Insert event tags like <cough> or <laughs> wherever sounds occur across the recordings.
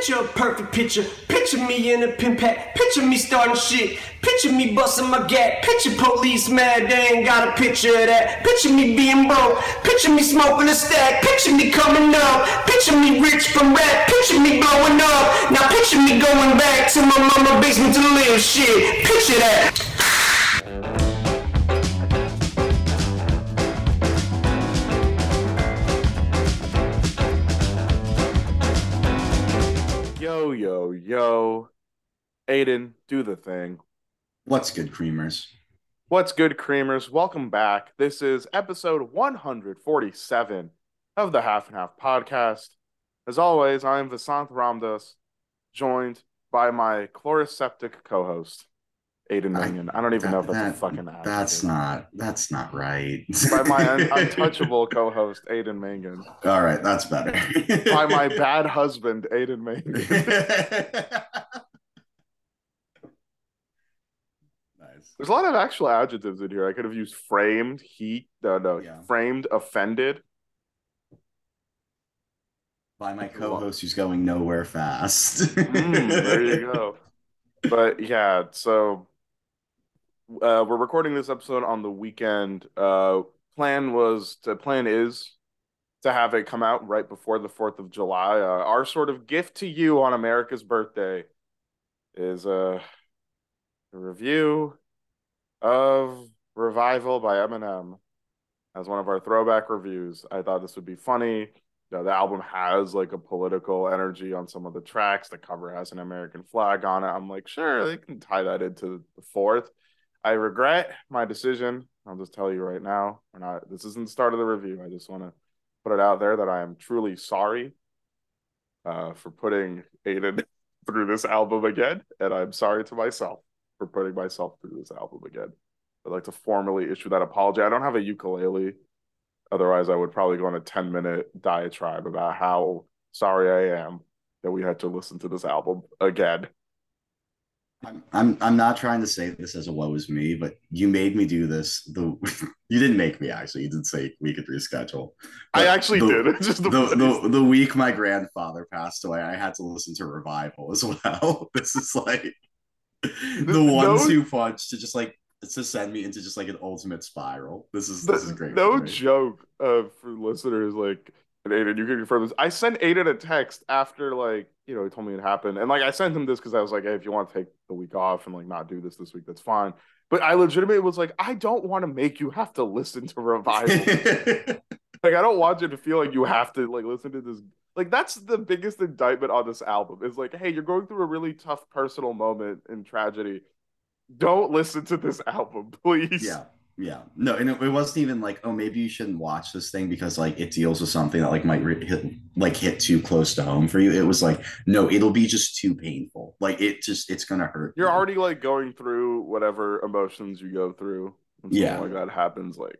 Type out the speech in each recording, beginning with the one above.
Picture a perfect picture. Picture me in a pin pack. Picture me starting shit. Picture me busting my gap. Picture police mad, they ain't got a picture of that. Picture me being broke. Picture me smoking a stack. Picture me coming up. Picture me rich from rap. Picture me blowing up. Now picture me going back to my mama basement to live shit. Picture that. Yo, yo. Aidan, do the thing. What's good, creamers? What's good, creamers? Welcome back. This is episode 147 of the Half and Half podcast. As always, I am Vasanth Ramdas, joined by my Chloraseptic co-host, Aidan I- I, don't even know if that's That- a fucking. That's not. That's not right. By my un- <laughs> untouchable co-host, Aidan Mangan. All right, that's better. <laughs> By my bad husband, Aidan Mangan. <laughs> nice. There's a lot of actual adjectives in here. I could have used framed, heat, no, no, Yeah. framed, offended. By my co-host who's going nowhere fast. Mm, there you go. But yeah, so uh, we're recording this episode on the weekend. Uh, plan was to plan is to have it come out right before the Fourth of July. Uh, our sort of gift to you on America's birthday is a review of Revival by Eminem as one of our throwback reviews. I thought this would be funny. You know, the album has like a political energy on some of the tracks. The cover has an American flag on it. I'm like, sure, they can tie that into the fourth. I regret my decision. I'll just tell you right now. We're not this isn't the start of the review. I just want to put it out there that I am truly sorry uh, for putting Aidan <laughs> through this album again. And I'm sorry to myself for putting myself through this album again. I'd like to formally issue that apology. I don't have a ukulele. Otherwise, I would probably go on a 10 minute diatribe about how sorry I am that we had to listen to this album again. I'm, I'm I'm not trying to say this as a woe is me, but you made me do this. The <laughs> you didn't make me actually. You did say we could reschedule. I actually the- did. <laughs> Just The, the the week my grandfather passed away, I had to listen to Revival as <laughs> well. This is like the no- one two punch to just like to send me into just like an ultimate spiral. This is this is great. No joke uh, for listeners like and Aidan, you can confirm this. I sent Aidan a text after like you know he told me it happened, and like I sent him this because I was like, hey, if you want to take the week off and like not do this this week, that's fine. But I legitimately was like, I don't want to make you have to listen to Revival. <laughs> like I don't want you to feel like you have to like listen to this. Like that's the biggest indictment on this album. Is like, hey, you're going through a really tough personal moment and tragedy. Don't listen to this <laughs> album, please. yeah, yeah. No, and it, it wasn't even like, oh, maybe you shouldn't watch this thing because like it deals with something that like might re- hit like hit too close to home for you. It was like, no, it'll be just too painful. Like it just it's gonna hurt. You're you. already like going through whatever emotions you go through Yeah. like that happens. Like,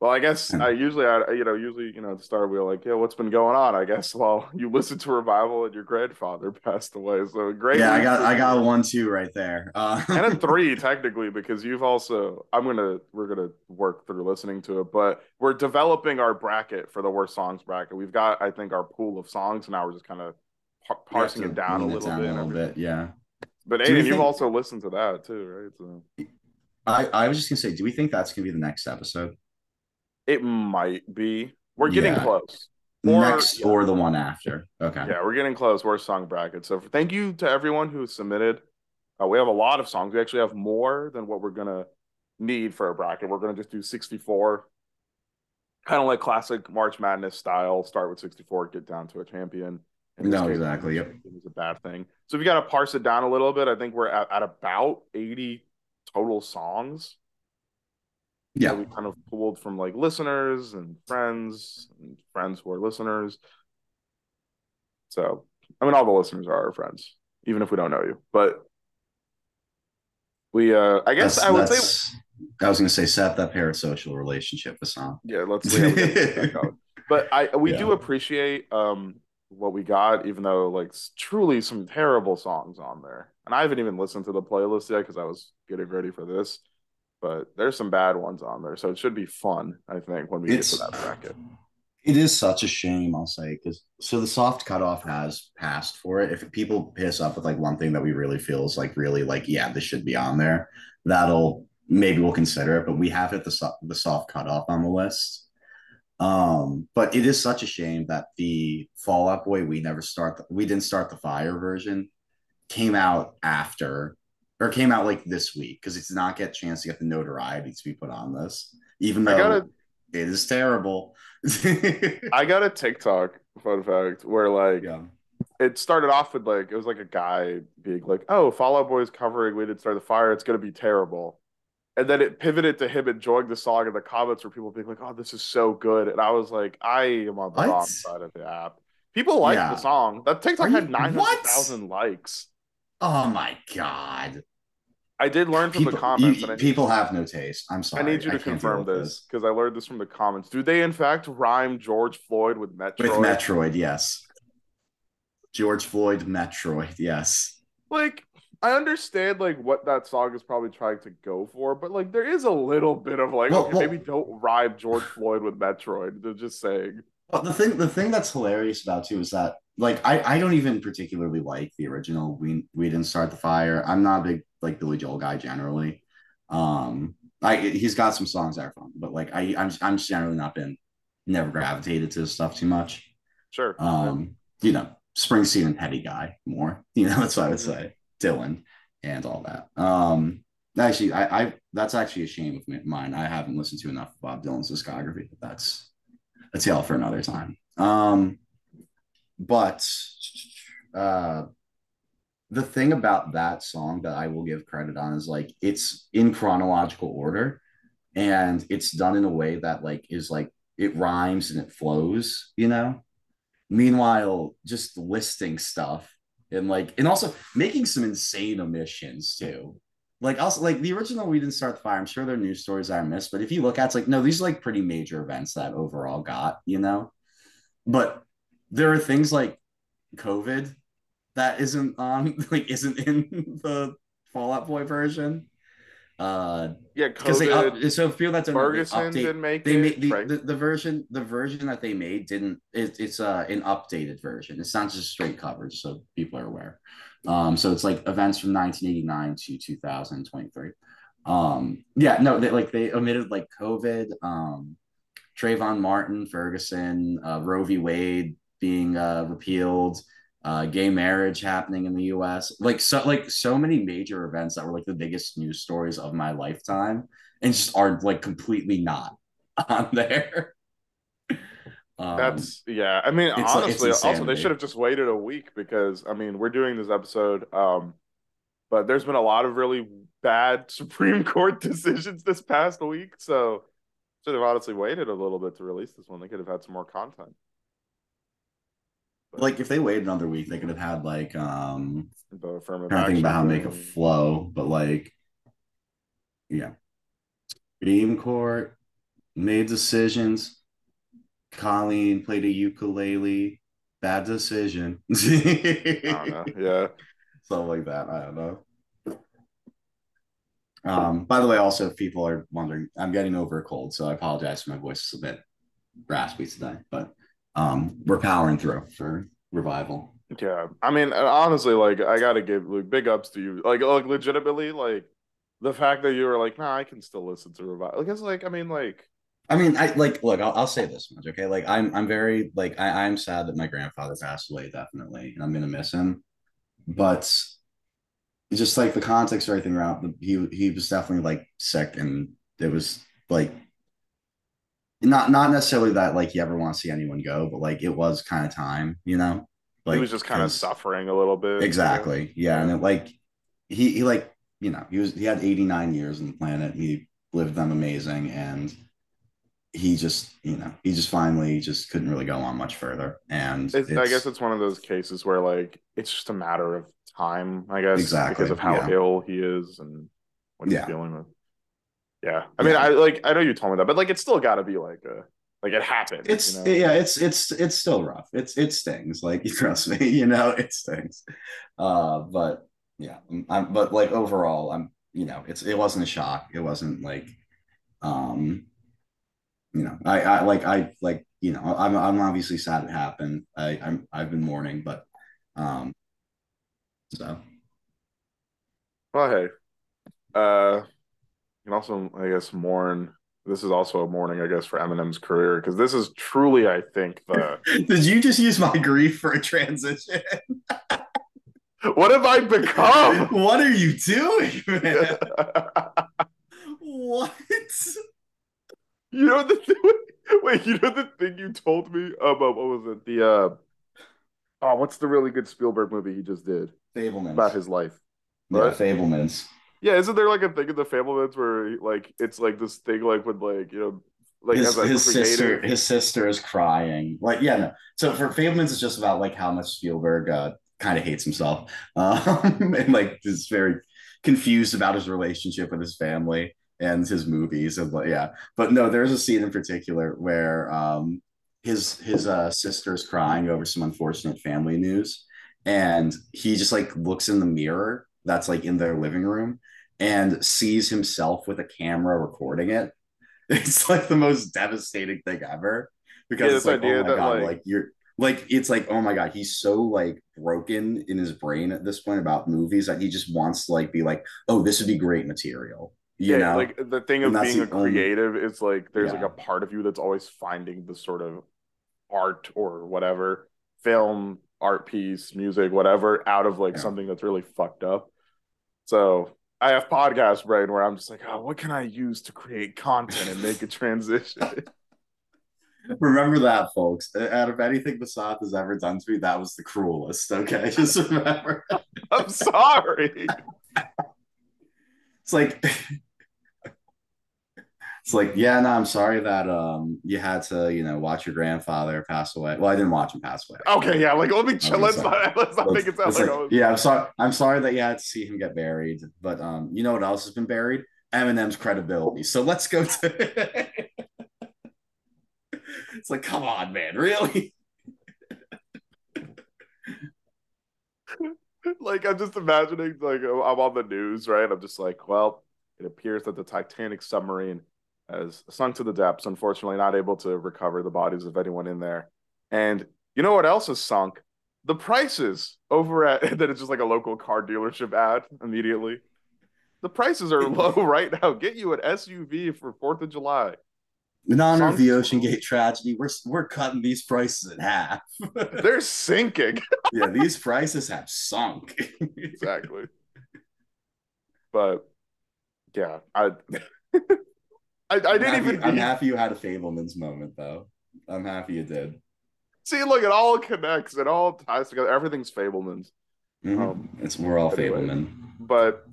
well, I guess I usually, I you know, usually you know at the start we're like, yeah, what's been going on? I guess <laughs> well, you listened to Revival and your grandfather <laughs> passed away, so great. Yeah, I got I got one two right there. Uh, and a <laughs> three technically because you've also i'm gonna we're gonna work through listening to it but we're developing our bracket for the worst songs bracket we've got i think our pool of songs now we're just kind of par- parsing it down a little down bit, a little bit. Yeah. but Do we Aidan, you've also listened to that too right so I I was just gonna say, do we think that's gonna be the next episode? It might be we're getting Yeah. close Or- next yeah. or the one after? Okay. yeah we're getting close worst song bracket so thank you to everyone who submitted uh, we have a lot of songs we actually have more than what we're gonna need for a bracket we're gonna just do 64 kind of like classic March Madness style. Start with 64, get down to a champion. In No, case, exactly, yep. It was a bad thing. So we got to parse it down a little bit, I think we're at, at about 80 total songs. Yeah. we kind of pulled from like listeners and friends and friends who are listeners. So, I mean, all the listeners are our friends, even if we don't know you. But we, uh, I guess That's- I would say, I was gonna say set that parasocial relationship, Vasanth. yeah, let's yeah, we gotta get that going. <laughs> But I we do appreciate um what we got, even though like truly some terrible songs on there. And I haven't even listened to the playlist yet because I was getting ready for this. But there's some bad ones on there, so it should be fun. I think when we It's get to that bracket. It is such a shame, I'll say, because so the soft cutoff has passed for it. If people piss up with like one thing that we really feel is like really like, yeah, this should be on there, that'll maybe we'll consider it. But we have hit the so- the soft cutoff on the list. Um, but it is such a shame that the Fall Out Boy we never start the, we didn't start the fire version came out after or came out like this week because it did not get a chance to get the notoriety to be put on this, even though gotta- it is terrible. <laughs> I got a TikTok fun fact where like yeah. it started off with like it was like a guy being like, "Oh, Fall Out Boy's covering We Didn't Start the Fire. It's gonna be terrible," and then it pivoted to him enjoying the song in the comments where people being like, "Oh, this is so good," and I was like, "I am on the What? wrong side of the app." People like Yeah. the song. That TikTok you- had nine hundred thousand likes. Oh my god. I did learn from People, the comments, you- I, people have no taste. I'm sorry. I need you to confirm this because I learned this from the comments. Do they in fact rhyme George Floyd with Metroid? With Metroid, yes. George Floyd, Metroid, yes. like I understand like what that song is probably trying to go for, but like there is a little bit of like Well, okay, well- maybe don't rhyme George Floyd with Metroid. They're just saying. But the thing, the thing that's hilarious about too is that like I, I don't even particularly like the original. We we didn't start the fire. I'm not a big like Billy Joel guy generally. Um, I he's got some songs that are fun, but like I I'm I'm just generally not been never gravitated to his stuff too much. Sure. Um, you know, Springsteen and Petty guy more. <laughs> You know, that's what I would say. Dylan and all that. Um, actually, I, I that's actually a shame of mine. I haven't listened to enough of Bob Dylan's discography. But that's that's yell for another time. Um, but uh, the thing about that song that I will give credit on is like it's in chronological order, and it's done in a way that like is like it rhymes and it flows. You know. Meanwhile, just listing stuff and like and also making some insane omissions too. Like also like the original we didn't start the fire. I'm sure there are news stories I missed, but if you look at it, it's like no, these are like pretty major events that overall got, you know. But there are things like COVID that isn't on <laughs> like isn't in the Fall Out Boy version. Uh Yeah, because they COVID. up, so feel that Ferguson update didn't make they it. made the, right? the, the version the version that they made didn't it, it's uh an updated version it's not just straight coverage so people are aware um so it's like events from 1989 to 2023 um yeah no they like they omitted like covid um Trayvon Martin Ferguson uh Roe v Wade being uh repealed uh, gay marriage happening in the U.S. Like so, like so many major events that were like the biggest news stories of my lifetime, and just are like completely not <laughs> on there. <laughs> Um, That's yeah. I mean, it's honestly, also they should have just waited a week because I mean, we're doing this episode, um, but there's been a lot of really bad <laughs> Supreme Court decisions this past week, so should have honestly waited a little bit to release this one. They could have had some more content. Like if they waited another week, they could have had like um affirmative trying to think about how to make a flow, but like yeah. Supreme Court made decisions. Colleen played a ukulele. Bad decision. I don't know. <laughs> Yeah. Something like that. I don't know. Um, by the way, also if people are wondering, I'm getting over a cold, so I apologize for my voice is a bit raspy today, but um we're powering through for revival. Yeah, I mean, uh, honestly, like I gotta give like big ups to you. Like, like legitimately, like the fact that you were like, nah, I can still listen to Revival. Like, it's like, I mean, like, I mean, I like look, I'll, I'll say this much, okay? Like I'm I'm very like I, I'm sad that my grandfather passed away, definitely, and I'm gonna miss him. But just like the context or everything around he he was definitely like sick and it was like not not necessarily that like you ever want to see anyone go, but like it was kind of time, you know? Like he was just kind of suffering a little bit. Exactly. Yeah. And it, like he he like, you know, he was he had 89 years on the planet. He lived them amazing and he just, you know, he just finally just couldn't really go on much further. And It's, I guess it's one of those cases where like it's just a matter of time, I guess, Exactly, because of how yeah. ill he is and what he's Yeah. dealing with. Yeah, I mean, Yeah. I like I know you told me that, but like it's still got to be like a like it happened. it's you know? yeah, it's it's it's still rough. It's it stings, like <laughs> trust me, you know, it stings. Uh but yeah, I'm but like overall, I'm you know, it's it wasn't a shock. It wasn't like um you know, I, I like I like you know, I'm I'm obviously sad it happened. I I'm I've been mourning, but um, so Well, hey, uh, can also, I guess, mourn. This is also a mourning, I guess, for Eminem's career because this is truly, I think, the <laughs> did you just use my grief for a transition? <laughs> what have I become? <laughs> what are you doing, man? what? You know the thing, wait, you know the thing you told me about what was it? The uh oh, what's the really good Spielberg movie he just did Fabelmans. about his life? yeah, right? Fabelmans. Yeah, isn't there like a thing in the Fabelmans where like it's like this thing like with like you know like his, his sister his sister is crying. Like yeah no. So for Fabelmans it's just about like how much Spielberg uh, kind of hates himself. <laughs> Um and like is very confused about his relationship with his family and his movies and like yeah. But no there's a scene in particular where um his his uh sister's crying over some unfortunate family news. And he just like looks in the mirror that's like in their living room and sees himself with a camera recording it <laughs> it's like the most devastating thing ever because Yeah, it's like idea oh my that, god like- like, you're like it's like oh my god he's so like broken in his brain at this point about movies that he just wants to like be like oh this would be great material you yeah, know like the thing of And being a the only- creative is like there's like a part of you that's always finding the sort of art or whatever film, art piece, music, whatever, out of like Yeah. something that's really fucked up. So I have podcast brain where I'm just like, oh, what can I use to create content and make a transition? <laughs> remember that folks out of anything Vasanth has ever done to me that was the cruelest okay <laughs> just remember I'm sorry. it's like it's like yeah no i'm sorry that um you had to you know watch your grandfather pass away well i didn't watch him pass away Okay, yeah, like let me chill. Let's sorry. not let's not make it sound like, like, I was yeah i'm sorry i'm sorry that you had to see him get buried but um you know what else has been buried eminem's credibility so let's go to <laughs> it's like come on man really <laughs> like I'm just imagining like I'm on the news, right? I'm just like, well, it appears that the Titanic submarine has sunk to the depths, unfortunately not able to recover the bodies of anyone in there. And you know what else has sunk? The prices over at <laughs> that it's just like a local car dealership ad immediately. The prices are <laughs> low right now. Get you an SUV for 4th of July. in honor of the OceanGate tragedy we're we're cutting these prices in half <laughs> They're sinking. yeah these prices have sunk exactly. But yeah, I I, I didn't happy, even i'm happy you had a Fabelman's moment though i'm happy you did see. Look, it all connects. It all ties together. Everything's Fabelman's. Mhm. Um, it's we're all anyway. fableman But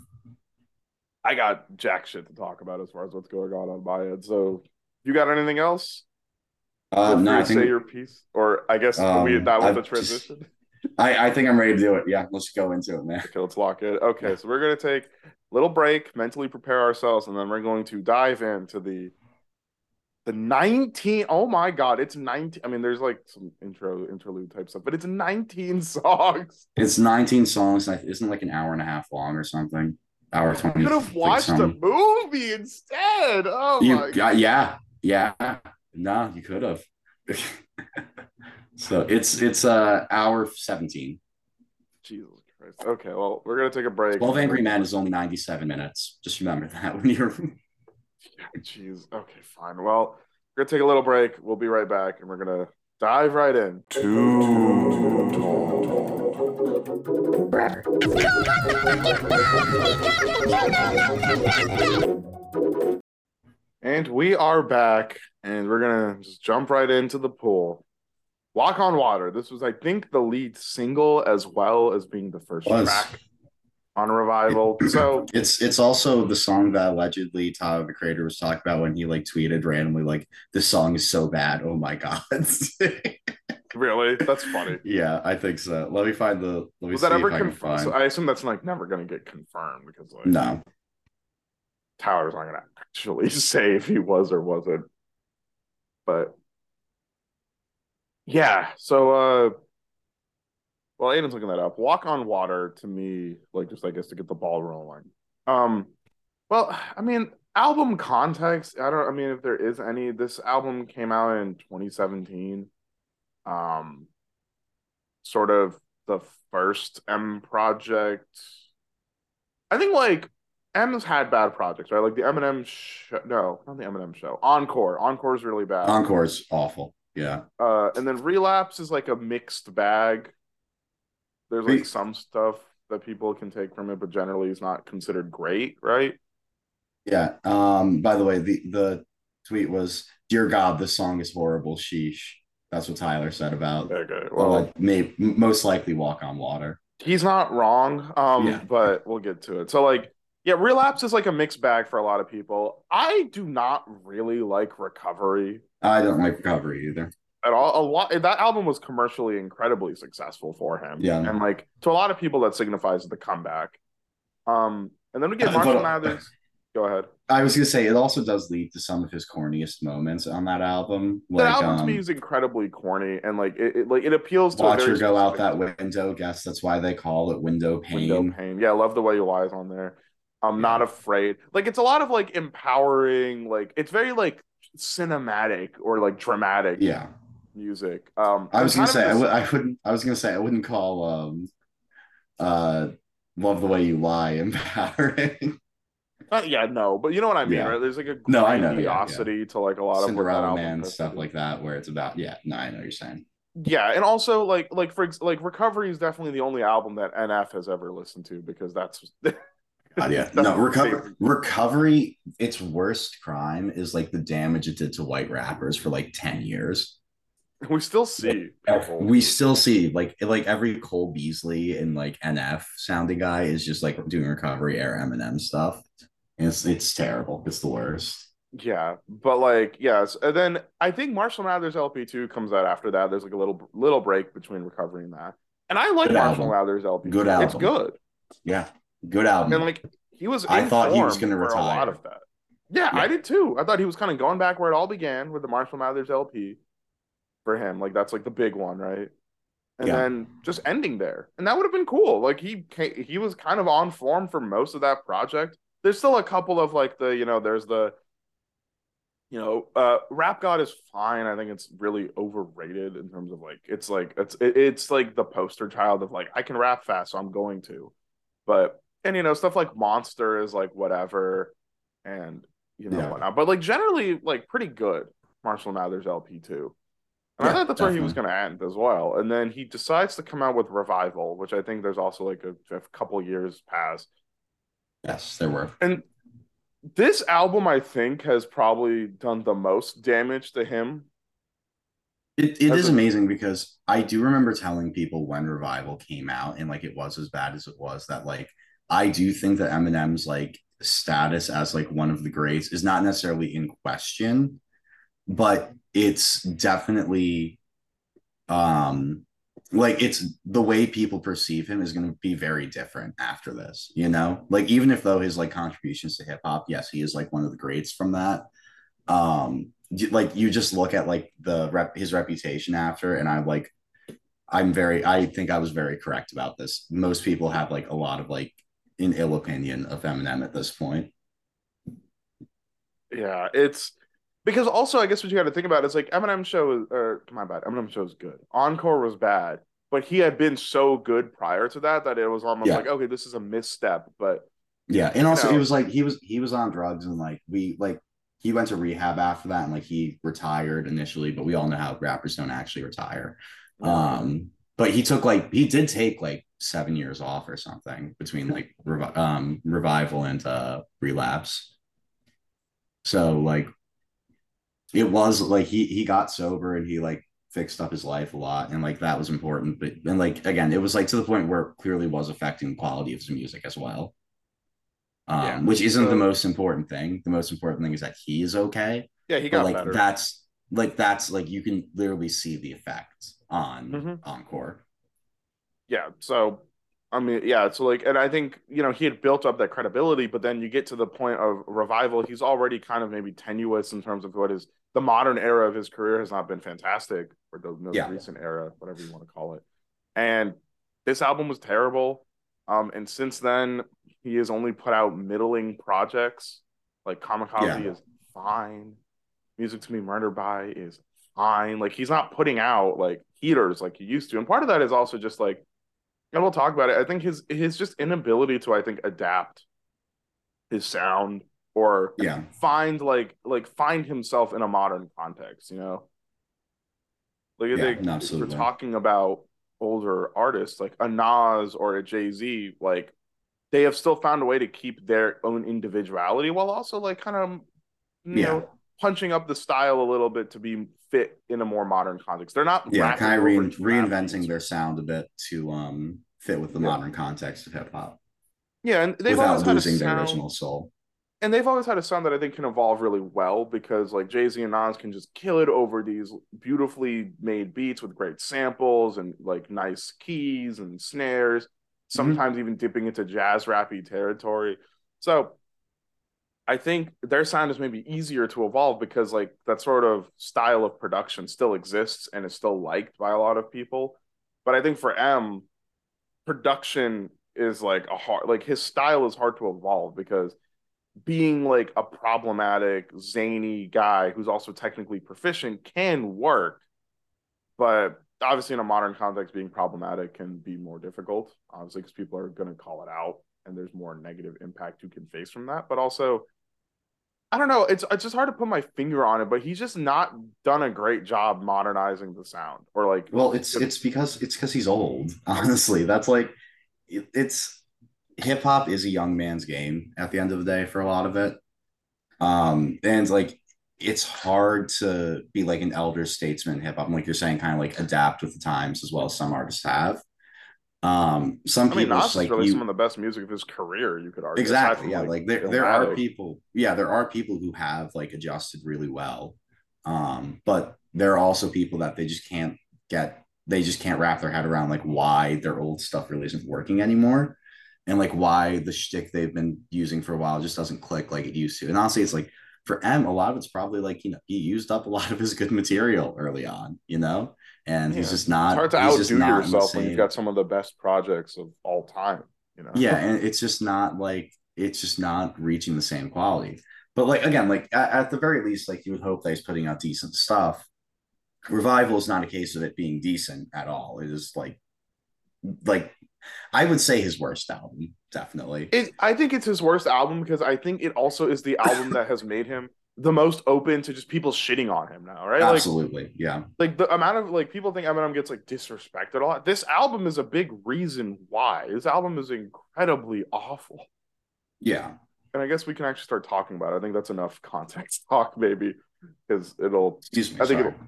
I got jack shit to talk about as far as what's going on on my end. So, you got anything else? uh no i to say your piece, or I guess Um, we that was the just- transition. I, I think I'm ready to do it. Yeah, let's go into it, man. Okay, let's lock it. Okay, so we're gonna take little break, mentally prepare ourselves, and then we're going to dive into the the 19 oh my god it's 19 i mean there's like some intro interlude type stuff but it's 19 <laughs> songs It's 19 songs. Isn't it like an hour and a half long or something? Hour 20. you could have watched a movie instead oh You, my yeah, yeah, yeah. No, you could have. <laughs> so it's it's uh hour 17. jesus christ. Okay well we're gonna take a break. 12 Angry Men is only 97 minutes. Just remember that when you're <laughs> jeez okay fine. Well we're gonna take a little break. We'll be right back and we're gonna dive right in. And we are back, and we're gonna just jump right into the pool. Walk on Water. This was, I think, the lead single as well as being the first Was. track on Revival. So it's it's also the song that allegedly Tyler the creator was talking about when he like tweeted randomly like this song is so bad. Oh my god. <laughs> really, that's funny. yeah, I think so. Let me find the let me Was see that ever if I can confirmed? So I assume that's like never gonna get confirmed because like no. Tyler's not gonna actually <laughs> say if he was or wasn't. But yeah, so uh well Aidan's looking that up. Walk on water to me, like just I guess to get the ball rolling. Um well, I mean, album context, I don't I mean if there is any, this album came out in 2017. Um sort of the first M project. I think like M's had bad projects, right? Like the Eminem show. No, not the Eminem show. Encore. Encore is really bad. Encore is awful. Yeah. Uh, and then Relapse is like a mixed bag. There's like Re- some stuff that people can take from it, but generally it's not considered great, right? Yeah. Um, by the way, the the tweet was, "Dear God, this song is horrible." Sheesh. That's what Tyler said about. Okay. Well, like, may most likely walk on water. he's not wrong. Um, Yeah. but we'll get to it. So like, yeah, Relapse is like a mixed bag for a lot of people. I do not really like Recovery I don't like recovery either. at all. A lot that album was commercially incredibly successful for him. Yeah. And like to a lot of people that signifies the comeback. Um, and then we get Marshall Mathers. Go ahead. I was gonna say it also does lead to some of his corniest moments on that album. That Like, album to um, me is incredibly corny and like it, it like it appeals to watch her go out that window. Guess that's why they call it window pane. window pane. Yeah, I love the way you lies on there. I'm not afraid. Like it's a lot of like empowering, like it's very like cinematic or like dramatic Yeah, music. Um I was gonna say I this- I wouldn't. I was gonna say I wouldn't call um, uh, love the way you lie <laughs> empowering. uh, yeah, no, but you know what I mean, Yeah. right? There's like a No, I know, yeah, grandiosity to like a lot of Cinderella album Man stuff like that, where it's about yeah. No, I know what you're saying. Yeah, and also like like for like Recovery is definitely the only album that NF has ever listened to because that's <laughs> Uh, yeah, <laughs> no recovery. Recovery. Its worst crime is like the damage it did to white rappers for like ten years. we still see. We still see like like every Cole Beasley and like NF sounding guy is just like doing recovery era Eminem stuff. And it's it's terrible. It's the worst. Yeah, but like yes, and then I think Marshall Mathers LP two comes out after that. There's like a little little break between Recovery and that, and I like Good Marshall album. Mathers LP. Good album. It's good, Yeah, good album. and like he was. I thought he was gonna for a lot retire. of that. Yeah, Yeah. I did too. I thought he was kind of going back where it all began with the Marshall Mathers LP for him. Like that's like the big one, right? And Yeah. then just ending there, and that would have been cool. Like he ca- he was kind of on form for most of that project. There's still a couple of like the you know there's the you know uh Rap God is fine. I think it's really overrated in terms of like it's like it's it, it's like the poster child of like I can rap fast, so I'm going to. But and you know stuff like Monster is like whatever, and you know Yeah. whatnot. But like generally like pretty good. Marshall Mathers LP too. And I Yeah, thought that's where he was going to end as well. And then he decides to come out with Revival, which I think there's also like a, a couple years pass. yes, there were. And this album, I think, has probably done the most damage to him. It it is a- amazing because I do remember telling people when Revival came out and like it was as bad as it was that like I do think that Eminem's like status as like one of the greats is not necessarily in question, but it's definitely um like it's the way people perceive him is going to be very different after this, you know? Like even if though his like contributions to hip hop, yes, he is like one of the greats from that. Um like you just look at like the rep his reputation after and I'm like I'm very I think I was very correct about this. Most people have like a lot of like an ill opinion of Eminem at this point. Yeah, it's because also I guess what you got to think about is like Eminem show is or my bad, Eminem show is good. Encore was bad, but he had been so good prior to that that it was almost Yeah. like okay, this is a misstep. But Yeah, and also know. it was like he was he was on drugs and like we like he went to rehab after that and like he retired initially, but we all know how rappers don't actually retire. Um, but he took like he did take like seven years off or something between like revi- um revival and uh relapse. So like it was like he he got sober and he like fixed up his life a lot and like that was important. But and like again, it was like to the point where it clearly was affecting the quality of his music as well. Um, Yeah. which isn't So- the most important thing. The most important thing is that he is okay yeah, he but got like better. that's like that's like you can literally see the effect on Mhm. encore yeah so i mean yeah so like and i think you know he had built up that credibility but then you get to the point of revival he's already kind of maybe tenuous in terms of what is the modern era of his career has not been fantastic or the most Yeah. recent era whatever you want to call it and this album was terrible um and since then he has only put out middling projects Like Kamikaze Yeah. is fine. Music to Be Murdered By is fine. Like he's not putting out like heaters like he used to. And part of that is also just like, and we'll talk about it. I think his his just inability to I think adapt his sound or Yeah. find like like find himself in a modern context, you know. Like I Yeah, think if we're talking about older artists like a Nas or a Jay Z, like they have still found a way to keep their own individuality while also like kind of you Yeah. know punching up the style a little bit to be fit in a more modern context. They're not Yeah, kind of rein, reinventing their sound a bit to um fit with the Yeah. modern context of hip hop yeah, and they've without always had a losing their original soul. and they've always had a sound that I think can evolve really well because like Jay Z and Nas can just kill it over these beautifully made beats with great samples and like nice keys and snares, sometimes even dipping into jazz rappy territory. So I think their sound is maybe easier to evolve because like that sort of style of production still exists and is still liked by a lot of people. But I think for M, production is like a hard like his style is hard to evolve because being like a problematic zany guy who's also technically proficient can work but obviously in a modern context being problematic can be more difficult obviously because people are going to call it out and there's more negative impact you can face from that but also i don't know it's it's just hard to put my finger on it but he's just not done a great job modernizing the sound or like Well, it's it's because it's because he's old. <laughs> Honestly, that's like it, it's hip hop is a young man's game at the end of the day for a lot of it. Um, and like it's hard to be like an elder statesman hip hop, like you're saying, kind of like adapt with the times as well as some artists have. Um, some i mean people nas like really you some of the best music of his career you could argue exactly yeah like there there are people yeah there are people who have like adjusted really well. Um but there are also people that they just can't get they just can't wrap their head around like why their old stuff really isn't working anymore. And like why the shtick they've been using for a while just doesn't click like it used to. And honestly it's like for M, a lot of it's probably like you know he used up a lot of his good material early on, you know, and he's just not. it's hard to outdo not in the yourself when you've got some of the best projects of all time you know? Yeah and it's just not like it's just not reaching the same quality. But like again like at, at the very least like you would hope that he's putting out decent stuff. Revival is not a case of it being decent at all. It is like like i would say his worst album definitely. It, I think it's his worst album because I think it also is the album that has made him the most open to just people shitting on him now, right? Like, absolutely yeah like the amount of like people think Eminem gets like disrespected a lot. This album is a big reason why. This album is incredibly awful, yeah and I guess we can actually start talking about it. I think that's enough context <laughs> talk, maybe, because it'll excuse me I think sorry. it-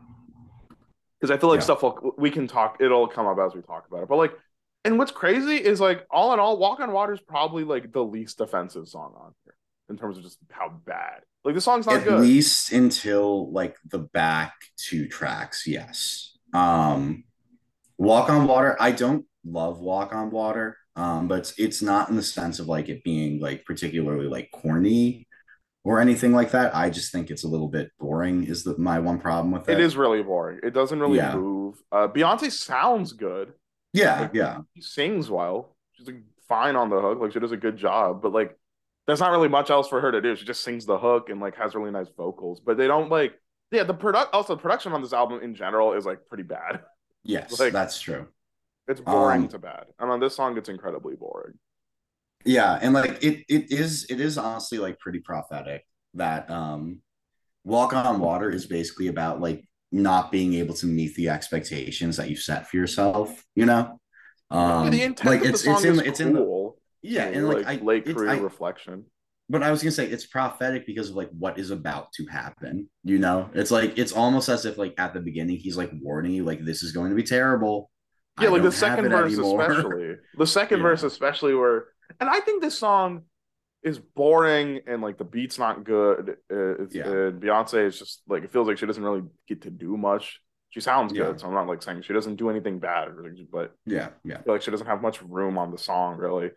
because I feel like Yeah. stuff will we can talk. It'll come up as we talk about it. But like, and what's crazy is like all in all, Walk on Water is probably like the least offensive song on here in terms of just how bad. Like the song's not at good. At least until like the back two tracks yes um walk on water i don't love walk on water um but it's, it's not in the sense of like it being like particularly like corny or anything like that i just think it's a little bit boring is the, my one problem with it it is really boring. It doesn't really Yeah. move. Uh, Beyonce sounds good. yeah yeah She sings well. She's like, fine on the hook. Like she does a good job. But like, there's not really much else for her to do. She just sings the hook and like has really nice vocals. But they don't like. Yeah, the product also the production on this album in general is like pretty bad. <laughs> yes Like- that's true It's boring Um, to bad. And on this song, it's incredibly boring. Yeah, and like it it is it is honestly like pretty prophetic that um Walk on Water is basically about like not being able to meet the expectations that you set for yourself, you know? Um Yeah, the intent like it's the it's in it's in the. Yeah, and know, like, I late career I- reflection. but I was gonna say it's prophetic because of like what is about to happen, you know? It's like it's almost as if like at the beginning he's like warning you like this is going to be terrible. I Yeah, like the second verse, anymore. <laughs> especially. The second Yeah. verse, especially, where, and I think this song is boring and like the beat's not good. Uh, It's, Yeah. and Beyonce is just like it feels like she doesn't really get to do much. She sounds good, Yeah. so I'm not like saying she doesn't do anything bad, but Yeah, yeah. I like she doesn't have much room on the song really.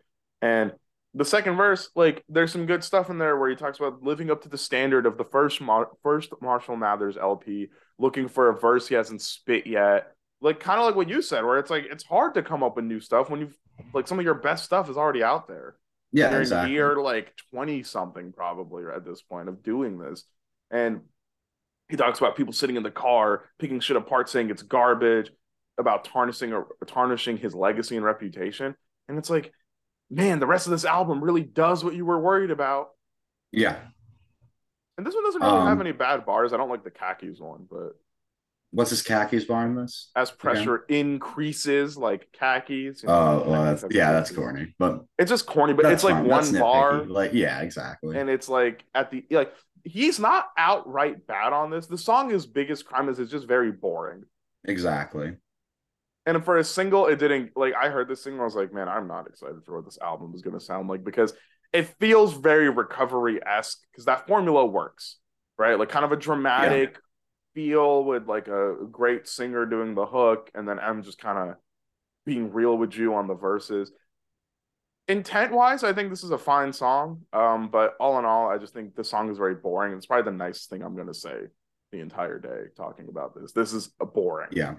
And the second verse, like there's some good stuff in there where he talks about living up to the standard of the first Mar- first Marshall Mathers LP, looking for a verse he hasn't spit yet. Like kind of like what you said, where it's like it's hard to come up with new stuff when you've like some of your best stuff is already out there. Yeah, They're exactly. in year like 20 something probably at this point of doing this. And he talks about people sitting in the car, picking shit apart, saying it's garbage, about tarnishing or tarnishing his legacy and reputation. And it's like, man, the rest of this album really does what you were worried about. Yeah. And this one doesn't really have Um, any bad bars. I don't like the khakis one, but What's his khakis bar in this? as pressure increases, like khakis. you know, Oh, well, that's have yeah, that's corny. But It's just corny, but it's like fine. one bar. Like, yeah, exactly. and it's like at the like he's not outright bad on this. The song is biggest crime is it's just very boring. exactly. And for a single, it didn't like I heard this single, I was like, man, I'm not excited for what this album is gonna sound like because it feels very recovery-esque because that formula works, right? Like kind of a dramatic feel with like a great singer doing the hook, and then M just kind of being real with you on the verses. Intent wise, I think this is a fine song. Um, but all in all, I just think the song is very boring. It's probably the nicest thing I'm gonna say the entire day talking about this. This is a boring. Yeah.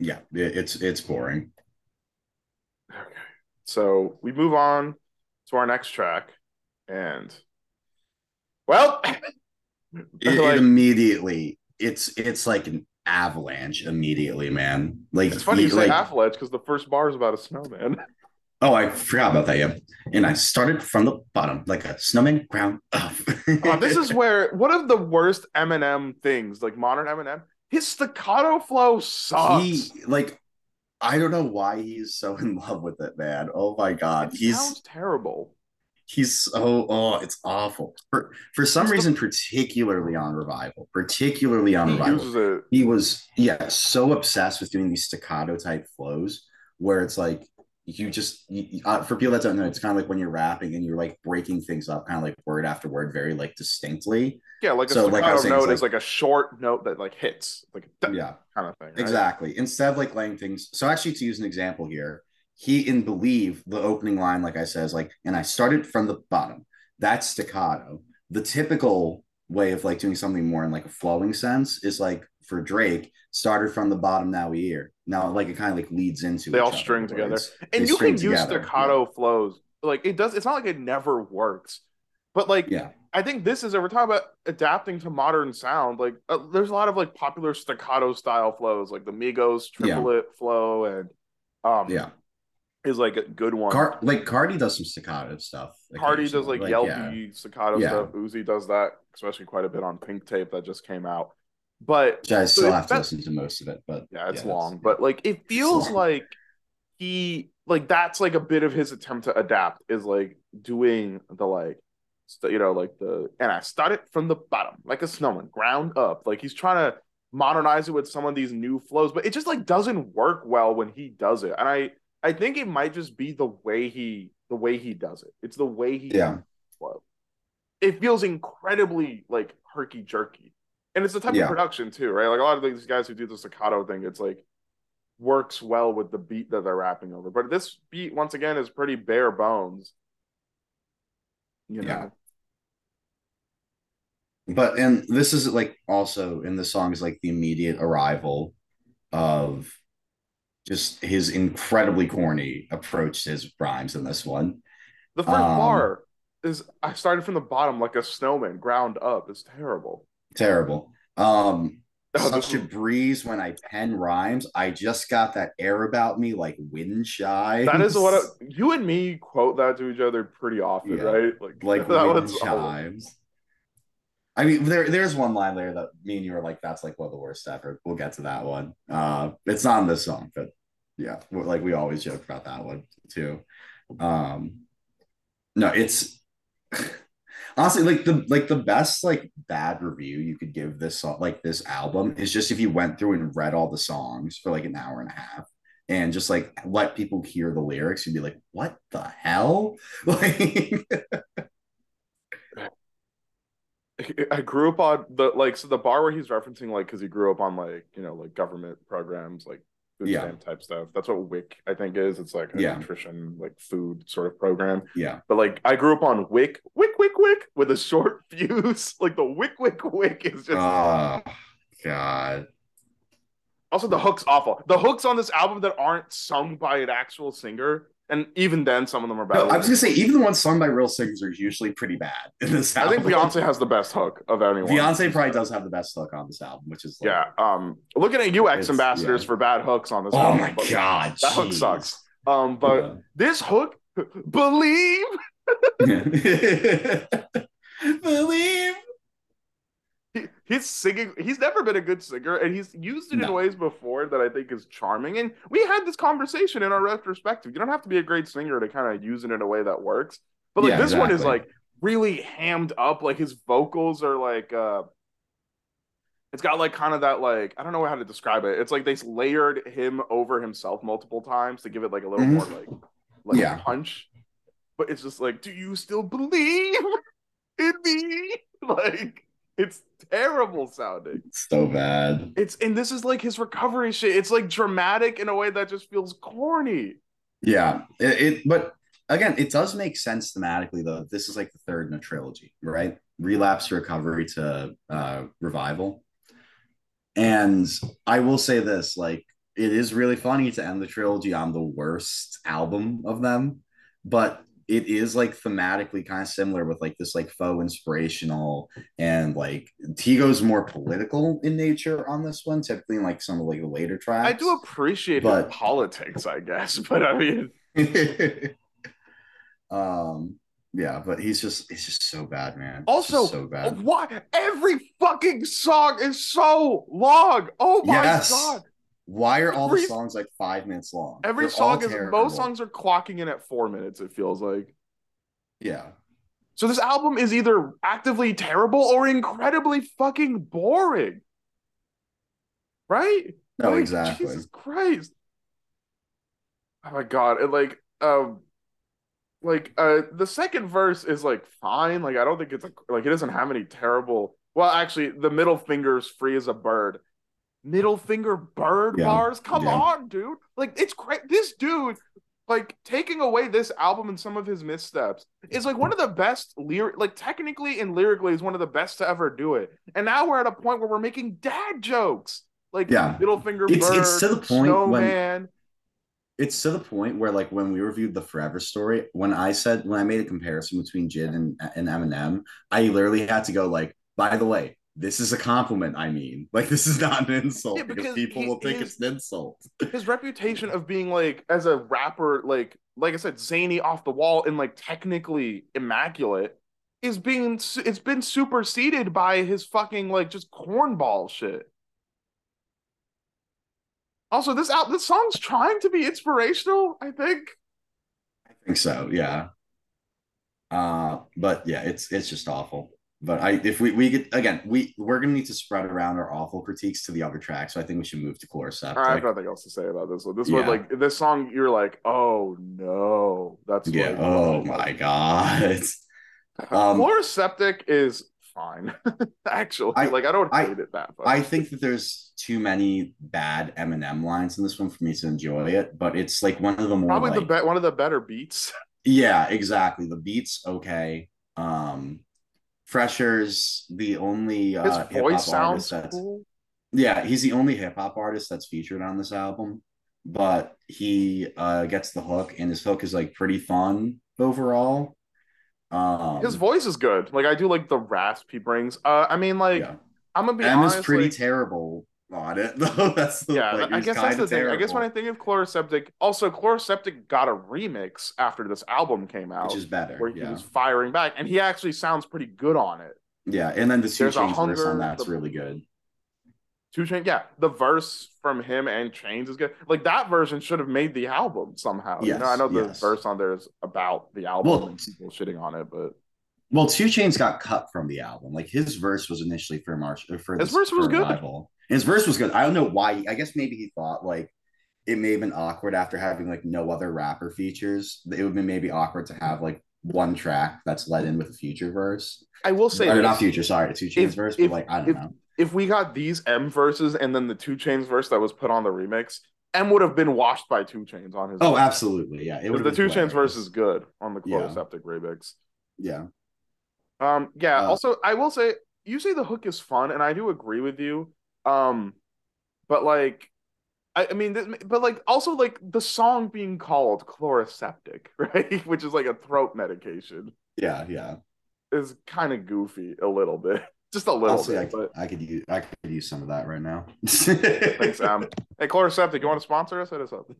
Yeah, it- it's it's boring. Okay. So we move on to our next track, and well, <coughs> It, it immediately it's it's like an avalanche immediately, man. Like it's funny you say like, avalanche because the first bar is about a snowman. <laughs> Oh, I forgot about that. Yeah, and I started from the bottom, like a snowman ground up. Oh, this is <laughs> where one of the worst Eminem things, like modern Eminem, his staccato flow sucks. he like I don't know why he's so in love with it, man. Oh my god, it he's sounds terrible. he's so oh, it's awful. For for some It's the- reason, particularly on revival, particularly on He revival, he was yeah so obsessed with doing these staccato type flows where it's like you just you, uh, for people that don't know it's kind of like when you're rapping and you're like breaking things up kind of like word after word very like distinctly. Yeah, like a So, like I staccato was saying, note it's is like a short note that like hits, like yeah. kind of thing. right? exactly. Instead of like laying things so actually to use an example here he in believe the opening line like i said is like and i started from the bottom. That's staccato. The typical way of like doing something more in like a flowing sense is like for drake started from the bottom now we hear now like it kind of like leads into They all string where together. And they you can use together, staccato flows. Like it does. It's not like it never works, but like yeah I think this is. We're talking about adapting to modern sound. Like uh, there's a lot of like popular staccato style flows, like the Migos Yeah. triplet flow, and um, yeah is like a good one. Car- like cardi does some staccato stuff Cardi does like, occasionally, yelpy staccato Yeah. stuff. Uzi does that, especially quite a bit on Pink Tape that just came out. But which i still if have to listen to most of it but yeah, it's that's- long. But like it feels like he like that's like a bit of his attempt to adapt is like doing the like you know like the and I started from the bottom like a snowman ground up. Like he's trying to modernize it with some of these new flows but it just like doesn't work well when he does it. And I I think it might just be the way he the way he does it. It's the way he Yeah. it feels incredibly like herky jerky and it's the type Yeah. of production too right like a lot of these guys who do the staccato thing it's like works well with the beat that they're rapping over. But this beat, once again, is pretty bare bones. You know, Yeah. but and this is like also in the song is like the immediate arrival of just his incredibly corny approach to his rhymes in this one. the first Um, bar is I started from the bottom like a snowman, ground up. It's terrible. Terrible. Um Oh, such a breeze when I pen rhymes. I just got that air about me like wind shy. That is what I, <laughs> you and me quote that to each other pretty often, Yeah. right? Like, like <laughs> that wind chimes. I mean, there there's one line there that me and you were like, that's like one of the worst ever. We'll get to that one. Uh it's not in this song, but yeah, we're- like we always joke about that one too. Um no, it's honestly like the like the best like bad review you could give this song like this album is just if you went through and read all the songs for like an hour and a half and just like let people hear the lyrics you'd be like what the hell? <laughs> Like I grew up on the like so the bar where he's referencing like because he grew up on like you know like government programs like Yeah. type stuff. That's what WIC I think is. It's like a Yeah. nutrition like food sort of program. yeah But like I grew up on WIC, WIC, WIC, WIC with a short <laughs> fuse. Like the WIC, WIC, WIC is just oh god also the hook's awful. The hooks on this album that aren't sung by an actual singer and even then, some of them are bad. No, I was gonna say even the ones sung by real singers are usually pretty bad in this I think Beyonce has the best hook of anyone. Beyonce probably does have the best hook on this album, which is like, Yeah. Um. Looking at you, X Ambassadors yeah. for bad hooks on this. Oh album, my god, that hook sucks. Um. But this hook, believe. <laughs> Believe. He, he's singing. He's never been a good singer, and he's used it in ways before that I think is charming. And we had this conversation in our retrospective. You don't have to be a great singer to kind of use it in a way that works. But like Yeah, this one is like really hammed up. Like his vocals are like uh it's got like kind of that like I don't know how to describe it. It's like they layered him over himself multiple times to give it like a little Mhm. more like like Yeah. punch. But it's just like, do you still believe in me? <laughs> Like it's terrible sounding. So bad. It's and this is like his recovery shit. It's like dramatic in a way that just feels corny. Yeah. It, it but again, it does make sense thematically though. This is like the third in a trilogy, right? Relapse recovery to uh revival. And I will say this, like it is really funny to end the trilogy on the worst album of them, but it is like thematically kind of similar with like this like faux inspirational and like Tigo's more political in nature on this one, typically in like some of like the later tracks. I do appreciate But- politics, I guess, <laughs> but I mean, <laughs> um yeah but he's just it's just so bad man Also, so bad why every fucking song is so long? Oh my Yes. god! Why are all the songs like five minutes long Every They're song is most songs are clocking in at four minutes. It feels like yeah so. This album is either actively terrible or incredibly fucking boring, right? no Like, exactly Jesus Christ. Oh my god. And like um like uh the second verse is like fine. Like I don't think it's like like it doesn't have any terrible well actually the middle finger's free as a bird. Middle finger bird Yeah, bars? Come yeah. on, dude. Like it's great. This dude like taking away this album and some of his missteps is like one of the best lyric like technically and lyrically is one of the best to ever do it. And now we're at a point where we're making dad jokes. Like Yeah. middle finger It's- bird, it's to the point when- it's to the point where like when we reviewed the forever story when i said when i made a comparison between jid and, and eminem i literally had to go like by the way this is a compliment i mean like this is not an insult Yeah, because, because people he will think is- it's an insult <laughs> his reputation of being like as a rapper like like i said zany off the wall and like technically immaculate is being it's been superseded by his fucking like just cornball shit also this out this song's trying to be inspirational i think I think so, yeah. Uh, but yeah, it's it's just awful. But I if we we get again, we we're gonna need to spread around our awful critiques to the other tracks. So I think we should move to Chlorosept. i have Like, nothing else to say about this one this one like this song you're like oh no that's yeah. like, Oh my god. <laughs> um, Chloroseptic is fine <laughs> actually I- like i don't I- hate it that much I think that there's too many bad Eminem lines in this one for me to enjoy it. But it's like one of the more probably the be- one of the better beats <laughs> yeah, exactly. The beats okay. Um, PHresher's the only uh, hip-hop voice artist sounds that's cool. Yeah, he's the only hip hop artist that's featured on this album, but he uh gets the hook, and his hook is like pretty fun overall. Um, His voice is good. Like I do like the rasp he brings. Uh, I mean, like yeah, I'm gonna be M honest. is pretty like, terrible on it <laughs> though. That's the, yeah, like, I guess that's the thing. I guess when I think of Chloroseptic, also Chloroseptic got a remix after this album came out, which is better. where he was firing back, and he actually sounds pretty good on it. yeah, and then the two There's chains verse on that's the- really good. Two Chain, yeah, the verse from him and Chainz is good. Like that version should have made the album somehow. you know, I know the yes. verse on there is about the album Well- and people shitting on it, but Well, 2 Chainz got cut from the album. Like his verse was initially for March uh, for His this- verse was good. Revival. And his verse was good. I don't know why. I guess maybe he thought like it may have been awkward after having like no other rapper features. It would have been maybe awkward to have like one track that's let in with a future verse. I will say or this. not future, sorry, 2 Chainz If- verse, if- but like I don't if- know. if we got these M verses and then the 2 Chainz verse that was put on the remix, M would have been washed by 2 Chainz on his. Oh, absolutely. Yeah. It the 2 Chainz verse is good on the Yeah. Chloroseptic remix. Yeah. Um, yeah. Uh, also, I will say you say the hook is fun, and I do agree with you. Um, but like, I, I mean, this, but like also like the song being called chloroseptic, <laughs> right? Which is like a throat medication, Yeah, yeah. is kind of goofy a little bit, <laughs> just a little Honestly, I, bit. But I could use I could use some of that right now. thanks, Sam. <laughs> Hey, chloroseptic, you want to sponsor us? Hit us up.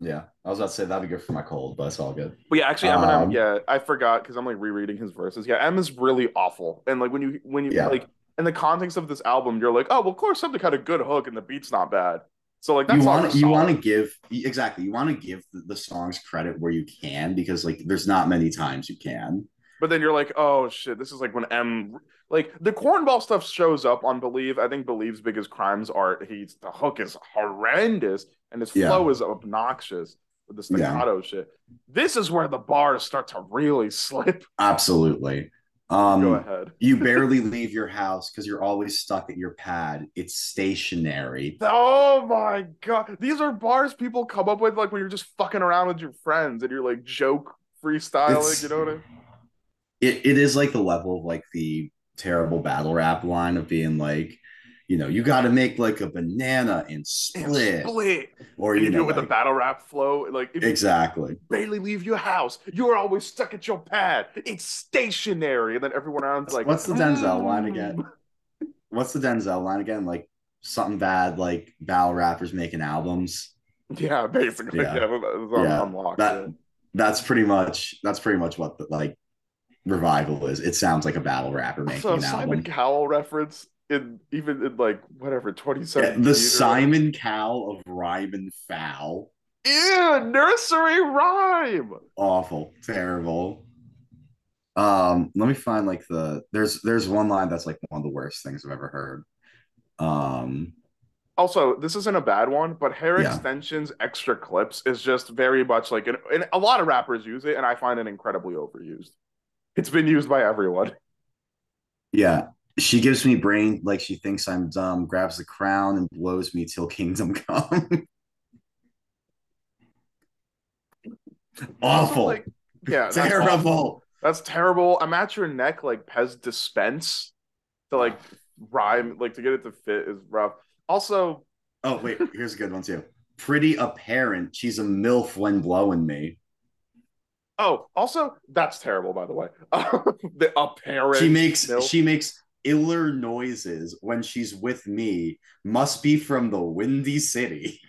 Yeah, I was about to say that'd be good for my cold, but it's all good. But yeah, actually, Eminem. Um, yeah, I forgot because I'm like rereading his verses. Yeah, M is really awful, and like when you when you Yeah. like in the context of this album, you're like, oh well, chloroseptic had a good hook and the beat's not bad. So like that's you want you want to give exactly you want to give the, the songs credit where you can because like there's not many times you can. But then you're like, oh shit, this is like when M like the cornball stuff shows up on Believe. I think Believe's biggest crimes are he's the hook is horrendous and his Yeah. flow is obnoxious with the staccato shit. This is where the bars start to really <laughs> slip. Absolutely. Um, Go ahead. <laughs> you barely leave your house because you're always stuck at your pad. It's stationary. Oh my god. These are bars people come up with like when you're just fucking around with your friends and you're like joke freestyling, It's- you know what I mean? It it is like the level of like the terrible battle rap line of being like, you know, you got to make like a banana and And split, split. or you you do know, it with a battle rap flow. Like exactly. barely leave your house, you're always stuck at your pad. It's stationary. And then everyone around's like, What's the Denzel line "Mm." again? What's the Denzel line again? Like something bad, like battle rappers making albums. Yeah, basically. Yeah. Yeah, that was on Yeah, unlocked. that- yeah. That's pretty much that's pretty much what the like revival is. It sounds like a battle rapper making So an Simon album. Cowell reference in even in like whatever Yeah, the Simon Cowell of rhyme and foul. Ew, nursery rhyme. Awful, terrible. Um, let me find like the there's there's one line that's like one of the worst things I've ever heard. Um, Also, this isn't a bad one, but hair Yeah. extensions, extra clips is just very much like, and, and a lot of rappers use it, and I find it incredibly overused. It's been used by everyone. yeah, she gives me brain like she thinks I'm dumb, grabs the crown and blows me till kingdom <laughs> come. Awful, like, yeah, that's awful. terrible. That's terrible. I'm at your neck like Pez dispense to like rhyme, like to get it to fit is rough. Also, Oh wait, here's a good one too. Pretty apparent she's a milf when blowing me. oh, also that's terrible. By the way, <laughs> the apparent She makes milk. she makes iller noises when she's with me. Must be from the windy city.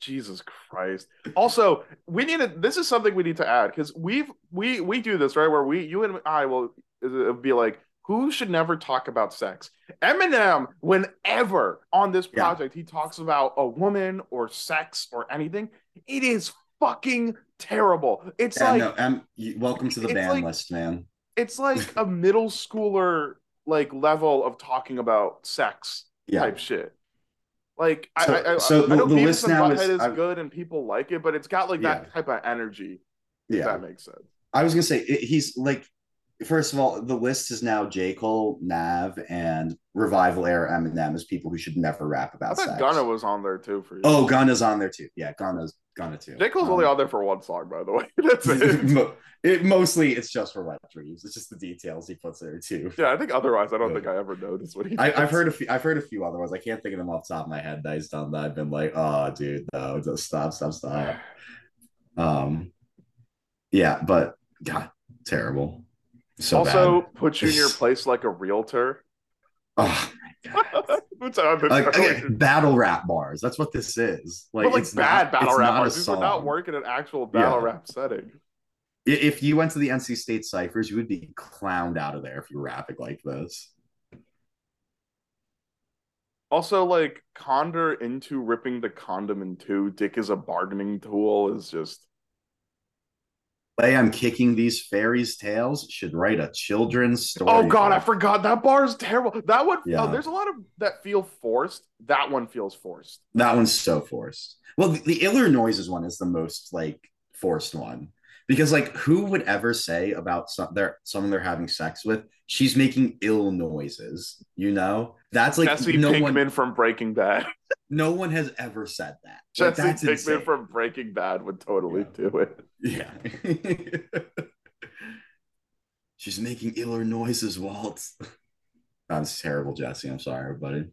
Jesus Christ. Also, we need to this is something we need to add because we've we we do this, right? Where we you and I will uh, be like, who should never talk about sex? Eminem, whenever on this Yeah. project he talks about a woman or sex or anything, it is fucking terrible. It's Yeah, like no, welcome to the It's ban like- list, man. it's like a middle schooler like level of talking about sex Yeah, type shit. Like So- I, I, I, so I the- know the list now is- is, good and people like it, but it's got like that type of energy. If yeah. that makes sense. I was gonna say it, he's like. First of all, the list is now J. Cole, Nav, and Revival era Eminem as people who should never rap I about thought sex. Gunna was on there too for you. Oh, Gunna's on there too. Yeah, Gunna's Gunna too. J. Cole's Um, only on there for one song, by the way. <laughs> That's <laughs> it. It mostly it's just for wet dreams. It's just the details he puts there too. yeah, I think otherwise I don't Yeah. think I ever noticed what he. I, I've heard a few. I've heard a few other ones. I can't think of them off the top of my head that he's done that. I've been like, oh, dude, no, just stop, stop, stop. Um, yeah, but God, terrible. So also bad. put you in your place like a realtor. Oh my God. Which I've been Like, okay, battle rap bars. That's what this is. Like, but like it's bad not, battle it's rap artists. These are not working an actual battle Yeah. rap setting. If you went to the NC State ciphers, you would be clowned out of there if you were rapping like this. Also, like Condor into ripping the condom in two, Dick is a bargaining tool is just Way I'm kicking these fairies' tails should write a children's story. Oh god, I forgot that bar is terrible. That one oh, Yeah. oh, there's a lot of that feel forced. That one feels forced. That one's so forced. Well, the, the Iller Noises one is the most like forced one because like who would ever say about some they're someone they're having sex with? She's making ill noises. You know, that's like Jesse no Pinkman one. from Breaking Bad. <laughs> No one has ever said that. Like, Jesse that's Pinkman insane. from Breaking Bad would totally do it. Yeah. <laughs> She's making iller noises, Walt. <laughs> That's terrible, Jesse. I'm sorry, everybody.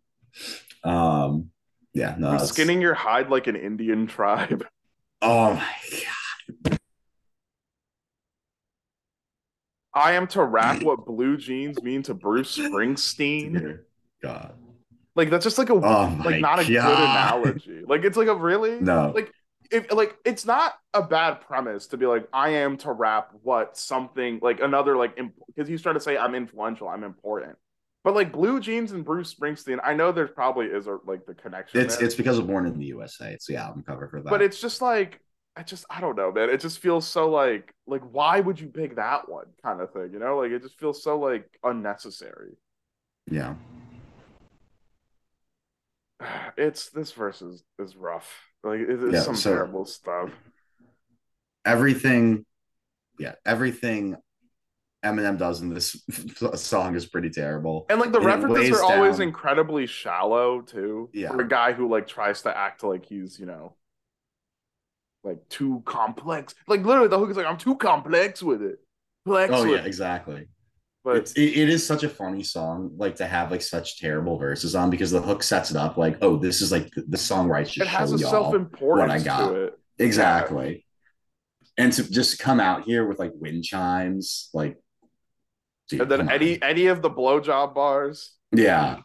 Um, Yeah, no, skinning your hide like an Indian tribe. Oh my god. I am to rap what blue jeans mean to Bruce Springsteen. Dear God. Like that's just like a Oh like not a good analogy. Like it's like a really No. like if like it's not a bad premise to be like I am to rap what something like another like because he's trying to say I'm influential, I'm important. But like Blue Jeans and Bruce Springsteen, I know there's probably is a like the connection. It's there, it's because of Born in the USA. It's the album cover for that. but it's just like I just I don't know, man. It just feels so like like why would you pick that one kind of thing, you know? Like it just feels so like unnecessary. yeah. <sighs> It's this verse is, is rough. Like it is Yeah, some so- terrible stuff. Everything, yeah, everything Eminem does in this <laughs> song is pretty terrible. And like the And references are always down- incredibly shallow too. Yeah. For a guy who like tries to act like he's, you know, like too complex. Like literally the hook is like, I'm too complex with it. Complex Oh yeah, it. exactly. But It's, it, it is such a funny song, like to have like such terrible verses on because the hook sets it up like, oh, this is like the song where I should it has show a y'all what I got. to it. exactly. And to just come out here with like wind chimes, like, dude, And then come on. any any of the blowjob bars. yeah,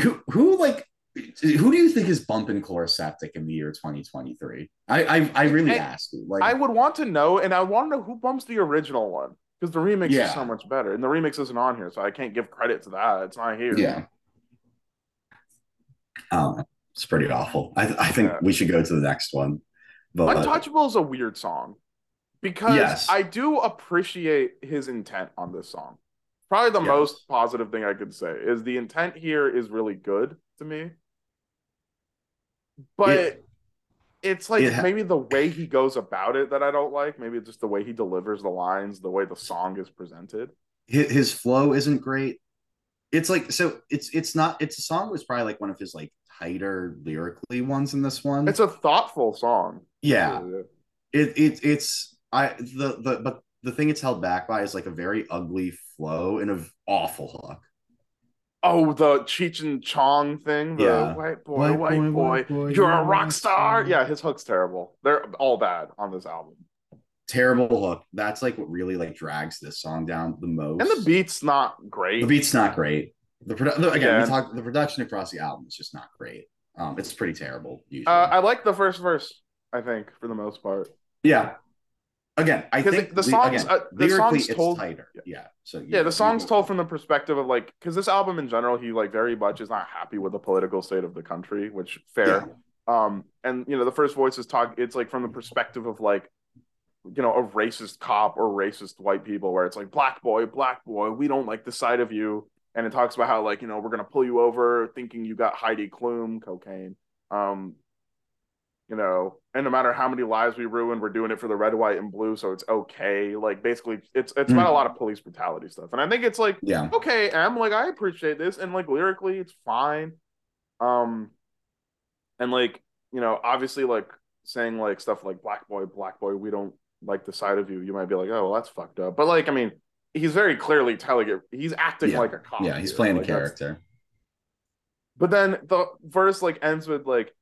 who who like who do you think is bumping Chloroseptic in the year 2023? I I, I really I- ask you, like, I would want to know, and I want to know who bumps the original one. Because the remix Yeah. is so much better. And the remix isn't on here, so I can't give credit to that. It's not here. yeah. Um, it's pretty awful. I I think Yeah. we should go to the next one. But Untouchable is a weird song because Yes. I do appreciate his intent on this song. Probably the Yes. most positive thing I could say is the intent here is really good to me. But It- it's like it ha- maybe the way he goes about it that I don't like. Maybe it's just the way he delivers the lines, the way the song is presented. his, flow isn't great. It's like so it's it's not it's a song was probably like one of his like tighter lyrically ones in this one. It's a thoughtful song. yeah. Really. It it it's I the the but the thing it's held back by is like a very ugly flow and an awful hook. Oh, the Cheech and Chong thing. The Yeah. white boy, white, boy, you're a rock star. Yeah, his hook's terrible. They're all bad on this album. Terrible hook. That's like what really like drags this song down the most. And the beat's not great. the beat's not great. The produ- the- again, Yeah. we talked the production across the album is just not great. Um, it's pretty terrible usually. uh, I like the first verse, I think, for the most part. yeah. Again, i think the songs- again, uh, the songs told- tighter. Yeah. So you- Yeah, the song's told from the perspective of like, because this album in general, he like very much is not happy with the political state of the country, which fair. Um, and you know, the first voice is talk. It's like from the perspective of like, you know, a racist cop or racist white people, where it's like black boy, black boy, we don't like the side of you. And it talks about how like you know we're gonna pull you over thinking you got Heidi Klum cocaine. Um, you know, and no matter how many lives we ruin, we're doing it for the red, white, and blue, so it's okay. Like basically, it's it's about a lot of police brutality stuff, and I think it's like Yeah. okay, M, like I appreciate this, and like lyrically, it's fine. Um, and like you know, obviously, like saying like stuff like "black boy, black boy," we don't like the side of you. You might be like, oh, well, that's fucked up. But like, I mean, he's very clearly telling it. He's acting Yeah. like a cop. Yeah, he's here. playing a Like, that's- character. But then the verse like ends with like.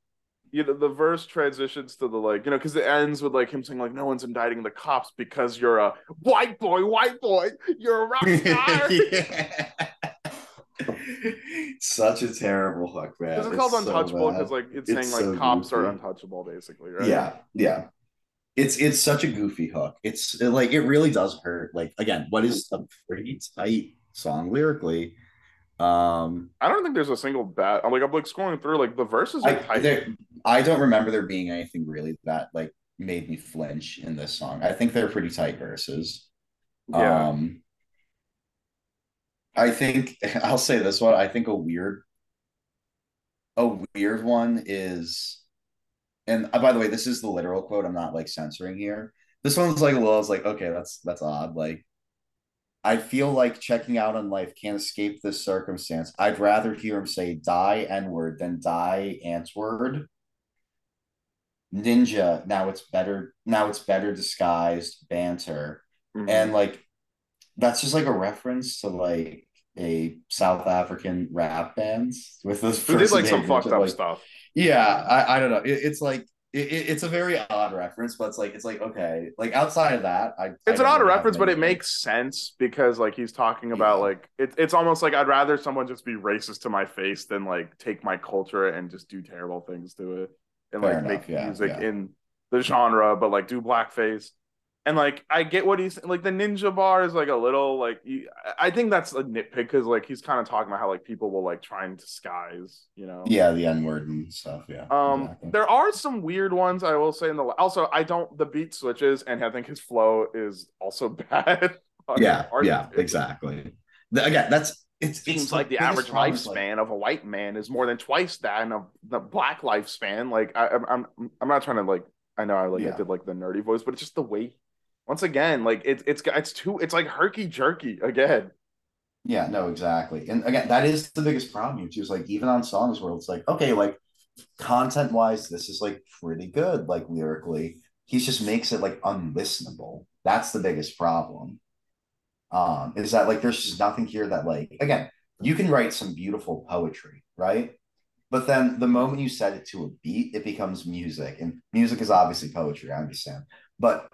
You know, the verse transitions to the like, you know, because it ends with like him saying, like, no one's indicting the cops because you're a white boy, white boy, you're a rock <laughs> star. Such a terrible hook, man. Because it's called so untouchable because like it's, It's saying like so cops are untouchable basically, right? Yeah, yeah. It's it's such a goofy hook. It's like it really does hurt. Like again, what is a pretty tight song lyrically? Um, I don't think there's a single bad. I'm like I'm like scrolling through like the verses are I tight. I don't remember there being anything really that like made me flinch in this song. I think they're pretty tight verses. yeah, Um, I think <laughs> I'll say this one. I think a weird, a weird one is, and uh, by the way, this is the literal quote. I'm not like censoring here. This one's like a little. I was like, okay, that's that's odd. Like, I feel like checking out on life can't escape this circumstance. I'd rather hear him say "die n word" than "Die Antwoord." Ninja. Now it's better. Now it's better disguised banter Mhm. and like that's just like a reference to like a South African rap band with those. Who did like some fucked up like, stuff. Yeah, I, I don't know. It, it's like it, it's a very odd reference, but it's like it's like okay, like outside of that, I it's I an odd reference, but it makes sense because like he's talking about Yeah. like it, it's almost like I'd rather someone just be racist to my face than like take my culture and just do terrible things to it and Fair like enough, make yeah, music yeah. in the genre, but like do blackface. And like I get what he's like the ninja bar is like a little like you, I think that's a nitpick because like he's kind of talking about how like people will like try and disguise, you know. yeah, the N word and stuff. Yeah, Um, exactly. there are some weird ones I will say in the also I don't the beat switches and I think his flow is also <laughs> bad. yeah, yeah, exactly. Again, that's it's Seems it's like the average problem is, like- lifespan of a white man is more than twice that of the black lifespan. Like I, I'm, I'm, I'm not trying to like. I know I like I did like the nerdy voice, but it's just the way. Once again, like it's it's it's too it's like herky jerky again. Yeah, no, exactly. And again, that is the biggest problem, which is like even on songs where it's like, okay, like content wise, this is like pretty good, like lyrically. He just makes it like unlistenable. That's the biggest problem. Um, is that like there's just nothing here that like again, you can write some beautiful poetry, right? But then the moment you set it to a beat, it becomes music. And music is obviously poetry, I understand. But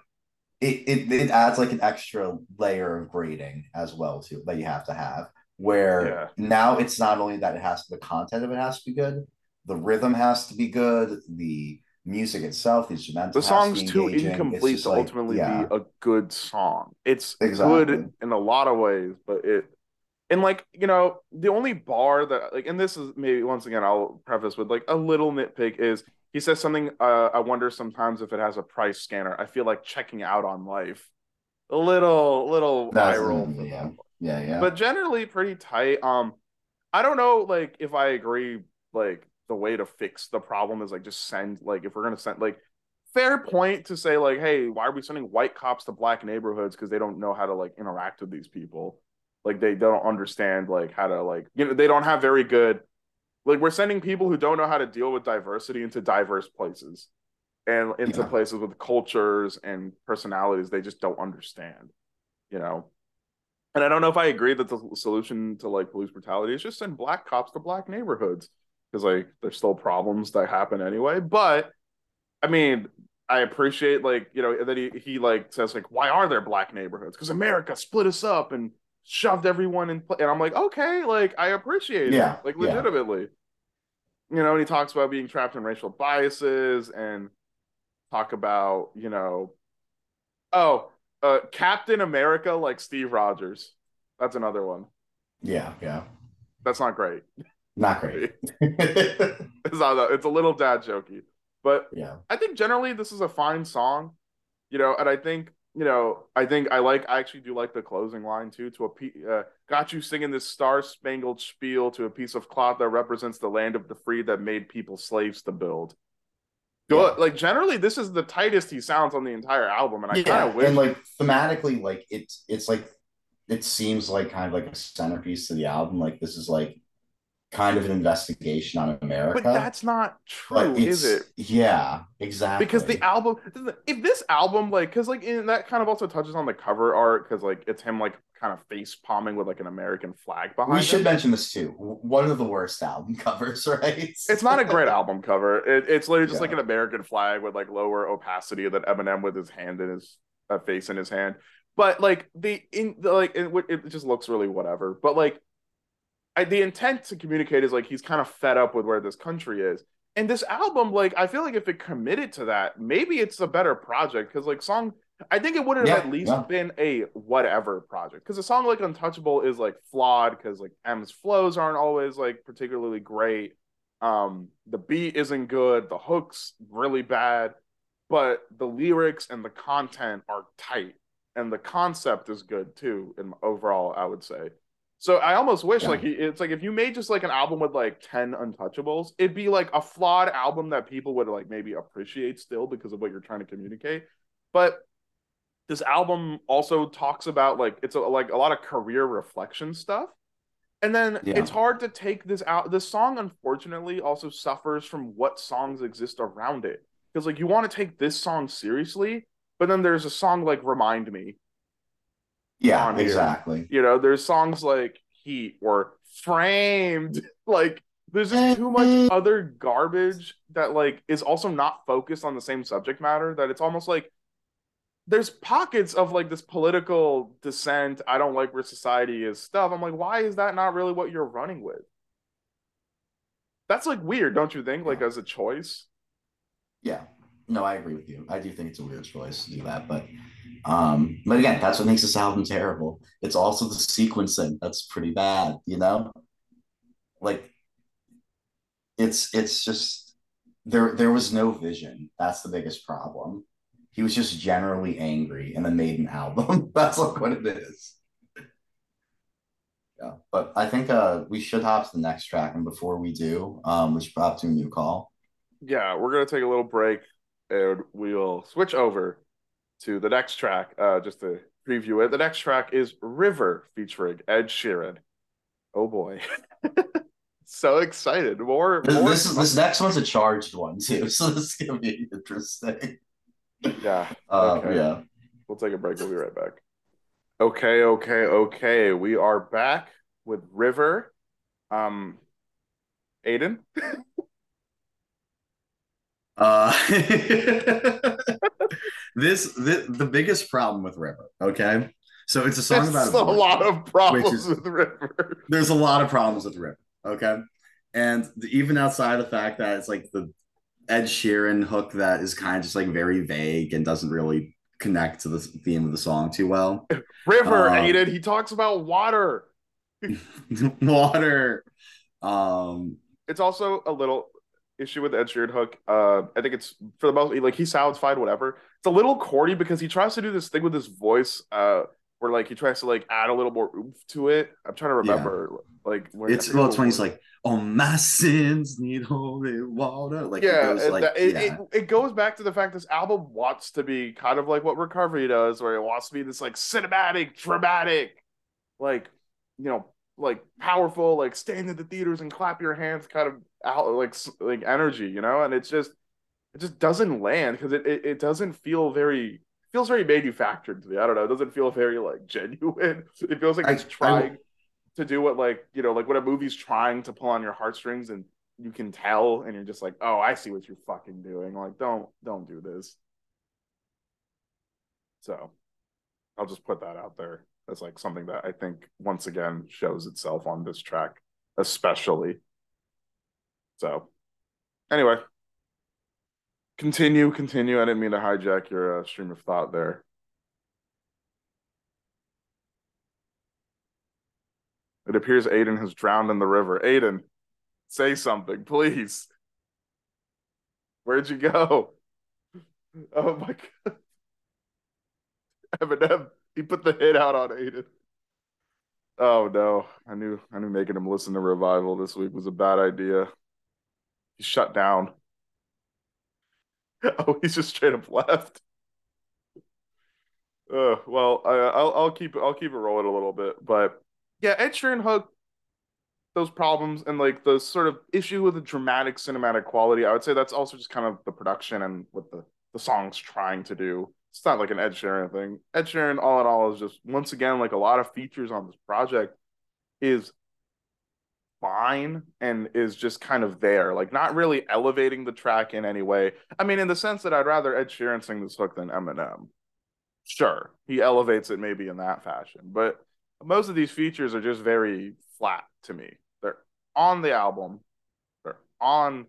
it, it it adds like an extra layer of grading as well too that you have to have where Yeah. now it's not only that it has the content of it has to be good the rhythm has to be good the music itself the instrumental The song's to too. Incomplete to like, ultimately yeah, be a good song. It's Exactly. good in a lot of ways, but it and like you know the only bar that like and this is maybe once again I'll preface with like a little nitpick is he says something uh, I wonder sometimes if it has a price scanner. I feel like checking out on life. A little little That's- viral yeah. yeah yeah But generally pretty tight. Um I don't know like if I agree like the way to fix the problem is like just send like if we're gonna send like fair point to say like hey why are we sending white cops to black neighborhoods because they don't know how to like interact with these people? Like they don't understand like how to like you know they don't have very good like we're sending people who don't know how to deal with diversity into diverse places and into Yeah. places with cultures and personalities they just don't understand you know? And i don't know if i agree that the solution to like police brutality is just send black cops to black neighborhoods because like there's still problems that happen anyway but i mean i appreciate like you know that he, he like says like why are there black neighborhoods? Because america split us up and shoved everyone in pla-. and i'm like okay like i appreciate Yeah, it like yeah. legitimately. You know and he talks about being trapped in racial biases and talk about you know oh uh captain america like steve rogers. That's another one. Yeah yeah. That's not great not great <laughs> it's not it's a little dad jokey but yeah I think generally this is a fine song, you know, and I think you know I think I like I actually do like the closing line too. To a uh, got you singing this star spangled spiel to a piece of cloth that represents the land of the free that made people slaves to build. Good. Yeah. Like generally, this is the tightest he sounds on the entire album, and I kind of wish and like thematically like it's it's like it seems like kind of like a centerpiece to the album like this is like kind of an investigation on america. but that's not true, is it? yeah exactly because the album if this album like because like in that kind of also touches on the cover art because like it's him like kind of face palming with like an american flag behind we him. should mention this too. One of the worst album <laughs> covers right? It's not a great album cover. It, it's literally just Yeah. like an american flag with like lower opacity that eminem with his hand in his uh, face in his hand. But like the in the like it, it just looks really whatever. But like I, the intent to communicate is like he's kind of fed up with where this country is. And this album like i feel like if it committed to that maybe it's a better project because like song i think it would have Yeah, at least yeah. been a whatever project. Because a song like untouchable is like flawed because like m's flows aren't always like particularly great. Um the beat isn't good the hooks really bad but the lyrics and the content are tight and the concept is good too in overall i would say so i almost wish Yeah. like it's like if you made just like an album with like 10 untouchables it'd be like a flawed album that people would like maybe appreciate still because of what you're trying to communicate but this album also talks about like it's a, like a lot of career reflection stuff and then Yeah. it's hard to take this out this song unfortunately also suffers from what songs exist around it because like you want to take this song seriously but then there's a song like remind me yeah on here. exactly. You know there's songs like heat or framed. <laughs> Like there's just too much other garbage that like is also not focused on the same subject matter that it's almost like there's pockets of like this political dissent i don't like where society is stuff. I'm like why is that not really what you're running with? That's like weird don't you think? Like as a choice? Yeah. No, I agree with you. I do think it's a weird choice to do that, but um, but again, that's what makes this album terrible. It's also the sequencing that's pretty bad, you know? Like it's it's just there there was no vision. That's the biggest problem. He was just generally angry and then made an album. <laughs> That's like what it is. Yeah, but I think uh we should hop to the next track, and before we do, um, we should hop to a new call. yeah we're gonna take a little break and we'll switch over to the next track uh just to preview it the next track is river featuring ed sheeran oh boy <laughs> so excited more This, more this is this next one's a charged one too, <laughs> so this is gonna be interesting. yeah Uh, Okay. yeah. We'll take a break. We'll be right back. Okay, okay, okay. We are back with River. Um, Aidan. <laughs> Uh, <laughs> this, this the biggest problem with River. Okay, so it's a song There's about a lot of problems is- with River. There's a lot of problems with River. Okay, and the, even outside the fact that it's like the Ed Sheeran hook that is kind of just like very vague and doesn't really connect to the theme of the song too well. <laughs> River, Um, Aidan. He talks about water. <laughs> Water. Um, It's also a little issue with the Ed Sheeran hook. Uh, I think it's for the most like he sounds fine, whatever. It's a little corny because he tries to do this thing with his voice, uh, where like he tries to like add a little more oomph to it. I'm trying to Yeah. remember, like when it's well, it's when he's like, "Oh, my sins need holy water." Like, it goes like, that- it, yeah. it, it goes back to the fact this album wants to be kind of like what Recovery does, where it wants to be this like cinematic, dramatic, like you know, like powerful, like stand in the theaters and clap your hands, kind of out like like energy, you know, and it's just it just doesn't land because it, it it doesn't feel very feels very manufactured to me. I don't know, it doesn't feel very like <laughs> genuine. It feels like I- it's I- trying to do what like you know like what a movie's trying to pull on your heartstrings and you can tell and you're just like oh i see what you're fucking doing. Like don't don't do this. So i'll just put that out there as like something that i think once again shows itself on this track especially so anyway continue continue i didn't mean to hijack your uh, stream of thought there It appears Aidan has drowned in the river. Aidan, say something, please. Where'd you go? <laughs> Oh my god. <laughs> Eminem, he put the hit out on Aidan. Oh no. I knew I knew making him listen to Revival this week was a bad idea. He shut down. <laughs> Oh, he's just straight up left. Uh, well, I, I'll I'll keep I'll keep it rolling a little bit, but yeah, Ed Sheeran hook those problems and like the sort of issue with the dramatic cinematic quality. I would say that's also just kind of the production and what the the song's trying to do. It's not like an Ed Sheeran thing. Ed Sheeran, all in all, is just once again like a lot of features on this project is fine and is just kind of there, like not really elevating the track in any way. I mean, in the sense that I'd rather Ed Sheeran sing this hook than Eminem. Sure, he elevates it maybe in that fashion, but most of these features are just very flat to me. They're on the album, they're on,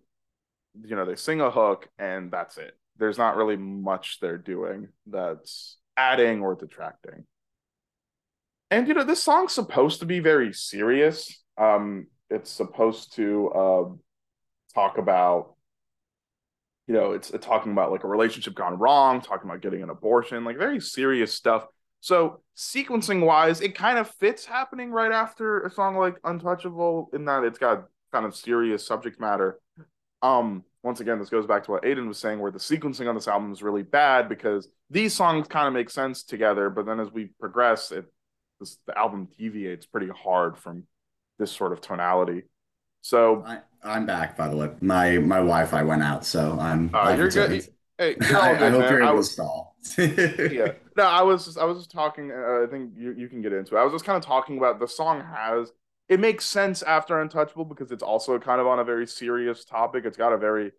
you know, they sing a hook and that's it. There's not really much they're doing that's adding or detracting. And you know, this song's supposed to be very serious. Um, it's supposed to uh, talk about, you know, it's, it's talking about like a relationship gone wrong, talking about getting an abortion, like very serious stuff. So sequencing wise, it kind of fits happening right after a song like Untouchable in that it's got kind of serious subject matter. Um, once again, this goes back to what Aidan was saying, where the sequencing on this album is really bad because these songs kind of make sense together, but then as we progress, it this, the album deviates pretty hard from this sort of tonality. So I, I'm back, by the way. My my Wi-Fi went out, so I'm. uh, I've you're good. Hey, <laughs> you're all I, good, I hope man. you're I able to was- stall. <laughs> yeah. No, I was just I was just talking. Uh, I think you you can get into it. I was just kind of talking about the song has it makes sense after Untouchable because it's also kind of on a very serious topic. It's got a very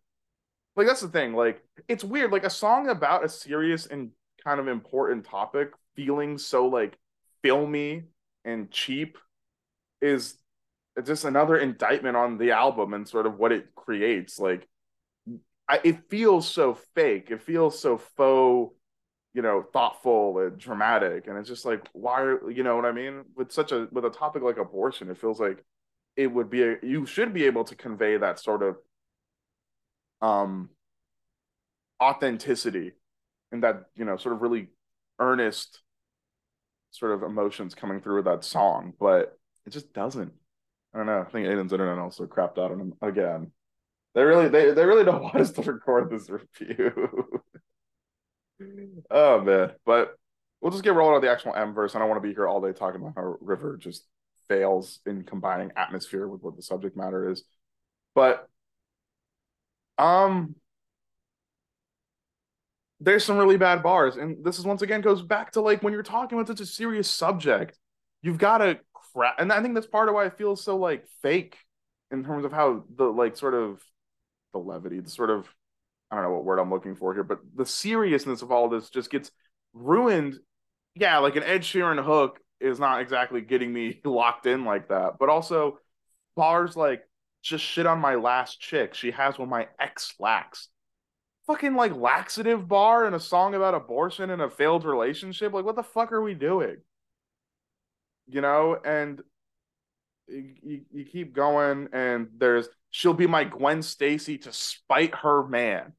like that's the thing. Like it's weird. Like a song about a serious and kind of important topic feeling so like filmy and cheap is just another indictment on the album and sort of what it creates. Like I, it feels so fake. It feels so faux you know, thoughtful and dramatic. And it's just like, why are you know what I mean? With such a with a topic like abortion, it feels like it would be a, you should be able to convey that sort of um authenticity and that, you know, sort of really earnest sort of emotions coming through with that song, but it just doesn't. I don't know. I think Aidan's internet also crapped out on him again. They really they, they really don't <laughs> want us to record this review. <laughs> oh man, but we'll just get rolling on the actual M verse. I don't want to be here all day talking about how River just fails in combining atmosphere with what the subject matter is. But um there's some really bad bars. And this is once again goes back to like when you're talking about such a serious subject, you've got to crap. And I think that's part of why it feels so like fake in terms of how the like sort of the levity, the sort of I don't know what word I'm looking for here, but the seriousness of all this just gets ruined. Yeah, like an Ed Sheeran hook is not exactly getting me <laughs> locked in like that, but also bars like just shit on my last chick. She has what my ex lacks. Fucking like laxative bar and a song about abortion and a failed relationship. Like, what the fuck are we doing? You know, and you, you keep going, and there's she'll be my Gwen Stacy to spite her man.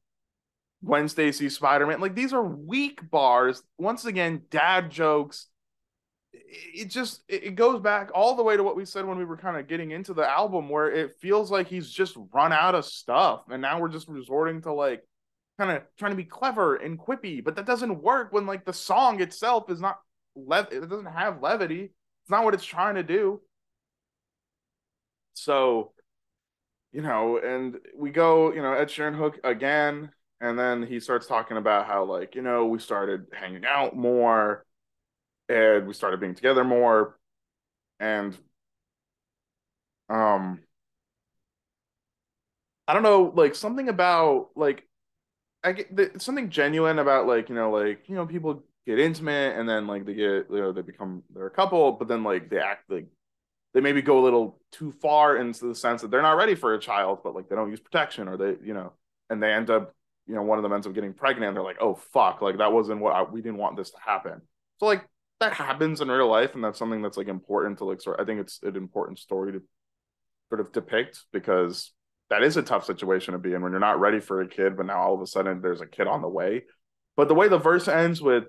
Gwen Stacy, Spider Man. Like these are weak bars. Once again, dad jokes. It just it goes back all the way to what we said when we were kind of getting into the album, where it feels like he's just run out of stuff, and now we're just resorting to like kind of trying to be clever and quippy, but that doesn't work when like the song itself is not lev. It doesn't have levity. It's not what it's trying to do. So, you know, and we go, you know, Ed Sheeran hook again and then he starts talking about how like you know we started hanging out more and we started being together more and um i don't know like something about like i get something genuine about like you know like you know people get intimate and then like they get you know they become they're a couple but then like they act like they maybe go a little too far into the sense that they're not ready for a child but like they don't use protection or they you know and they end up you know, one of them ends up getting pregnant. they're like, oh fuck, like that wasn't what I, we didn't want this to happen. So like that happens in real life, and that's something that's like important to like sort. I think it's an important story to sort of depict because that is a tough situation to be in when you're not ready for a kid, but now all of a sudden there's a kid on the way. But the way the verse ends with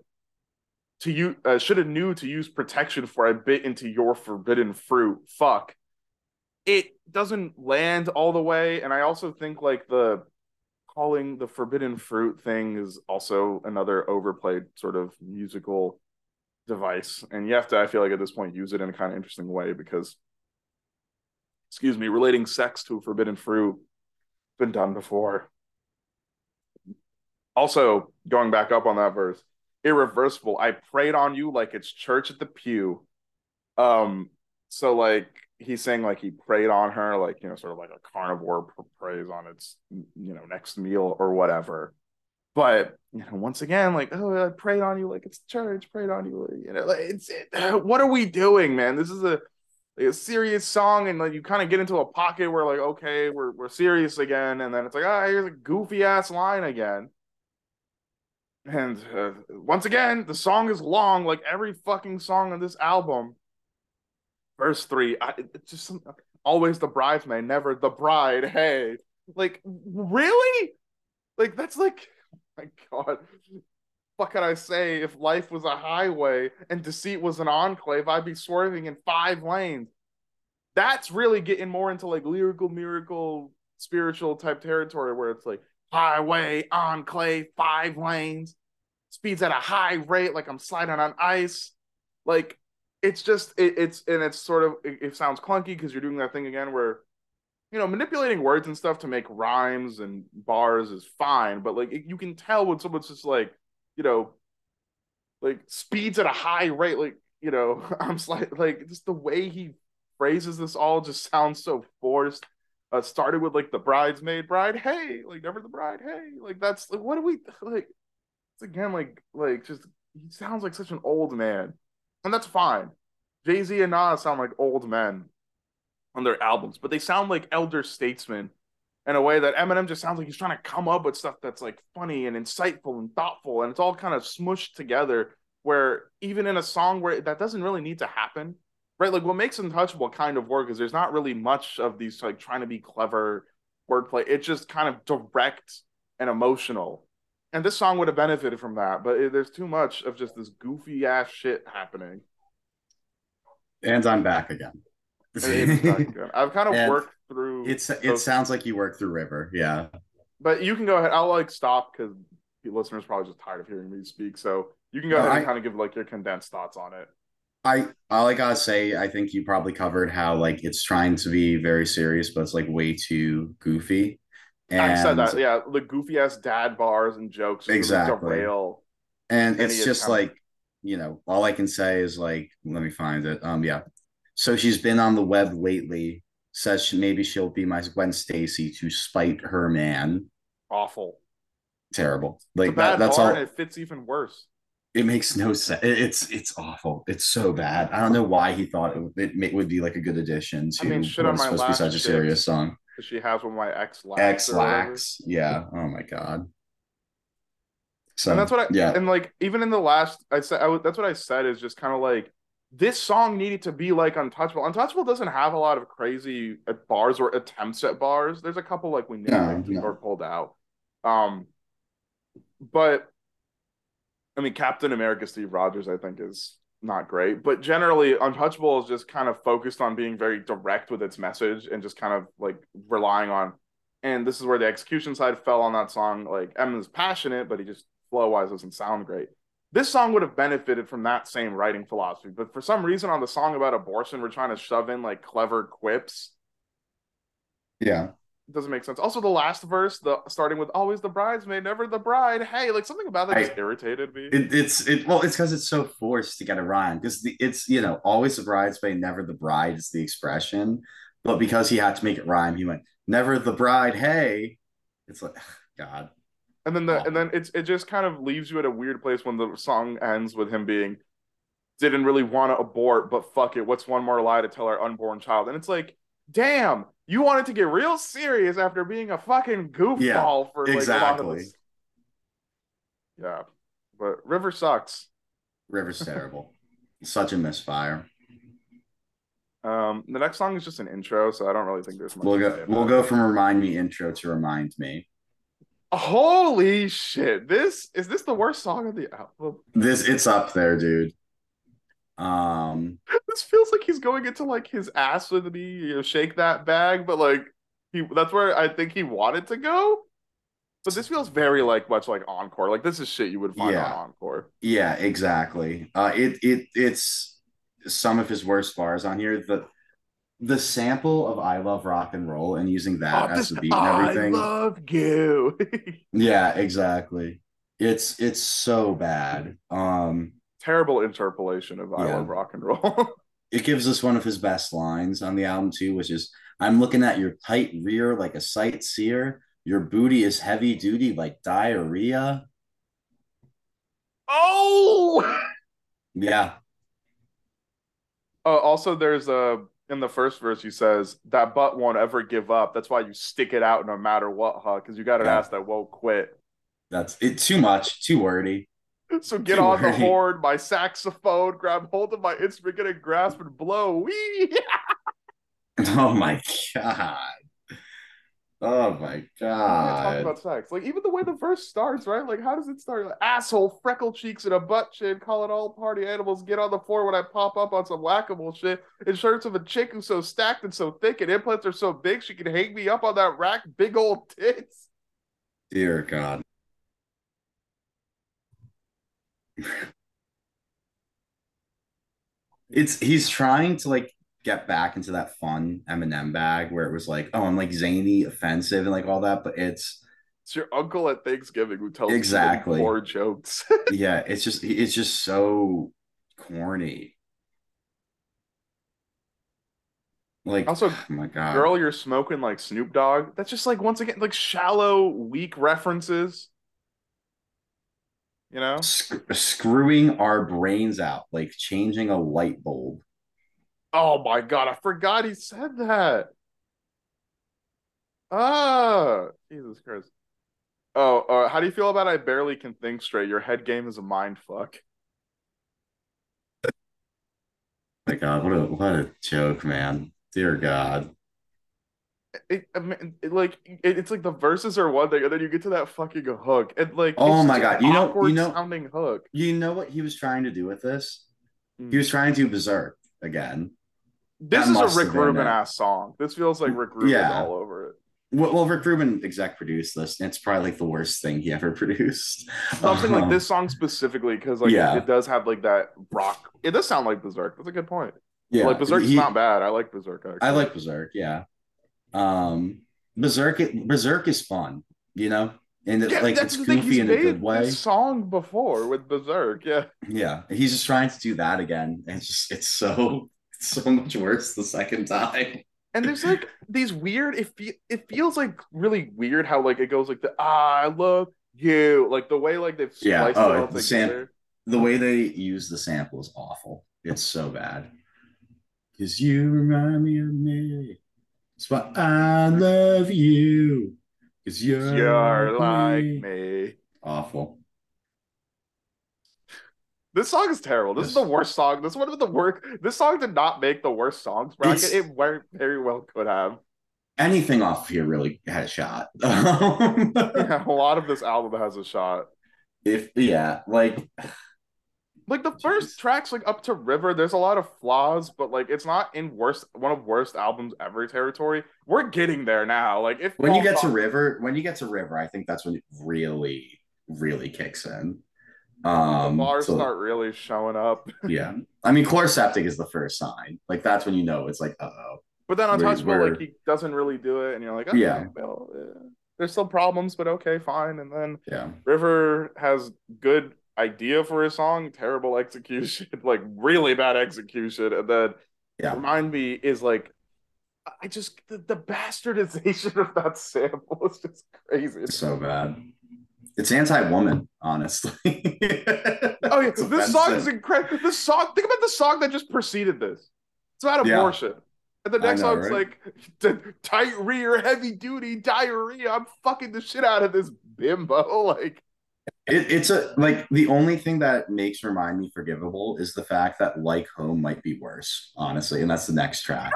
to you uh, should have knew to use protection for I bit into your forbidden fruit. Fuck. It doesn't land all the way. And I also think like the calling the forbidden fruit thing is also another overplayed sort of musical device and you have to i feel like at this point use it in a kind of interesting way because excuse me relating sex to forbidden fruit been done before also going back up on that verse irreversible i prayed on you like it's church at the pew um so like he's saying like he prayed on her, like you know, sort of like a carnivore preys on its you know next meal or whatever. But you know, once again, like oh, I prayed on you like it's church, preyed on you, you know, like it's it, <sighs> what are we doing, man? This is a like a serious song, and like you kind of get into a pocket where like okay, we're we're serious again, and then it's like ah, oh, here's a goofy ass line again. And uh, once again, the song is long, like every fucking song on this album verse three, I, it's just always the bridesmaid, never the bride. Hey, like really? Like that's like, <laughs> my God. What can I say? If life was a highway and deceit was an enclave, I'd be swerving in five lanes. That's really getting more into like lyrical, miracle, spiritual type territory where it's like highway, enclave, five lanes, speeds at a high rate, like I'm sliding on ice. Like it's just it, it's and it's sort of it, it sounds clunky because you're doing that thing again where you know manipulating words and stuff to make rhymes and bars is fine but like it, you can tell when someone's just like you know like speeds at a high rate like you know <laughs> i'm like like just the way he phrases this all just sounds so forced. Uh, started with like the bridesmaid bride, hey, like never the bride, hey, like that's like what do we like? It's again like like just he sounds like such an old man, and that's fine. Jay Z and Nas sound like old men on their albums, but they sound like elder statesmen in a way that Eminem just sounds like he's trying to come up with stuff that's like funny and insightful and thoughtful, and it's all kind of smushed together. Where even in a song where that doesn't really need to happen, right? Like what makes Untouchable kind of work is there's not really much of these like trying to be clever wordplay. It's just kind of direct and emotional. And this song would have benefited from that, but it, there's too much of just this goofy ass shit happening. And I'm back again. I've kind of <laughs> and worked through. It's those... it sounds like you worked through River, yeah. But you can go ahead. I'll like stop because the listeners probably just tired of hearing me speak. So you can go ahead I, and kind of give like your condensed thoughts on it. I all I gotta say, I think you probably covered how like it's trying to be very serious, but it's like way too goofy. And I said that, yeah, the goofy ass dad bars and jokes exactly derail. And it's just like you know, all I can say is like, let me find it. Um, yeah. So she's been on the web lately. Says she, maybe she'll be my Gwen Stacy to spite her man. Awful. Terrible. Like that, that's all. it fits even worse. It makes no sense. It's it's awful. It's so bad. I don't know why he thought it, it would be like a good addition to I mean, shit what's supposed to be such a serious song. Because she has one of my ex lax. Ex lax. Yeah. Oh my god. So and that's what I yeah. And like even in the last, I said I, would that's what I said is just kind of like this song needed to be like Untouchable. Untouchable doesn't have a lot of crazy uh, bars or attempts at bars. There's a couple like we named no, no. or pulled out. Um, but I mean, Captain America Steve Rogers, I think, is not great. But generally, Untouchable is just kind of focused on being very direct with its message and just kind of like relying on. And this is where the execution side fell on that song. Like is passionate, but he just flow wise doesn't sound great. This song would have benefited from that same writing philosophy, but for some reason on the song about abortion, we're trying to shove in like clever quips. Yeah. Doesn't make sense. Also, the last verse, the starting with "always the bridesmaid, never the bride." Hey, like something about that I, just irritated me. It, it's it well, it's because it's so forced to get a rhyme. Because it's you know always the bridesmaid, never the bride is the expression, but because he had to make it rhyme, he went never the bride. Hey, it's like <sighs> God. And then the and then it's it just kind of leaves you at a weird place when the song ends with him being didn't really want to abort, but fuck it, what's one more lie to tell our unborn child? And it's like, damn, you wanted to get real serious after being a fucking goofball yeah, for like exactly. a lot of this. Yeah, but River sucks. River's <laughs> terrible. Such a misfire. Um, the next song is just an intro, so I don't really think there's much. We'll go. We'll go from remind me intro to remind me. Holy shit! This is this the worst song of the album? This it's up there, dude. Um, this feels like he's going into like his ass with me, you know, shake that bag, but like he that's where I think he wanted to go. But this feels very like much like encore. Like this is shit you would find yeah. on encore. Yeah, exactly. Uh, it it it's some of his worst bars on here. The the sample of I love rock and roll and using that oh, as the beat and <laughs> everything. I love you. <laughs> yeah, exactly. It's it's so bad. Um terrible interpolation of I yeah. love rock and roll. <laughs> it gives us one of his best lines on the album too, which is I'm looking at your tight rear like a sightseer. Your booty is heavy duty like diarrhea. Oh yeah. Uh, also, there's a in the first verse he says that butt won't ever give up. That's why you stick it out no matter what, huh? Because you got an yeah. ass that won't quit. That's it. Too much. Too wordy. <laughs> So get too on the horn, my saxophone, grab hold of my instrument, get a grasp and blow. Wee. <laughs> oh my god. Oh my god! Talk about sex. Like even the way the verse starts, right? Like how does it start? Like, Asshole, freckle cheeks, and a butt chin. Call it all party animals. Get on the floor when I pop up on some whackable shit. In shirts of a chick who's so stacked and so thick, and implants are so big she can hang me up on that rack. Big old tits. Dear God. It's he's trying to like get back into that fun Eminem bag where it was like, oh, I'm like zany, offensive, and like all that, but it's it's your uncle at Thanksgiving who tells exactly poor jokes. <laughs> yeah, it's just it's just so corny. Like, Also, oh my god, Girl, you're smoking like Snoop Dogg. That's just like once again like shallow, weak references. You know? Sc- screwing our brains out, like changing a light bulb. Oh my god, I forgot he said that. Ah, Jesus Christ. Oh, uh, how do you feel about I barely can think straight? Your head game is a mind fuck. My god, what a what a joke, man. Dear God. It, I mean, it, like it, it's like the verses are one thing, and then you get to that fucking hook, and like Oh my God, you know- you know- sounding hook. You know what he was trying to do with this? Hmm. He was trying to Berserk again. This that is a Rick Rubin ass song. This feels like Rick Rubin Yeah. all over it. Well, well, Rick Rubin exec produced this, and it's probably like the worst thing he ever <laughs> produced. Something like Um, this song specifically, because like Yeah. it does have like that rock. It does sound like Berserk. That's a good point. Yeah, like Berserk's he- not bad. I like Berserk. Actually. I like Berserk. Yeah, um, Berserk. Berserk is fun, you know, and it, Yeah, like it's goofy in a good way. song before with Berserk. Yeah. Yeah, he's just trying to do that again, and it's just it's so it's so much worse the second time. And there's like these weird. It fe- it feels like really weird how like it goes like the I love you like the way like they've Yeah, oh, the sam- The way they use the sample is awful. It's so bad. Cause you remind me of me. Why I love you. Cause you're, You're like me. me. Awful. This song is terrible. This is the worst song. This is one of the worst. This song did not make the worst songs bracket. It's- It very, very well could have. Anything off here really had a shot. <laughs> <laughs> Yeah, a lot of this album has a shot. if yeah, like Like the first Jeez. tracks, like up to River, there's a lot of flaws, but like it's not in worst one of worst albums ever territory. We're getting there now. Like if when you Paul get to River, when you get to River, I think that's when it really, really kicks in. the Um, bars so- start really showing up. <laughs> yeah. I mean, Chloraseptic is the first sign. Like that's when you know it's like, uh oh. But then Where- Untouchable, where- like he doesn't really do it, and you're like, okay, Yeah. well, eh, there's still problems, but okay, fine. And then Yeah. River has good idea for a song, terrible execution, <laughs> like really bad execution, and then Yeah. Remind Me is like, I just the, the bastardization <laughs> of that sample is just crazy. It's so bad. It's anti-woman, honestly. <laughs> Oh yeah, this song is incredible. This song, think about the song that just preceded this. It's about Yeah. abortion. And the next know, song's right? like tight rear, heavy duty diarrhea. I'm fucking the shit out of this bimbo. Like, It, it's a like the only thing that makes remind me forgivable is the fact that like home might be worse, honestly, and that's the next track.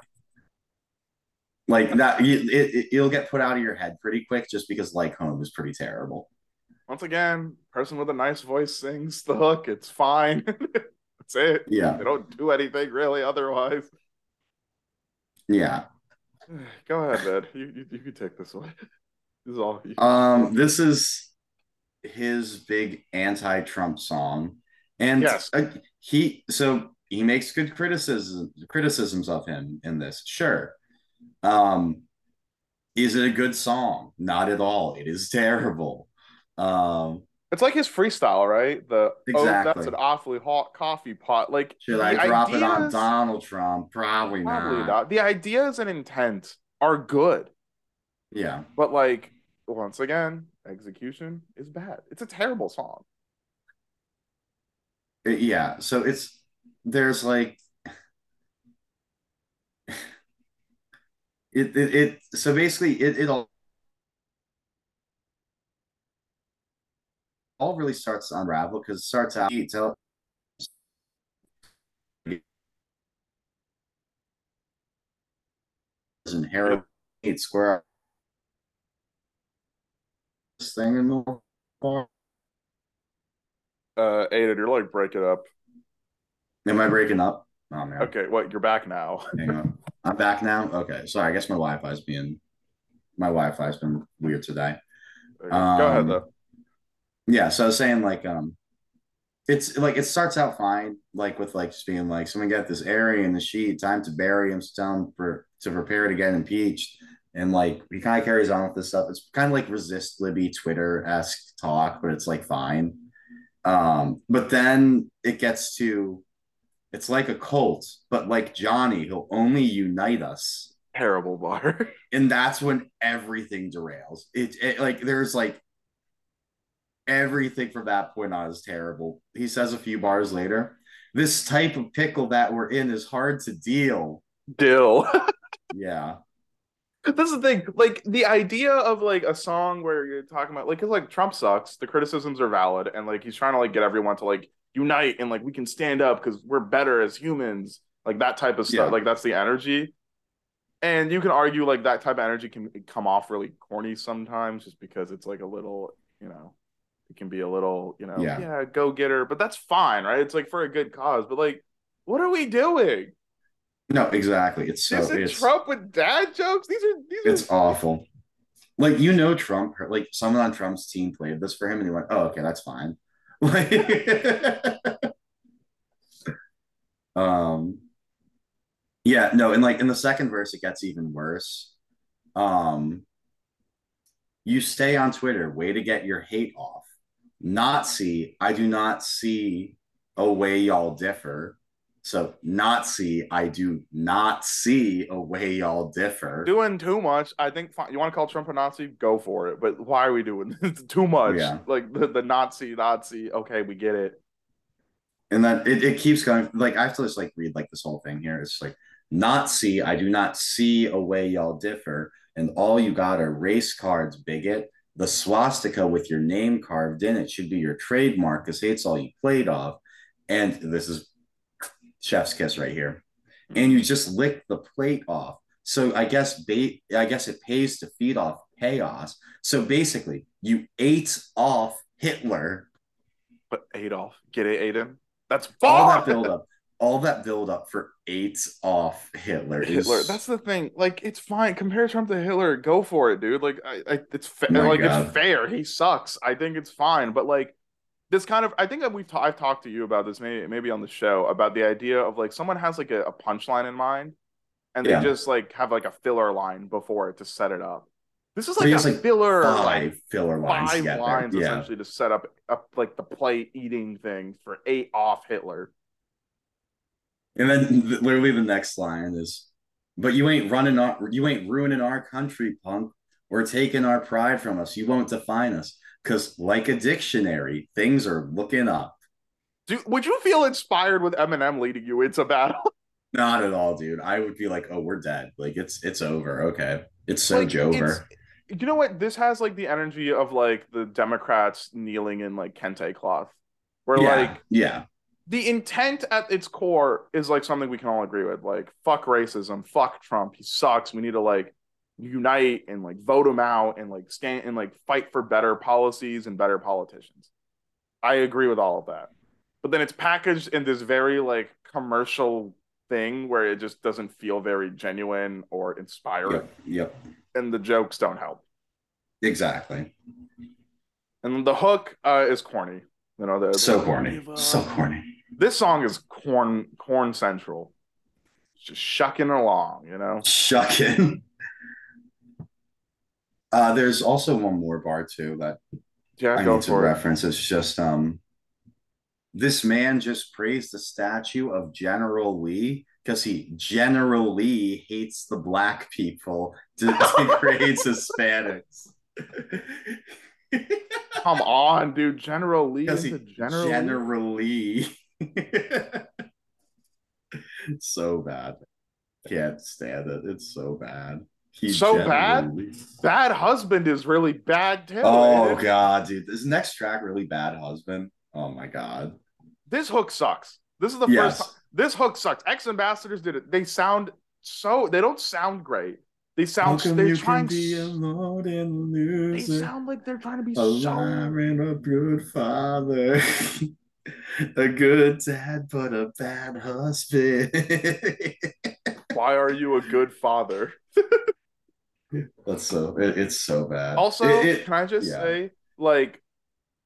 Like that, you- it, it it'll get put out of your head pretty quick just because like home is pretty terrible. once again, person with a nice voice sings the hook. It's fine. <laughs> That's it. Yeah, They don't do anything really otherwise. yeah. <sighs> Go ahead, man. You, you, you can take this one. <laughs> This is all. Um, this is his big anti-Trump song, and Yes. uh, he so he makes good criticism criticisms of him in this. Sure. Um, is it a good song? Not at all. It is <laughs> terrible. Um, It's like his freestyle, right? The oh, that's an awfully hot coffee pot. Like, should I drop it on Donald Trump? Probably, Probably not. not. The ideas and intent are good, Yeah, but like once again, execution is bad. It's a terrible song. It- yeah. So it's there's like <sighs> it it, it so basically it it all all really starts to unravel because it starts out you tell and square this thing in the bar. Uh, Aidan, you're like break it up. Am I breaking up? Oh man. Okay, what? You're back now. <laughs> Hang on. I'm back now. Okay. Sorry. I guess my Wi-Fi's being my Wi-Fi's been weird today. Go ahead Um, though. Yeah. So I was saying like um it's like it starts out fine, like with like just being like someone got this area in the sheet, time to bury him, him for to prepare to get impeached. And like he kind of carries on with this stuff. It's kind of like resist Libby Twitter-esque talk, but it's like fine. Um, but then it gets to It's like a cult, but like Johnny, he'll only unite us. Terrible bar. <laughs> And that's when everything derails. It, it like there's like everything from that point on is terrible. He says a few bars later, this type of pickle that we're in is hard to deal. Dill. <laughs> Yeah. That's the thing. Like the idea of like a song where you're talking about like cause like Trump sucks, the criticisms are valid, and like he's trying to like get everyone to like unite and like we can stand up because we're better as humans, like that type of stuff. Yeah. Like that's the energy. And you can argue like that type of energy can come off really corny sometimes just because it's like a little, you know, it can be a little, you know, Yeah. yeah, go getter, but that's fine, right? It's like for a good cause. But like, what are we doing? No, exactly. It's so Isn't it's Trump with dad jokes? These are these it's are awful. Like you know Trump, like someone on Trump's team played this for him and he went, Oh, okay, that's fine. <laughs> Like <laughs> um yeah, no, and like in the second verse it gets even worse. Um you stay on Twitter, way to get your hate off. Not see, I do not see a way y'all differ. So not see, I do not see a way y'all differ. doing too much. I think fine. you want to call Trump a Nazi, go for it. But why are we doing <laughs> this? too much? Yeah. Like the, the Nazi, Nazi. Okay, we get it. and then it, it keeps going like i have to just like read like this whole thing here it's like not see i do not see a way y'all differ and all you got are race cards bigot the swastika with your name carved in it should be your trademark because hate's all you played off and this is chef's kiss right here and you just lick the plate off so i guess bait i guess it pays to feed off chaos so basically you ate off hitler But Adolf, get it, Aidan? That's all that build up, all that build up for eight off Hitler. Is, Hitler. That's the thing. Like, it's fine. Compare Trump to Hitler. Go for it, dude. Like, I, I it's fa- oh My like God. it's fair. He sucks. I think it's fine. But like, this kind of, I think that we've ta- I've talked to you about this maybe maybe on the show about the idea of like someone has like a, a punchline in mind, and Yeah. they just like have like a filler line before it to set it up. This is like a like, filler, five like filler lines. five lines Yeah, essentially to set up up like the play eating thing for eight off Hitler. and then literally the next line is, "But you ain't running our, you ain't ruining our country, punk. We're taking our pride from us. You won't define us, cause like a dictionary, things are looking up." Do, would you feel inspired with Eminem leading you into battle? <laughs> Not at all, dude. I would be like, "Oh, we're dead. Like it's it's over. Okay, it's so Like, Jover." it's- You know what? This has like the energy of like the Democrats kneeling in like kente cloth, where yeah, like yeah, the intent at its core is like something we can all agree with. Like, fuck racism, fuck Trump, he sucks. We need to like unite and like vote them out and like stand and like fight for better policies and better politicians. I agree with all of that. But then it's packaged in this very like commercial thing where it just doesn't feel very genuine or inspiring. yep, yep, and the jokes don't help. exactly. And the hook uh, is corny. You know, the, So the- corny, so corny. This song is corn corn central. It's just shucking along, you know. Shucking. Uh, there's also one more bar too that Yeah, I need to it. reference. It's just um, this man just praised the statue of General Lee because he generally hates the black people, <laughs> de- degrades Hispanics. <laughs> Come on, dude. General Lee is a general. Lee? generally <laughs> so bad. Can't stand it. It's so bad. So bad? Bad husband is really bad too. Oh god, dude. This next track really bad husband. Oh my god. This hook sucks. This is the Yes. first. This hook sucks. X Ambassadors did it. They sound so. They don't sound great. They sound. They're trying. be s- alone and They sound like they're trying to be A so. and a good father. <laughs> a good dad, but a bad husband. <laughs> Why are you a good father? <laughs> That's so it- it's so bad. Also, It- it- can I just yeah. say, like,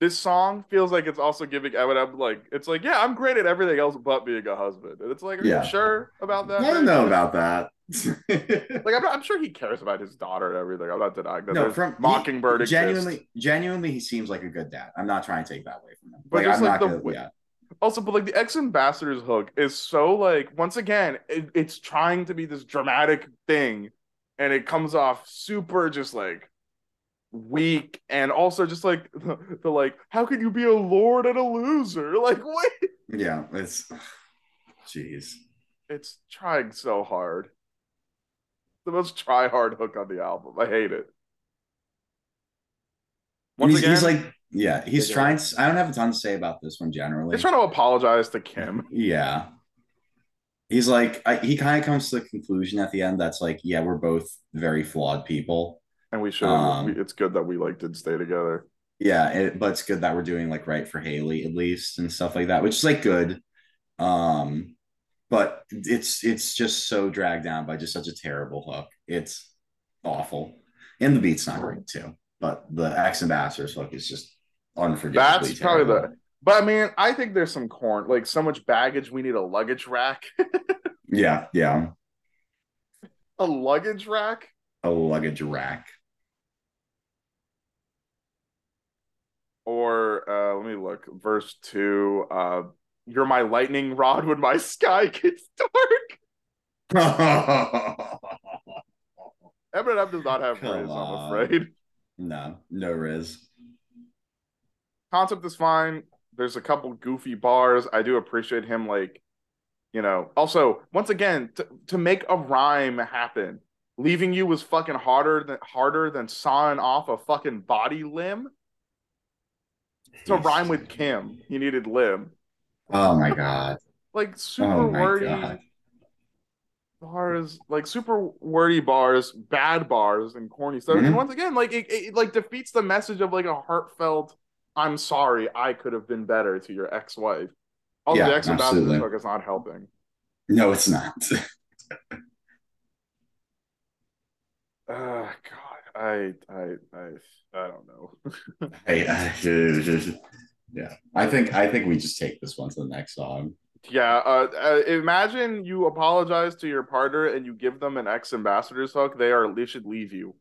this song feels like it's also giving Eminem like it's like, yeah, I'm great at everything else but being a husband, and it's like, are Yeah. you sure about that? I don't know about that. <laughs> Like, I'm, not, I'm sure he cares about his daughter and everything. I'm not denying that. no, from Mockingbird he, exists. genuinely, genuinely, he seems like a good dad. I'm not trying to take that away from him. But like just I'm like not the gonna, yeah. Also, but like the X Ambassadors' hook is so like once again, it, it's trying to be this dramatic thing, and it comes off super just like weak, and also just like <laughs> the, the like, how can you be a lord and a loser? <laughs> Like, what? Yeah, it's jeez. It's trying so hard. The most try hard hook on the album. I hate it. Once He's, again, he's like, yeah, he's Yeah. trying. I don't have a ton to say about this one generally. he's trying to apologize to Kim. Yeah. He's like, I, he kind of comes to the conclusion at the end that's like, yeah, we're both very flawed people. And we should. Um, it's good that we like did stay together. Yeah, it, but it's good that we're doing like right for Hailie at least and stuff like that, which is like good. Um, but it's it's just so dragged down by just such a terrible hook. It's awful, and the beat's not great too. But the X Ambassadors' hook is just unforgivably. That's probably terrible. the. But I mean, I think there's some corn, like so much baggage. We need a luggage rack. <laughs> yeah, yeah, a luggage rack. a luggage rack. Or uh let me look. Verse two. Uh, you're my lightning rod when my sky <laughs> gets dark. <laughs> Eminem does not have Come Riz, I'm afraid. no, no Riz. Concept is fine. There's a couple goofy bars. I do appreciate him, like, you know. Also, once again, to, to make a rhyme happen, leaving you was fucking harder than harder than sawing off a fucking body limb. To rhyme with Kim, he needed limb. Oh my god. Like super Oh wordy god. bars, like super wordy bars, bad bars, and corny stuff. Mhm. And once again, like it, it like defeats the message of like a heartfelt "I'm sorry, I could have been better" to your ex-wife. Also, Yeah, the X Ambassadors' absolutely. hook is not helping. No, it's not. Uh, <laughs> God, I, I, I, I don't know. <laughs> I, I- <laughs> yeah, I think I think we just take this one to the next song. yeah, uh, uh, imagine you apologize to your partner and you give them an X Ambassadors' hook. They are they should leave you.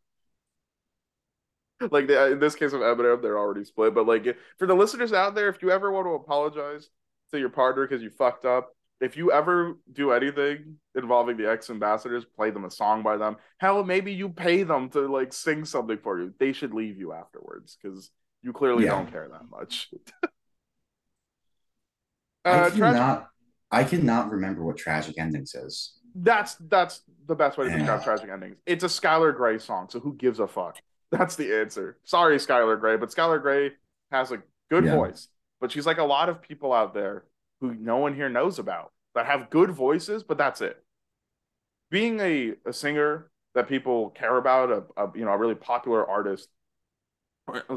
Like they, in this case of Eminem, they're already split. But like for the listeners out there, if you ever want to apologize to your partner because you fucked up, if you ever do anything involving the X Ambassadors, play them a song by them. Hell, maybe you pay them to like sing something for you. They should leave you afterwards because you clearly Yeah. don't care that much. I uh, cannot. tragic, I cannot remember what tragic endings is. that's that's the best way to describe Yeah. tragic endings. It's a Skylar Grey song, so who gives a fuck? That's the answer. Sorry, Skylar Grey, but Skylar Grey has a good Yeah. voice, but she's like a lot of people out there who no one here knows about that have good voices, but that's it. Being a, a singer that people care about, a, a you know a really popular artist,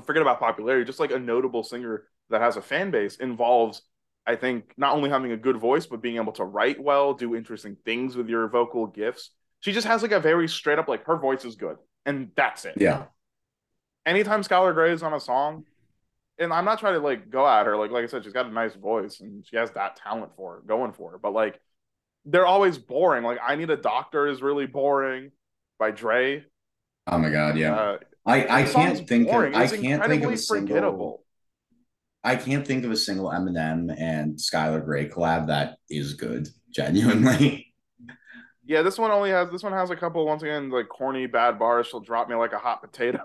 forget about popularity, just like a notable singer that has a fan base involves, I think, not only having a good voice but being able to write well, do interesting things with your vocal gifts. She just has like a very straight up like her voice is good, and that's it Yeah, anytime Skylar Grey is on a song, and I'm not trying to like go at her, like like I said, she's got a nice voice and she has that talent for going for her. But like they're always boring. Like I Need a Doctor is really boring by Dre. Oh my god, yeah. Uh, I I can't think boring. of I It's can't think of a single forgettable. I can't think of a single Eminem and Skylar Grey collab that is good. Genuinely. Yeah, this one only has this one has a couple once again like corny bad bars. She'll drop me like a hot potato.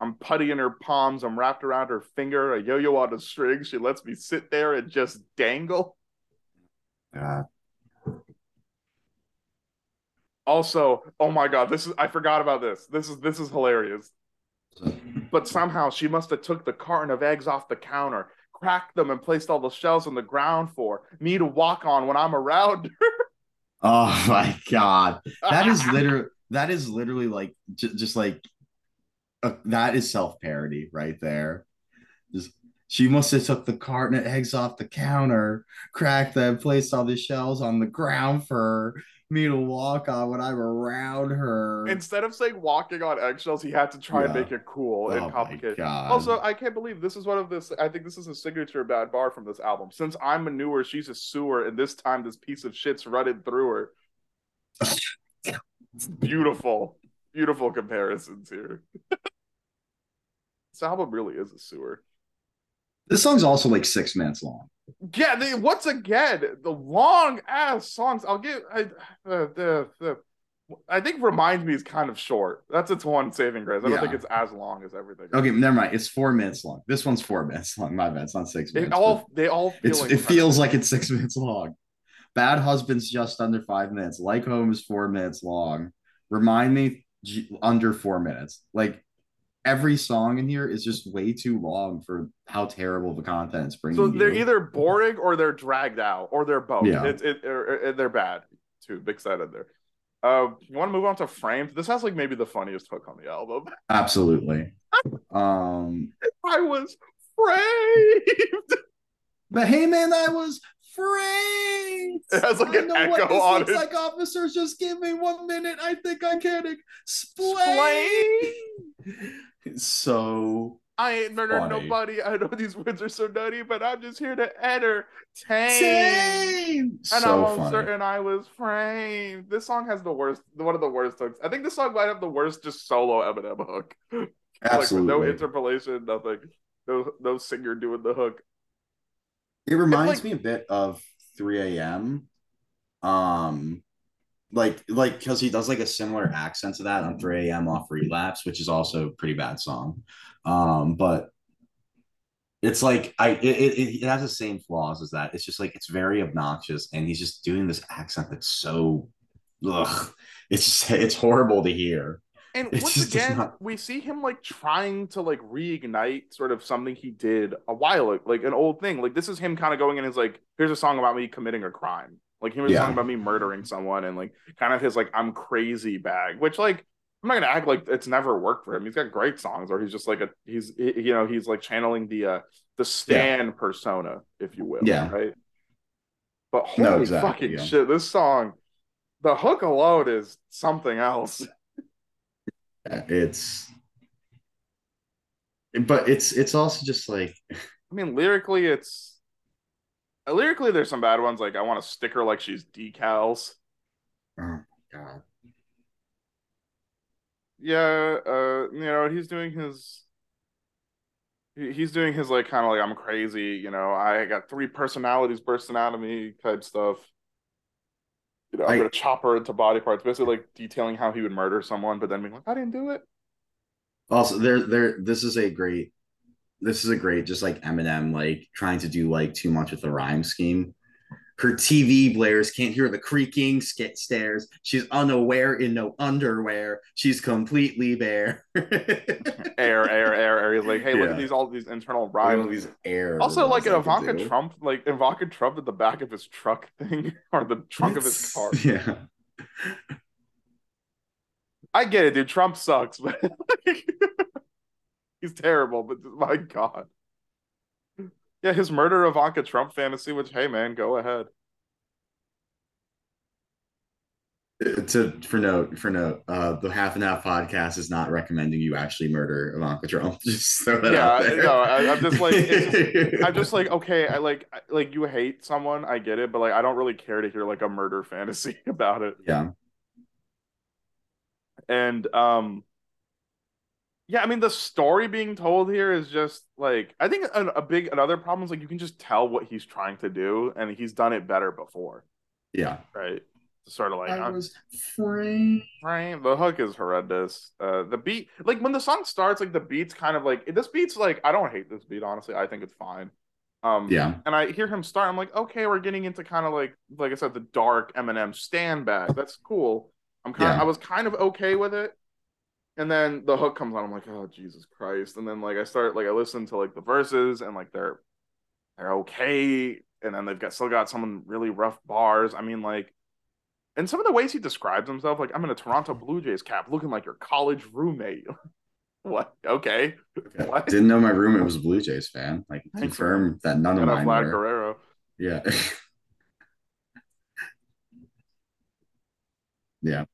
I'm putty in her palms. I'm wrapped around her finger. A yo-yo on a string. She lets me sit there and just dangle. Uh, Also, oh my god, this is I forgot about this. This is this is hilarious. But somehow she must have took the carton of eggs off the counter, cracked them, and placed all the shells on the ground for me to walk on when I'm around her. oh my god. That is <laughs> literally that is literally like j- just like uh, that is self parody right there. Just she must have took the carton of eggs off the counter, cracked them, placed all the shells on the ground for me to walk on when I'm around her. Instead of saying walking on eggshells, he had to try and make it cool Oh and complicated. Also, I can't believe this is one of this. I think this is a signature bad bar from this album. Since I'm a newer, she's a sewer, and this time this piece of shit's running through her. <laughs> beautiful, beautiful comparisons here. This album really is a sewer. This song's also like six minutes long. Yeah, they, once again, the long ass songs. I'll give I, uh, the the I think reminds me is kind of short. That's its one saving grace. I don't Yeah. think it's as long as everything. Okay, never mind. It's four minutes long. This one's four minutes long. My bad. It's not six They minutes. all they all feel it's, it feels like it's six minutes long. Bad Husband's just under five minutes. Like Home is four minutes long. Remind me under four minutes. Like every song in here is just way too long for how terrible the content it's bringing. So they're you. either boring or they're dragged out or they're both. Yeah. It's it, or, or they're bad too. Big sided there. Uh, you want to move on to Framed? This has like maybe the funniest hook on the album. absolutely. <laughs> Um, I was framed. but hey, man, I was framed. It has, like, I an know what echo this on looks it. like. Officers, just give me one minute. I think I can explain. So I ain't murdered Funny. nobody. I know these words are so nutty, but I'm just here to entertain. Same. And so I'm funny. certain I was framed. This song has the worst, one of the worst hooks. I think this song might have the worst just solo Eminem hook. Absolutely. <laughs> Like with no interpolation, nothing. No, no singer doing the hook. It reminds like- me a bit of 3 a.m. Um, like like because he does like a similar accent to that on 3 a.m. off relapse, which is also a pretty bad song. Um, but it's like I it, it, it has the same flaws as that. It's just like it's very obnoxious, and he's just doing this accent that's so ugh. It's just <laughs> it's horrible to hear. And It once again, not- we see him like trying to like reignite sort of something he did a while ago, like an old thing. Like this is him kind of going in his like, here's a song about me committing a crime. Like he was Yeah. talking about me murdering someone and like kind of his like I'm crazy bag, which like I'm not gonna act like it's never worked for him. He's got great songs, or he's just like a he's he- you know he's like channeling the uh the Stan persona, if you will. Yeah. Right. But No, holy exactly, fucking yeah. shit, this song, the hook alone is something else. It's but it's it's also just like <laughs> I mean, lyrically, it's uh, lyrically there's some bad ones. Like I want to stick her like she's decals. oh god. Yeah, uh, you know, he's doing his. he- He's doing his like kind of like I'm crazy, you know. I got three personalities bursting out of me type stuff. You know, I'm I- gonna chop her into body parts, basically like detailing how he would murder someone, but then being like, I didn't do it. Also, there, there. This is a great. This is a great, just like Eminem, like trying to do like too much with the rhyme scheme. Her TV blares can't hear the creaking sk- stairs. She's unaware in no underwear. She's completely bare. <laughs> Air, air, air, air. He's like, hey, look at these all these internal rhymes. these air. Also, like an Ivanka. Trump, like Ivanka Trump at the back of his truck thing <laughs> or the trunk of his car. <laughs> Yeah. I get it, dude. Trump sucks, but like, he's terrible. But my God, yeah, his murder of Ivanka Trump fantasy. Which, hey, man, go ahead. to for note for note uh the half and half podcast is not recommending you actually murder Ivanka Trump <laughs> just throw that Yeah, out there. no, I- I'm just like- it's <laughs> I'm just like, okay, I like, like you hate someone, I get it, but like, I don't really care to hear like a murder <laughs> fantasy about it. yeah And um yeah, I mean the story being told here is just like I think a, a big another problem is like you can just tell what he's trying to do and he's done it better before, yeah right? Sort of like I I'm- was framed right, the hook is horrendous. Uh the beat like when the song starts like the beat's kind of like this beat's like I don't hate this beat honestly. I think it's fine. Um yeah and I hear him start I'm like okay, we're getting into kind of like like I said the dark Eminem stand back. That's cool. I'm kind Yeah. I was kind of okay with it. And then the hook comes on. I'm like, oh Jesus Christ! And then like I start like I listen to like the verses and like they're they're okay. And then they've got still got some really rough bars. I mean like, and some of the ways he describes himself, like I'm in a Toronto Blue Jays cap, looking like your college roommate. <laughs> what? Okay. What? didn't know my roommate was a Blue Jays fan like Thanks, confirm that none of mine Vlad were Guerrero. yeah <laughs> yeah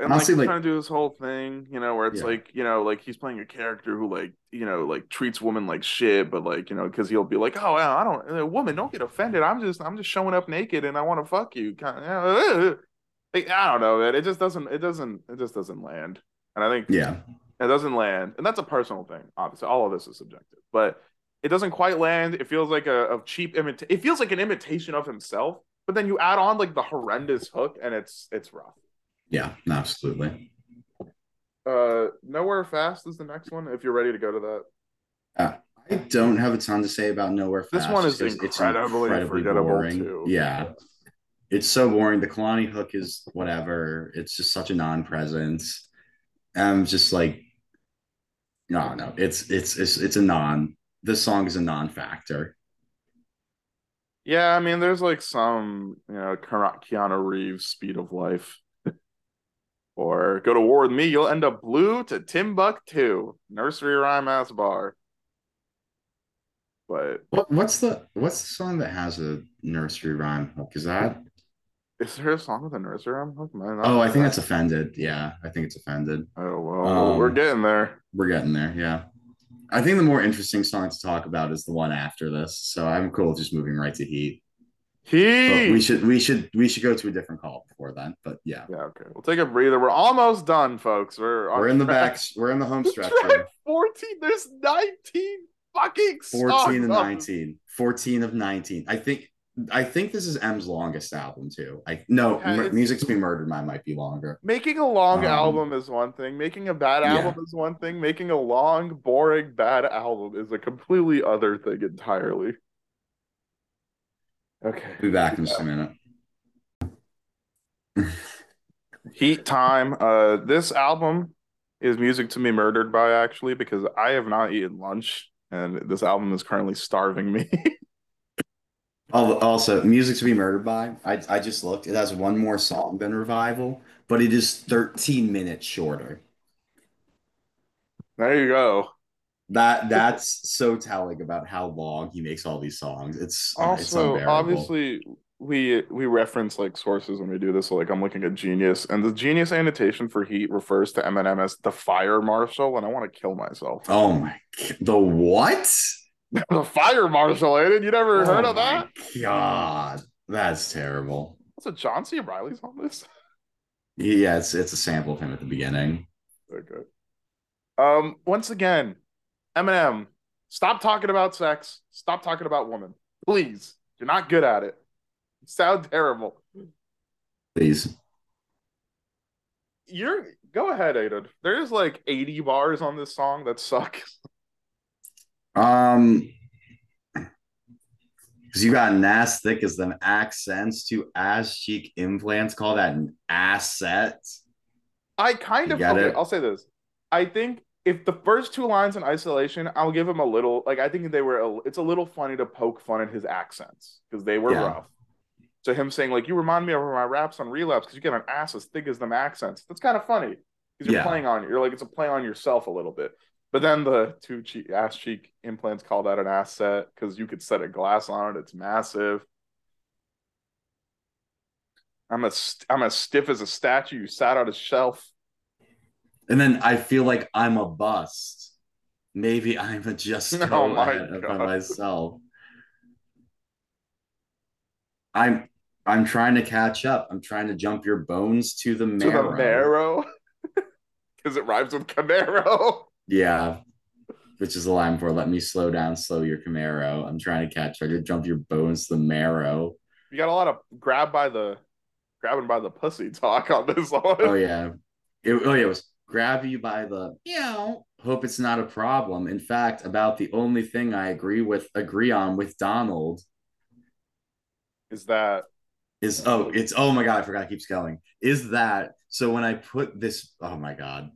and Honestly, like, like- trying to do this whole thing, you know, where it's Yeah. like, you know, like he's playing a character who like, you know, like treats women like shit, but like, you know, because he'll be like, oh, I don't, uh, woman, don't get offended. I'm just, I'm just showing up naked and I want to fuck you. Kind of, <laughs> like, I don't know, man. It just doesn't, it doesn't, it just doesn't land. And I think yeah It doesn't land, and that's a personal thing. Obviously, all of this is subjective, but it doesn't quite land. It feels like a, a cheap imitation. It feels like an imitation of himself, but then you add on like the horrendous hook, and it's it's rough. Yeah, absolutely. Uh, nowhere fast is the next one. If you're ready to go to that, Uh, I don't have a ton to say about Nowhere Fast. this one is it's incredibly, forgettable too. Yeah. It's so boring. The Kehlani hook is whatever. It's just such a non-presence. I'm just like, no, no. It's it's it's it's a non. This song is a non-factor. Yeah, I mean, there's like some, you know, Ke- Keanu Reeves speed of life. Or go to war with me, you'll end up blue to Timbuktu. Nursery rhyme ass bar. But What what's the what's the song that has a nursery rhyme hook? Is that? is there a song with a nursery rhyme hook? Man, Oh, I think that's offended. Yeah, I think it's offended. Oh well, we're Um, getting there. We're getting there. Yeah. I think the more interesting song to talk about is the one after this. So I'm cool with just moving right to Heat. But we should we should we should go to a different call before then. But yeah. Yeah, okay. We'll take a breather. We're almost done, folks. We're on We're in the track- back. We're in the home stretch. track 14. There's 19 fucking 14 songs and 19. 14 of 19. I think I think this is M's longest album too. I no Yeah, Mu- it's- Music to Be Murdered mine might be longer. Making a long Um, album is one thing. Making a bad yeah. album is one thing. Making a long, boring, bad album is a completely other thing entirely. Okay. Be back in just a minute. <laughs> Heat time. Uh, this album is music to be murdered by actually because I have not eaten lunch and this album is currently starving me. <laughs> Also, Music to Be Murdered by. I I just looked. It has one more song than Revival, but it is 13 minutes shorter. there you go. That that's so telling about how long he makes all these songs. It's it's Also, unbearable. obviously, we we reference like sources when we do this. So, like, I'm looking at Genius, and the Genius annotation for Heat refers to Eminem as the Fire Marshal, and I want to kill myself. Oh my the what? <laughs> the Fire Marshal, Aidan. You never heard Oh of that? God, that's terrible. What's it? John C. Reilly's on this. Yeah, it's it's a sample of him at the beginning. Okay. Um. Once again, Eminem, stop talking about sex. Stop talking about women, please. You're not good at it. You sound terrible. Please. You're go ahead, Aidan. There's like 80 bars on this song that suck. Um, because you got an ass thick as them accents to ass cheek implants. Call that an asset. I kind You of get okay, it? I'll say this. I think if the first two lines in isolation, I'll give him a little like I think they were a, it's a little funny to poke fun at his accents because they were Yeah. rough. So him saying like you remind me of my raps on relapse because you get an ass as thick as them accents. That's kind of funny because you're Yeah. playing on you're like it's a play on yourself a little bit. But then the two cheek, ass cheek implants call that an asset because you could set a glass on it. It's massive. I'm a st- I'm as stiff as a statue. You sat on a shelf. And then I feel like I'm a bust. Maybe I'm a just <laughs> Oh my God. myself. I'm I'm trying to catch up. I'm trying to jump your bones to the to marrow. the marrow because <laughs> it rhymes with Camaro. Yeah. Which is the line for let me slow down, slow your Camaro. I'm trying to catch to jump your bones to the marrow. You got a lot of grab by the grabbing by the pussy talk on this <laughs> one. Oh yeah. It, oh yeah, it was grab you by the you know Hope it's not a problem. In fact, about the only thing I agree with agree on with Donald Is that is oh it's oh my god, I forgot it keeps going. Is that so when I put this oh my god.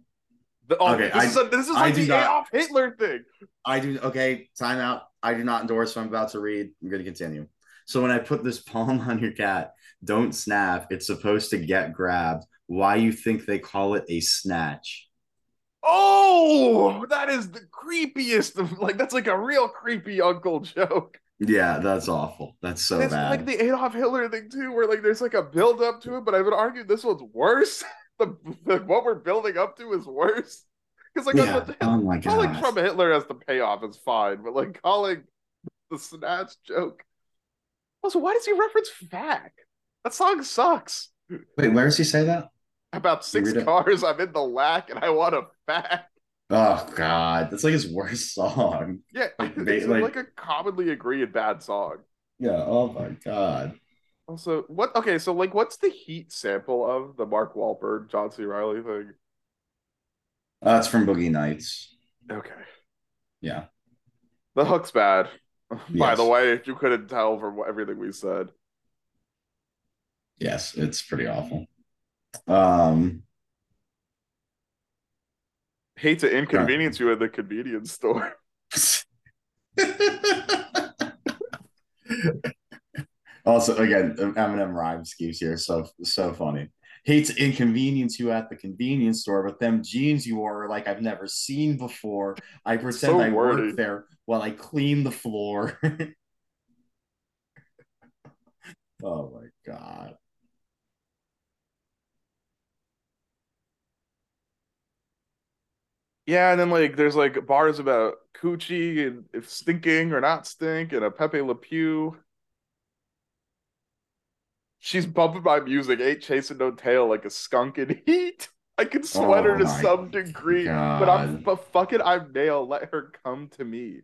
the, oh, Okay, this I- is a, this is I like do the not- Adolf Hitler thing. I do okay, time out. I do not endorse what I'm about to read. I'm gonna continue. So when I put this palm <laughs> on your cat, don't snap. It's supposed to get grabbed. Why you think they call it a snatch? Oh, that is the creepiest of like that's like a real creepy uncle joke. Yeah, that's awful. That's so it's bad. like the Adolf Hitler thing too, where like there's like a build up to it, but I would argue this one's worse. <laughs> the, the what we're building up to is worse. Because like yeah. on the, Oh my calling. Trump Hitler as the payoff is fine, but like calling the snatch joke. Also, why does he reference "fack"? That song sucks. Wait, where does he say that? About six cars, I'm in the lack, and I want a fack. Oh God, that's like his worst song. Yeah, Like, it's like, like- a commonly agreed bad song. Yeah. Oh my God. Also, what? Okay, so like, what's the Heat sample of the Mark Wahlberg John C. Reilly thing? Uh, that's from Boogie Nights. Okay, Yeah. the hook's bad. <laughs> By the way, if you couldn't tell from everything we said, Yes, it's pretty awful. Um. hate to inconvenience you at the convenience store. <laughs> also, again, Eminem rhyme schemes here, so so funny. Hate to inconvenience you at the convenience store, but them jeans you wore are like I've never seen before. I pretend So I wordy. work there while I clean the floor. <laughs> oh my god. Yeah, and then like there's like bars about coochie and if stinking or not stink, and a Pepe Le Pew. She's bumping my music, ain't chasing no tail like a skunk in heat. I can sweat her Oh to some degree, but I'm but fuck it, I'm nail. Let her come to me.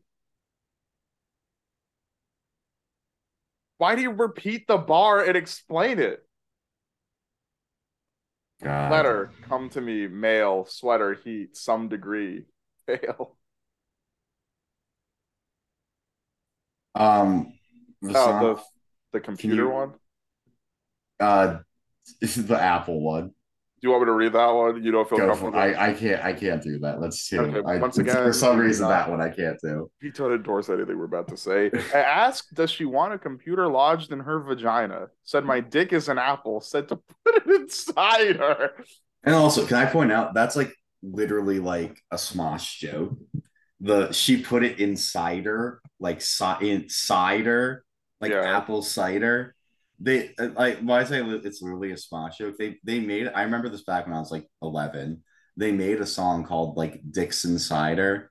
Why do you repeat the bar and explain it? God. Let her come to me, mail, sweater, heat, some degree, <laughs> fail. Um. The Oh, the the computer you- one. uh, <laughs> this is the Apple one. Do you want me to read that one? You don't feel Go comfortable. I I can't I can't do that. Let's do. Okay, I, once again, for some reason that one I can't do. He don't endorse anything we're about to say. <laughs> I asked, does she want a computer lodged in her vagina? Said my dick is an apple. Said to <laughs> put it inside her. And also, can I point out that's like literally like a Smosh joke. The she put it inside cider, like ci- in cider, like Yeah. apple cider. They uh, like why I say it's literally a Smosh joke. They they made. I remember this back when I was like eleven. They made a song called like Dixon Cider.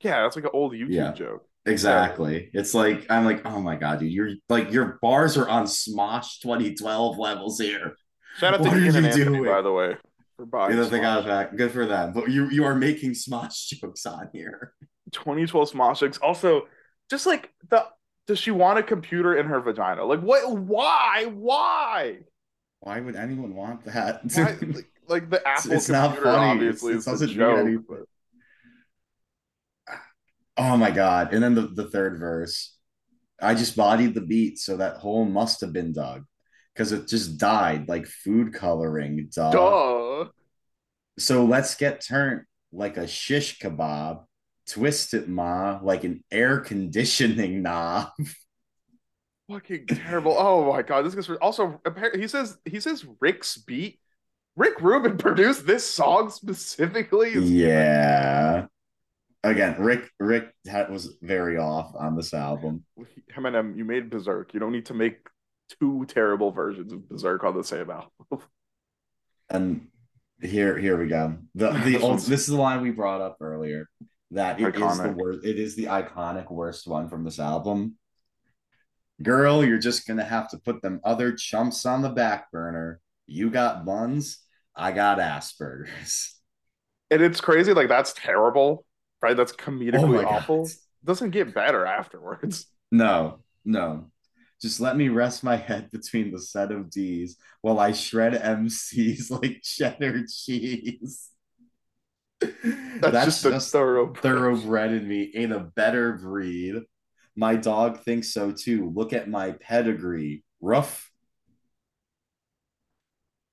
Yeah, that's like an old YouTube Yeah. joke. Exactly. It's like I'm like, oh my god, dude, you're like your bars are on Smosh 2012 levels here. Shout out What to are Ian you and Anthony, doing? by the way, for buying Yeah, they got back. Good for them. But you you are making Smosh jokes on here. 2012 Smosh jokes. Also, just like the does she want a computer in her vagina? Like what? Why? Why? Why would anyone want that? Why? like, <laughs> like the Apple it's not computer funny. obviously It's- it is the doesn't mean joke. anything. but- oh my god. And then the, the third verse. I just bodied the beat, so that hole must have been dug. Because it just died like food coloring, duh. Duh. So let's get turned like a shish kebab. Twist it, ma, like an air conditioning knob. <laughs> Fucking terrible. Oh my god, this gets also apparently he says he says Rick's beat. Rick Rubin <laughs> produced this song specifically. Yeah. Again, Rick Rick was very off on this album. Eminem, you made Berserk. You don't need to make two terrible versions of Berserk on the same album. <laughs> And here here we go. The the old, this is the line we brought up earlier. That it is the worst. It is the iconic worst one from this album. Girl, you're just gonna have to put them other chumps on the back burner. You got buns, I got Asperger's. And it's crazy, like that's terrible, right? That's Oh comedically God. awful. Doesn't get better afterwards. No, no. Just let me rest my head between the set of D's while I shred MCs <laughs> like cheddar cheese. That's, just a thorough thoroughbred in me ain't a better breed. My dog thinks so too. Look at my pedigree. Rough.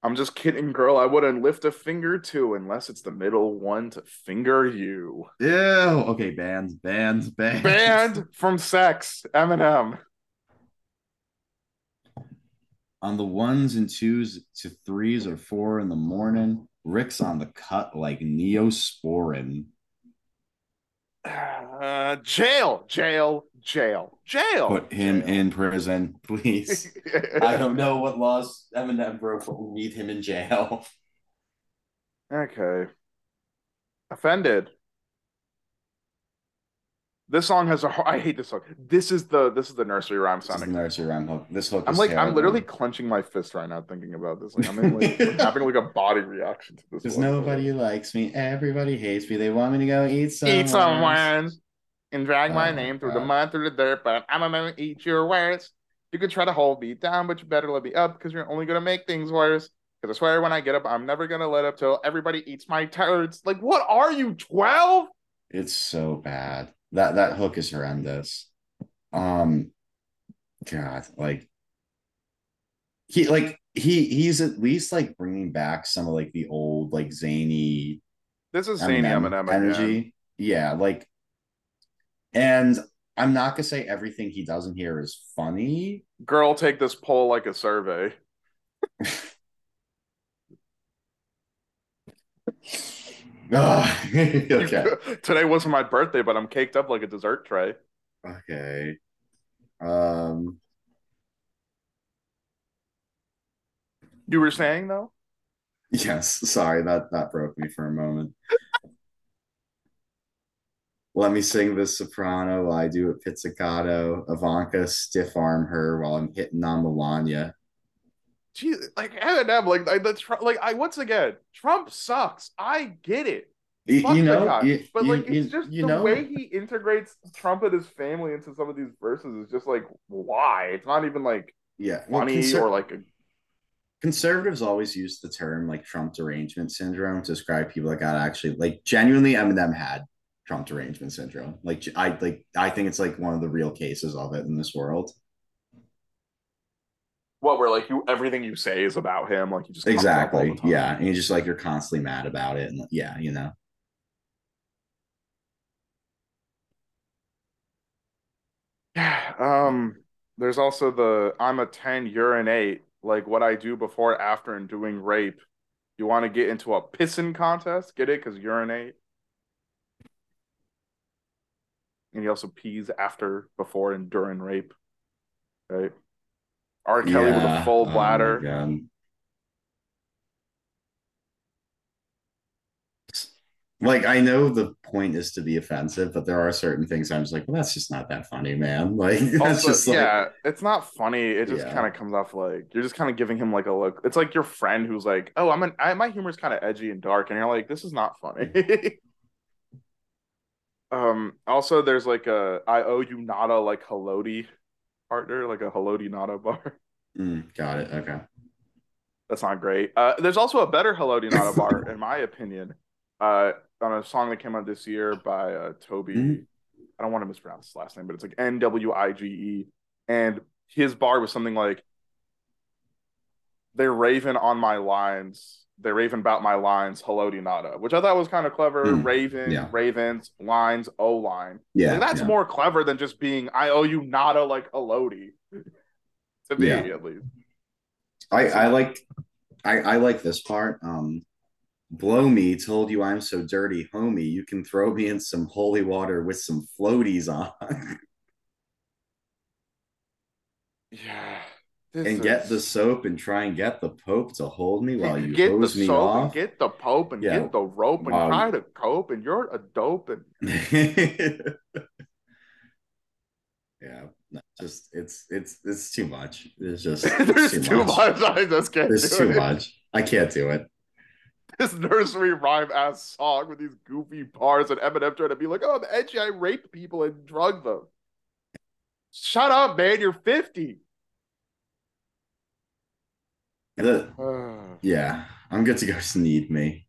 I'm just kidding, girl. I wouldn't lift a finger to unless it's the middle one to finger you. Ew. Okay, banned, banned, banned. Banned from sex, Eminem. On the ones and twos to threes or four in the morning, Rick's on the cut like Neosporin. Uh, jail, jail, jail, jail. Put him jail. in prison, <laughs> please. <laughs> I don't know what laws Eminem broke, but we need him in jail. Okay. Offended. This song has a. I hate this song. This is the this is the nursery rhyme This is the nursery rhyme hook. This hook. I'm like I'm literally clenching my fist right now thinking about this. Like I'm, in, like, <laughs> having like a body reaction to this. Because nobody likes me. Everybody hates me. They want me to go eat some. eat some worms and drag my Oh, name through the uh. mud through the dirt, but I'm gonna eat your words. You could try to hold me down, but you better let me up because you're only gonna make things worse. Because I swear when I get up, I'm never gonna let up till everybody eats my turds. Like, what are you, 12? It's so bad. That that hook is horrendous. Um, God, like he like he he's at least like bringing back some of like the old like zany This is zany Eminem Eminem energy. energy. Yeah, like, and I'm not gonna say everything he does in here is funny. Girl, take this poll like a survey. <laughs> <laughs> Ugh. <laughs> okay. <laughs> Today wasn't my birthday, but I'm caked up like a dessert tray. Okay. Um. You were saying though? Yes. Sorry that that broke me for a moment. Let me sing this soprano while I do a pizzicato. Ivanka stiff arm her while I'm hitting on Melania. Gee, like Eminem, like the like I once again, Trump sucks. I get it. You, Fuck you know, guy. you, but you- like it's just you the know, way he integrates Trump and his family into some of these verses is just like why? It's not even like yeah. well, conser- or like a conservatives always use the term like Trump derangement syndrome to describe people that got actually like genuinely Eminem had Trump derangement syndrome. Like I like I think it's like one of the real cases of it in this world. What where like you everything you say is about him. Like you just comes up all Exactly. Yeah. And you just like you're constantly mad about it. And yeah, you know. Yeah. <sighs> Um. There's also the I'm a ten, you're an eight. Like what I do before, after, and doing rape. You want to get into a pissing contest? Get it? Because urinate. And he also pees after, before, and during rape. Right? R. Kelly with a Yeah. full Oh bladder. God. Like I know the point is to be offensive, but there are certain things I'm just like, well, that's just not that funny, man. <laughs> Like that's Also, just like yeah, it's not funny. It just Yeah. kind of comes off like you're just kind of giving him like a look. It's like your friend who's like, "Oh, I'm an I, my humor's kind of edgy and dark," and you're like, "This is not funny." <laughs> um. Also, there's like a I owe you nada like Haloti partner, like a Haloti Ngata bar. <laughs> Mm, got it. Okay. That's not great. Uh, there's also a better Haloti Ngata bar, in my opinion. Uh, on a song that came out this year by uh, Toby. Mhm. I don't want to mispronounce his last name, but it's like N W I G E. And his bar was something like, "They're raving on my lines. They're raving about my lines. Haloti Ngata," which I thought was kind of clever. Mm, Raven, yeah. ravens, lines, O line. Yeah. Like, that's yeah. more clever than just being "I owe you nada" like Haloti. to me, Yeah. at least. I, I like I, I like this part. Um blow me, told you I'm so dirty, homie. You can throw me in some holy water with some floaties on <laughs> Yeah. This and get the soap and try and get the Pope to hold me while you get hose the me soap off. and get the pope and Yeah. get the rope and Um, try to cope and you're a dope and <laughs> yeah, just it's it's it's too much. It's just <laughs> there's it's too much. I just can't There's do too it. much. I can't do it. This nursery rhyme ass song with these goofy bars and Eminem trying to be like, oh, I'm edgy. I rape people and drug them. Shut up, man. You're 50. The- we <sighs> yeah, I'm good to go. Just need me.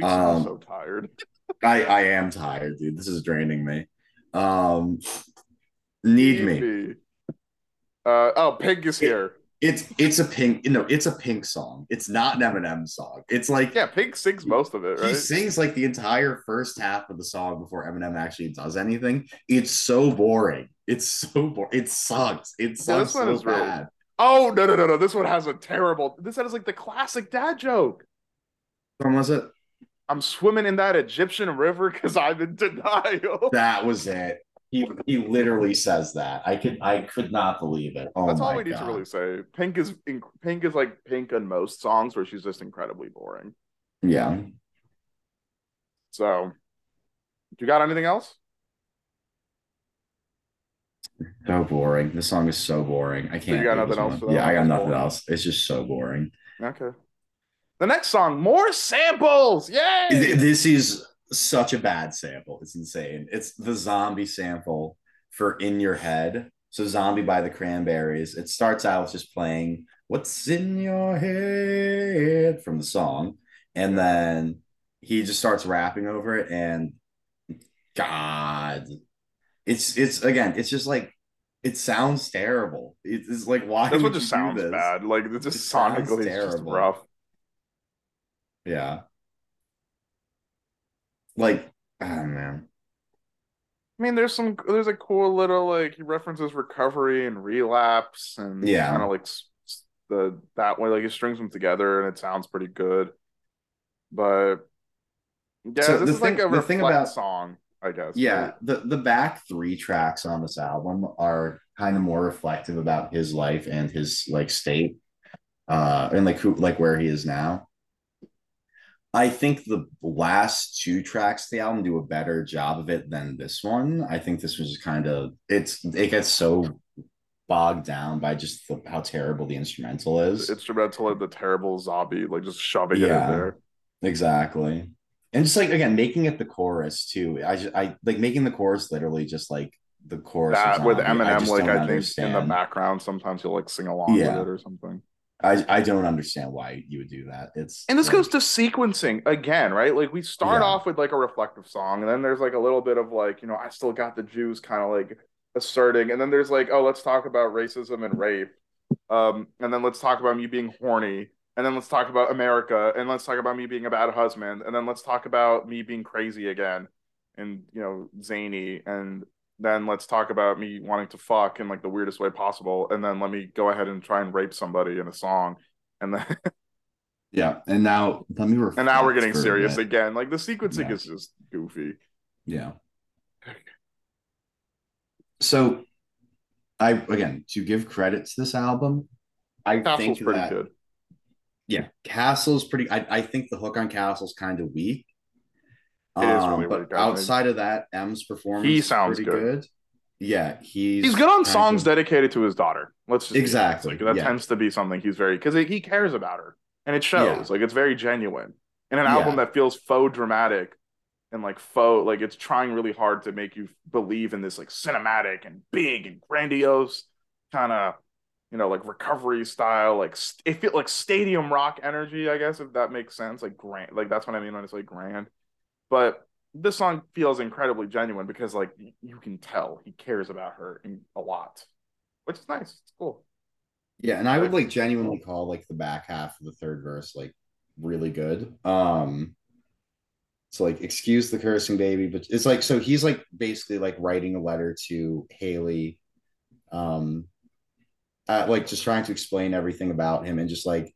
sound Um, so tired. <laughs> I I am tired, dude. This is draining me. Um, need me. Uh, oh, Pink is here. It's it's a pink. No, it's a pink song. It's not an Eminem song. It's like Yeah, Pink sings most of it, he sings like the entire first half of the song before Eminem actually does anything. It's so boring. It's so boring. It sucks. It this sucks one so is really- bad. Oh, no, no, no, no. This one has a terrible. This is like the classic dad joke. When was it? I'm swimming in that Egyptian river because I'm in denial. <laughs> That was it. He he literally says that. I could I could not believe it. Oh That's all we need to really say. Pink is Pink is like Pink on most songs where she's just incredibly boring. Yeah. So, you got anything else? So boring. This song is so boring. I can't. you got nothing else for that Yeah, I got nothing boring. else. It's just so boring. Okay. The next song, more samples. Yay! This is such a bad sample. It's insane. It's the zombie sample for In Your Head. So Zombie by the Cranberries. It starts out with just playing What's in Your Head from the song. And then he just starts rapping over it and God. It's it's again, it's just like it sounds terrible. It's like why That's what just sounds this? bad. Like it just It sonically it's just terrible. rough. Yeah. Like, oh man. I mean, there's some there's a cool little like he references recovery and relapse and Yeah. kind of like the that way like he strings them together and it sounds pretty good. But yeah, So this the is like thing- a the thing reflect about- song, I guess. Yeah, right? the the back three tracks on this album are kind of more reflective about his life and his like state, uh, and like who like where he is now. I think the last two tracks of the album do a better job of it than this one. I think this was just kind of it's it gets so bogged down by just the, how terrible the instrumental is. instrumental and the terrible zombie, like just shoving it Yeah. in there. Exactly. And just like again, making it the chorus too. I just I like making the chorus literally just like the chorus. That with Zombie. I Eminem, like I think in the background, sometimes he'll like sing along Yeah. with it or something. I I don't understand why you would do that. It's And this like, goes to sequencing again, right? Like we start Yeah. off with like a reflective song, and then there's like a little bit of like, you know, I still got the Jews kind of like asserting, and then there's like, oh, let's talk about racism and rape, um, and then let's talk about me being horny, and then let's talk about America, and let's talk about me being a bad husband, and then let's talk about me being crazy again, and you know, zany, and then let's talk about me wanting to fuck in like the weirdest way possible, and then let me go ahead and try and rape somebody in a song, and then. <laughs> yeah. And now let me And now we're getting serious again. Like the sequencing Yeah. is just goofy. Yeah. <sighs> So I again to give credit to this album, I Castle's think pretty that good. Yeah, Castle's pretty. I, I think the hook on Castle's kind of weak. It is Um, really but weak, I think. outside of that, M's performance He sounds pretty good. Yeah, he's He's good on songs of- dedicated to his daughter. Let's just be honest. Exactly, Like, that yeah. tends to be something he's very because he cares about her, and it shows. Yeah. Like it's very genuine. In an Yeah. album that feels faux dramatic and like faux, like it's trying really hard to make you believe in this like cinematic and big and grandiose kind of you know like recovery style like st- it feel like stadium rock energy i guess if that makes sense like grand like that's what i mean when it's like grand. But this song feels incredibly genuine because like you can tell he cares about her in, a lot which is nice it's cool. Yeah, and I would like genuinely call like the back half of the third verse like really good. Um so like excuse the cursing baby, but it's like so he's like basically like writing a letter to Hailie um uh, like just trying to explain everything about him and just like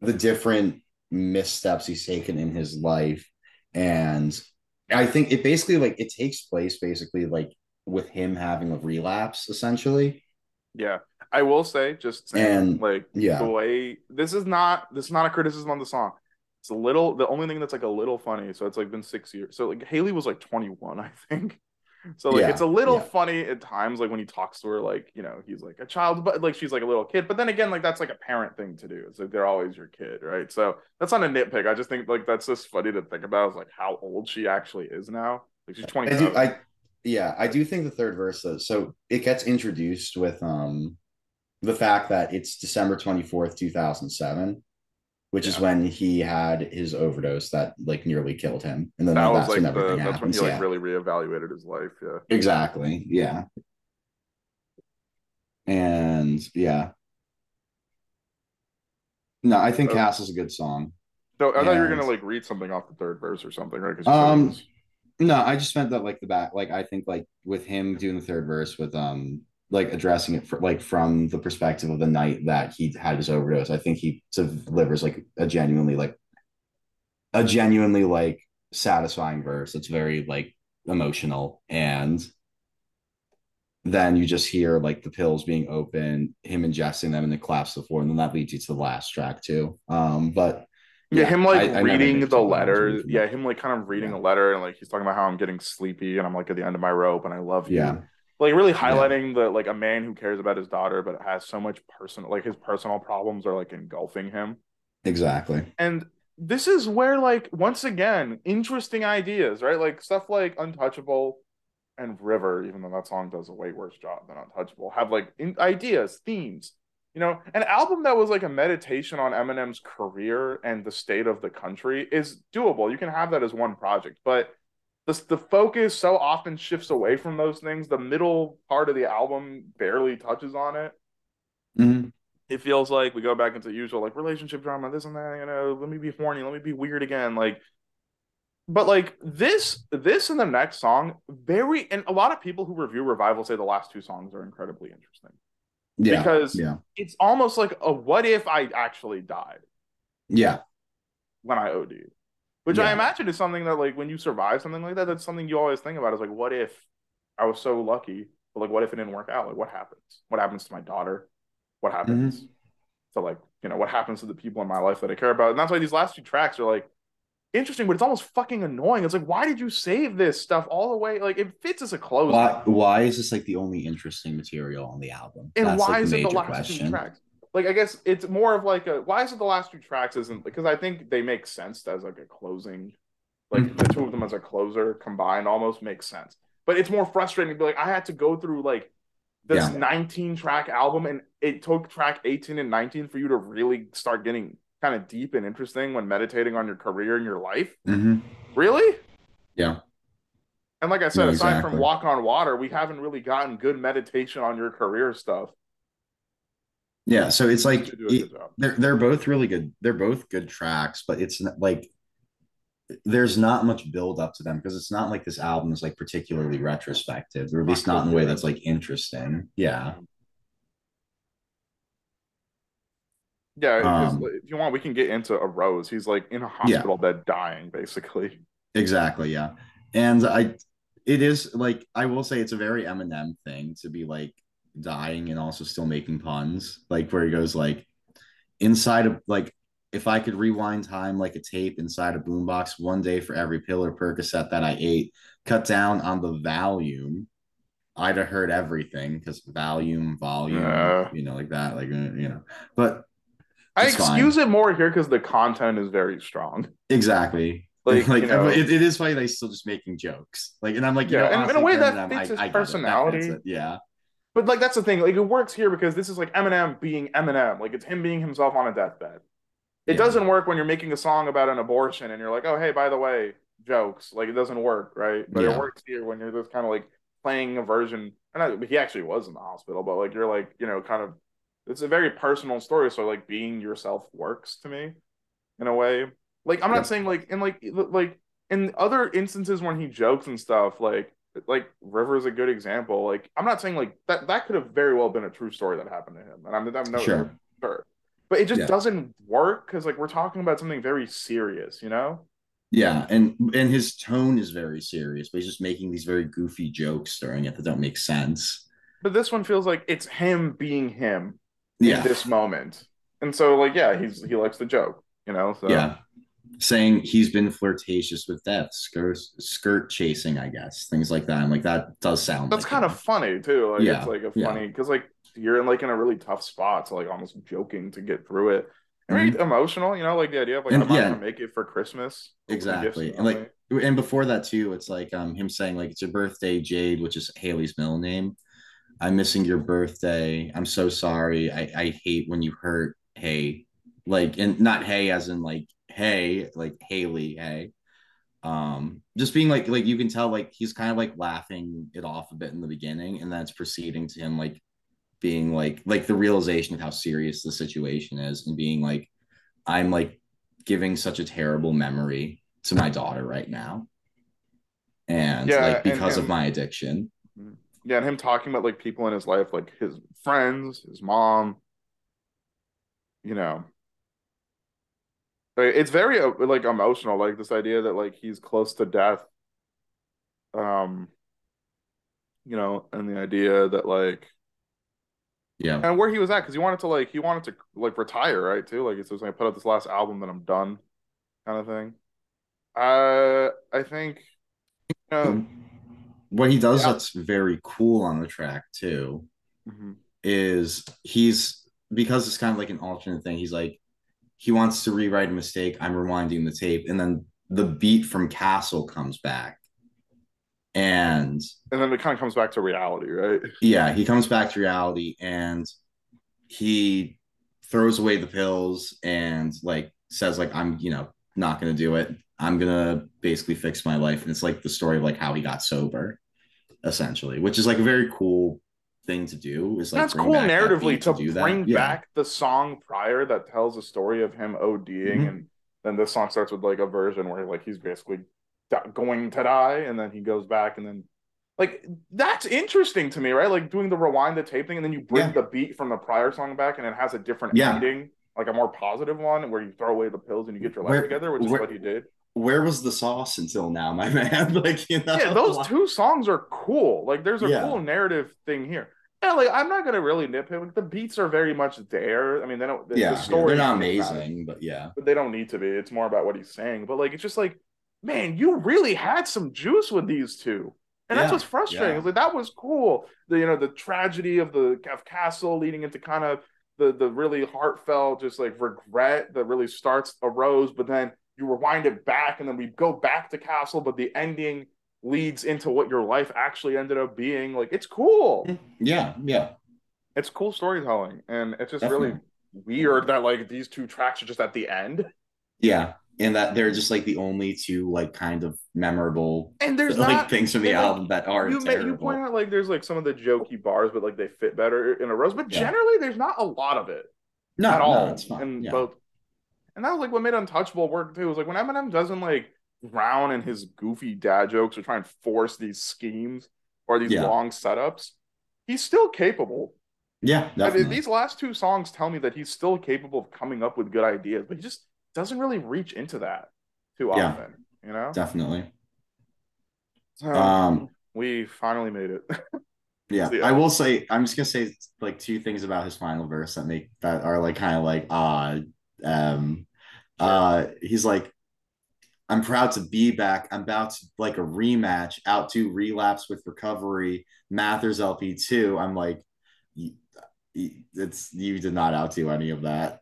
the different missteps he's taken in his life and I think it basically like it takes place basically like with him having a relapse essentially. yeah i will say just saying, And- like yeah. the way this is not this is not a criticism on the song it's a little the only thing that's like a little funny so it's like been six years so like Hailie was like 21 i think so like Yeah, it's a little yeah. funny at times like when he talks to her like you know he's like a child but like she's like a little kid but then again like that's like a parent thing to do it's like they're always your kid right so that's not a nitpick i just think like that's just funny to think about is like how old she actually is now like she's I do. I yeah, I do think the third verse though. So it gets introduced with um the fact that it's December twenty fourth, two thousand seven, which is when he had his overdose that like nearly killed him, and then that was that's like when the, that's when he like yeah, really reevaluated his life yeah exactly. Yeah, and yeah. No, I think Oh. Castle's a good song. so i thought you were gonna like read something off the third verse or something right 'Cause you said it Um, No, I just meant that like the back, like I think like with him doing the third verse with um like addressing it for, like from the perspective of the night that he had his overdose. I think he delivers like a genuinely like a genuinely like satisfying verse. It's very like emotional and then you just hear like the pills being open, him ingesting them, and the collapse the floor, and then that leads you to the last track too. Um, but Yeah, him like I- I reading make the letter. Yeah, him like kind of reading Yeah. the letter and like he's talking about how I'm getting sleepy and I'm like at the end of my rope and I love you. Yeah. Like really highlighting the like a man who cares about his daughter but has so much personal like his personal problems are like engulfing him. Exactly. and this is where like once again interesting ideas right? Like stuff like untouchable and river even though that song does a way worse job than untouchable have like in- ideas themes you know? An album that was like a meditation on eminem's career and the state of the country is doable. You can have that as one project but the, the focus so often shifts away from those things the middle part of the album barely touches on it Mhm. it feels like we go back into the usual like relationship drama, this and that, you know, let me be horny, let me be weird again. Like but like this this and the next song, very and a lot of people who review revival say the last two songs are incredibly interesting. Yeah. Because yeah. it's almost like a what if I actually died Yeah. when I OD'd? Which I imagine is something that like when you survive something like that, that's something you always think about is like what if I was so lucky, but like what if it didn't work out? Like what happens? What happens to my daughter? What happens Mm-hmm. to like, you know, what happens to the people in my life that I care about? And that's why these last two tracks are like interesting, but it's almost fucking annoying. It's like, why did you save this stuff all the way? Like it fits as a close. Why why is this like the only interesting material on the album? And That's, why like, is it the last two tracks? Like I guess it's more of like a why is it the last two tracks isn't because I think they make sense as like a closing, like Mm-hmm. the two of them as a closer combined almost makes sense. But it's more frustrating to be like I had to go through like this Yeah. 19 track album and it took track 18 and 19 for you to really start getting kind of deep and interesting when meditating on your career and your life. hmm Really? Yeah. And like I said, aside exactly. from Walk on Water, we haven't really gotten good meditation on your career stuff. Yeah. So it's like To do a good it- they're they're both really good. They're both good tracks, but it's not like there's not much build up to them because it's not like this album is like particularly retrospective, or at least not in a way that's like interesting. Yeah. Yeah, Um, like, if you want, we can get into Arose. He's like in a hospital bed dying, basically. Exactly, yeah. And I it is like I will say it's a very Eminem thing to be like dying and also still making puns. Like where he goes like inside of like if I could rewind time like a tape inside a boombox one day for every pill or Percocet that I ate, cut down on the volume, I'd have heard everything because volume, volume, Yeah. you know, like that, like uh, you know. But I It's fine. excuse it more here because the content is very strong. exactly. <laughs> Like, <laughs> Like, you know, it, it is funny that he's still just making jokes. Like, and I'm like, you Yeah, know, and in a honestly, way that fits his. That personality. fits it. Yeah. But like that's the thing. Like it works here because this is like Eminem being Eminem. Like it's him being himself on a deathbed. It Yeah. doesn't work when you're making a song about an abortion and you're like, oh hey, by the way, jokes. Like it doesn't work, right? But it works here when you're just kind of like playing a version. And I, he actually was in the hospital, but like you're like, you know, kind of. It's a very personal story, so like being yourself works to me, in a way. Like I'm not Yep. saying like in like like in other instances when he jokes and stuff, like like River's a good example. Like I'm not saying like that that could have very well been a true story that happened to him, and I'm, I'm no Sure. sure, but it just Yeah. doesn't work because like we're talking about something very serious, you know? Yeah. And and his tone is very serious, but he's just making these very goofy jokes during it that don't make sense. But this one feels like it's him being him in Yeah. this moment, and so like yeah, he's he likes the joke, you know? So Yeah. Saying he's been flirtatious with death, skirt skirt chasing, I guess, things like that. I'm like, that does sound that's like kind of funny too. Like Yeah, it's like a funny because like you're in like in a really tough spot, so like almost joking to get through it. And very emotional, you know, like the idea of like Mm-hmm. And, I'm not yeah. gonna make it for Christmas. Exactly. and And like and before that too, it's like um him saying like it's your birthday, Jade, which is Hailie's middle name. I'm missing your birthday. I'm so sorry. I, I hate when you hurt. Hey, like and not hey as in like hey, like Hailie, hey. Um, just being like like you can tell like he's kind of like laughing it off a bit in the beginning, and then it's proceeding to him like being like like the realization of how serious the situation is and being like I'm like giving such a terrible memory to my daughter right now. And Yeah, like and- because of my addiction. Yeah, and him talking about like people in his life, like his friends, his mom, you know. It's very uh, like emotional, like this idea that like he's close to death. Um, you know, and the idea that like Yeah. and where he was at because he wanted to like he wanted to like retire, right? Too like it's just like put out this last album, then I'm done, kind of thing. Uh, I think, you know, <clears throat> what he does Yeah. that's very cool on the track too Mhm. is he's because it's kind of like an alternate thing. He's like he wants to rewrite a mistake. I'm rewinding the tape, and then the beat from Castle comes back, and And then it kind of comes back to reality, right? yeah, he comes back to reality, and he throws away the pills and like says like I'm you know not gonna do it. I'm gonna basically fix my life, and it's like the story of like how he got sober, essentially, which is like a very cool thing to do. Is like That's cool back that narratively to, do that. bring Yeah. back the song prior that tells the story of him ODing, Mhm. and then this song starts with like a version where like he's basically going to die, and then he goes back, and then like that's interesting to me, right? Like doing the rewind the tape thing, and then you bring Yeah. the beat from the prior song back, and it has a different Yeah. ending, like a more positive one, where you throw away the pills and you get your life Where- together, which is what he did. Where was the sauce until now, my <laughs> man? like, you know, yeah, those two songs are cool. Like, there's a Yeah. cool narrative thing here. Yeah, like I'm not gonna really nip him. The beats are very much there. I mean, they don't. The, yeah, the story they're not amazing, but yeah, but they don't need to be. It's more about what he's saying. But like, it's just like, man, you really had some juice with these two, and that's what's frustrating. yeah. Like that was cool. The you know the tragedy of the of Castle leading into kind of the the really heartfelt, just like regret that really starts arose, but then you rewind it back, and then we go back to Castle, but the ending leads into what your life actually ended up being. Like it's cool. yeah, yeah, It's cool storytelling, and it's just Definitely. really weird that like these two tracks are just at the end. yeah. And that they're just like the only two like kind of memorable And there's like not things from the and, like, album that are you you point out like there's like some of the jokey bars, but like they fit better in a row. But Yeah. generally, there's not a lot of it no, at all. no, it's fine. And yeah. both, and that was like what made Untouchable work too. Was like when Eminem doesn't like drown in his goofy dad jokes or try and force these schemes or these Yeah. long setups. He's still capable. yeah, I mean, these last two songs tell me that he's still capable of coming up with good ideas, but he just doesn't really reach into that too Yeah. often. You know. definitely. So, Um, we finally made it. <laughs> Yeah, yeah. I will say I'm just gonna say like two things about his final verse that make that are like kind of like uh um uh he's like I'm proud to be back. I'm about to like a rematch out to relapse with recovery Mathers LP2. I'm like it's you did not out to any of that.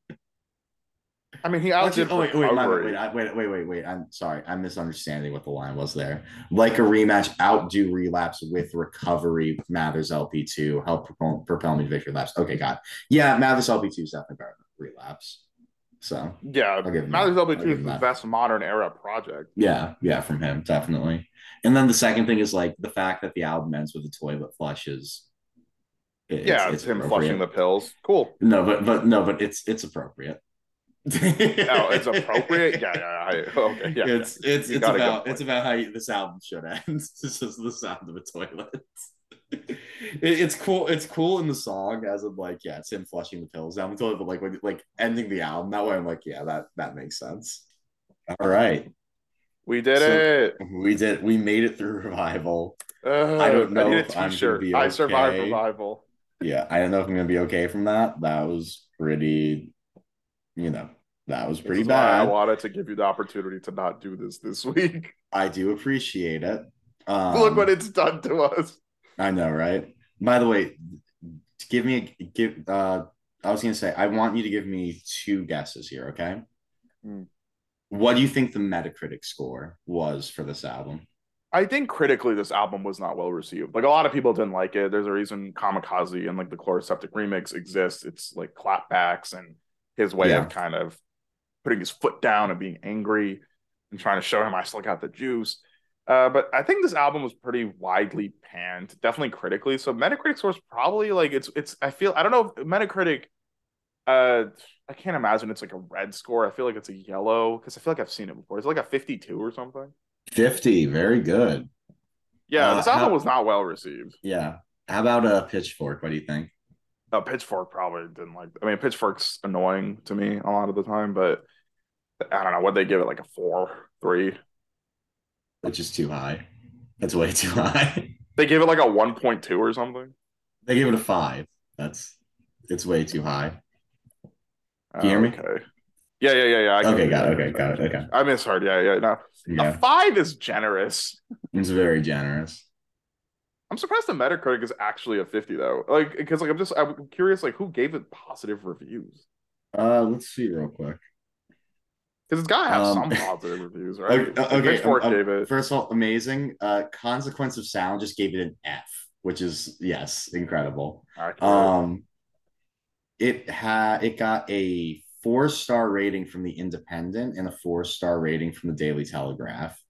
<laughs> I mean, he outdid oh, wait, wait, wait, I- wait, wait, wait, wait. I'm sorry. I'm misunderstanding what the line was there. Like a rematch, outdo relapse with recovery. Mathers LP2 help propel, propel me to victory laps. Okay, got it. Yeah, Mathers LP2 is definitely better relapse. So Yeah, I'll give him Mathers that. I'll LP2 is the best modern era project. yeah, yeah, from him definitely. And then the second thing is like the fact that the album ends with a toilet flush is. it- yeah, it's, him flushing the pills. Cool. No, but but no, but it's it's appropriate. Oh, it's <laughs> appropriate. Yeah, yeah. I, okay, yeah. it's it's You it's got a good about it's about how you, this album should end. <laughs> It's just the sound of a toilet. It- it's cool. It's cool in the song as of like yeah, it's him flushing the pills down the toilet, but like when like ending the album that way, I'm like yeah, that that makes sense. All right, we did So- it. we did we made it through revival. Uh, I don't know a if I'm gonna I survived revival. Yeah, I don't know if I'm gonna be okay from that. That was pretty, you know, that was pretty bad. I wanted to give you the opportunity to not do this this <laughs> week. I do appreciate it. Um, Look what it's done to us. I know, right? By the way, give me a give. Uh, I was gonna say I want you to give me two guesses here. Okay. Hmm. What do you think the Metacritic score was for this album? I think critically, this album was not well received. Like a lot of people didn't like it. There's a reason Kamikaze and like the Chloraseptic remix exists. It's like clapbacks and his way Yeah. of kind of putting his foot down and being angry and trying to show him I still got the juice. Uh, but I think this album was pretty widely panned, definitely critically. So Metacritic score is probably like it's it's. I feel I don't know if Metacritic. Uh, I can't imagine it's like a red score. I feel like it's a yellow because I feel like I've seen it before. It's like a 52 or something. Fifty. Very good. Yeah, Uh, this album how- was not well received. Yeah. How about a Pitchfork? What do you think? Uh, Pitchfork probably didn't like. I mean, Pitchfork's annoying to me a lot of the time, but I don't know what they give it like a four, three. Which is too high. That's way too high. <laughs> They gave it like a one point two or something. they gave it a five. That's it's way too high. Uh, you hear me? Okay. Yeah, yeah, yeah, yeah. I Okay, got it. Okay, got it. Okay. I misheard. Yeah, yeah. No, Yeah, a five is generous. it's very generous. I'm surprised the Metacritic is actually a 50 though. Like, because like I'm just I'm curious, like who gave it positive reviews? Uh, let's see real quick. Because it's gotta have Um, some positive reviews, <laughs> right? Okay, okay, um, gave it. First of all, amazing. Uh, Consequence of Sound just gave it an F, which is yes, incredible. accurate. Um, it had it got a four star rating from the Independent and a four star rating from the Daily Telegraph.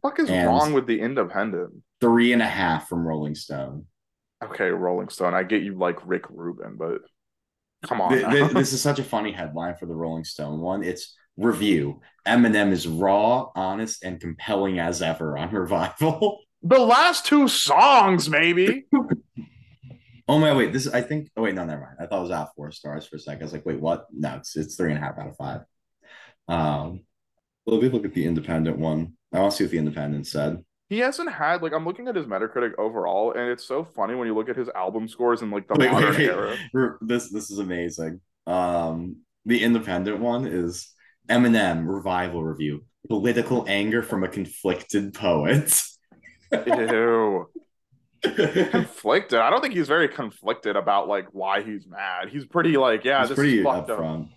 What the fuck is and- wrong with the Independent? Three and a half from Rolling Stone. Okay, Rolling Stone. I get you like Rick Rubin, but come on. This is such a <laughs> funny headline for the Rolling Stone one. It's review. Eminem is raw, honest, and compelling as ever on Revival. <laughs> the last two songs, maybe. Oh my wait, this I think oh wait, no, never mind. I thought it was out four stars for a second. I was like, wait, what? No, it's it's three and a half out of five. Um well, if we look at the independent one, I want to see what the independent said. He hasn't had like I'm looking at his Metacritic overall, and it's so funny when you look at his album scores in like the Wait, wait, wait. era. This this is amazing. Um the independent one is Eminem revival review. Political anger from a conflicted poet. Ew. conflicted. I don't think he's very conflicted about like why he's mad. He's pretty like, yeah, It's this is fucked up. upfront.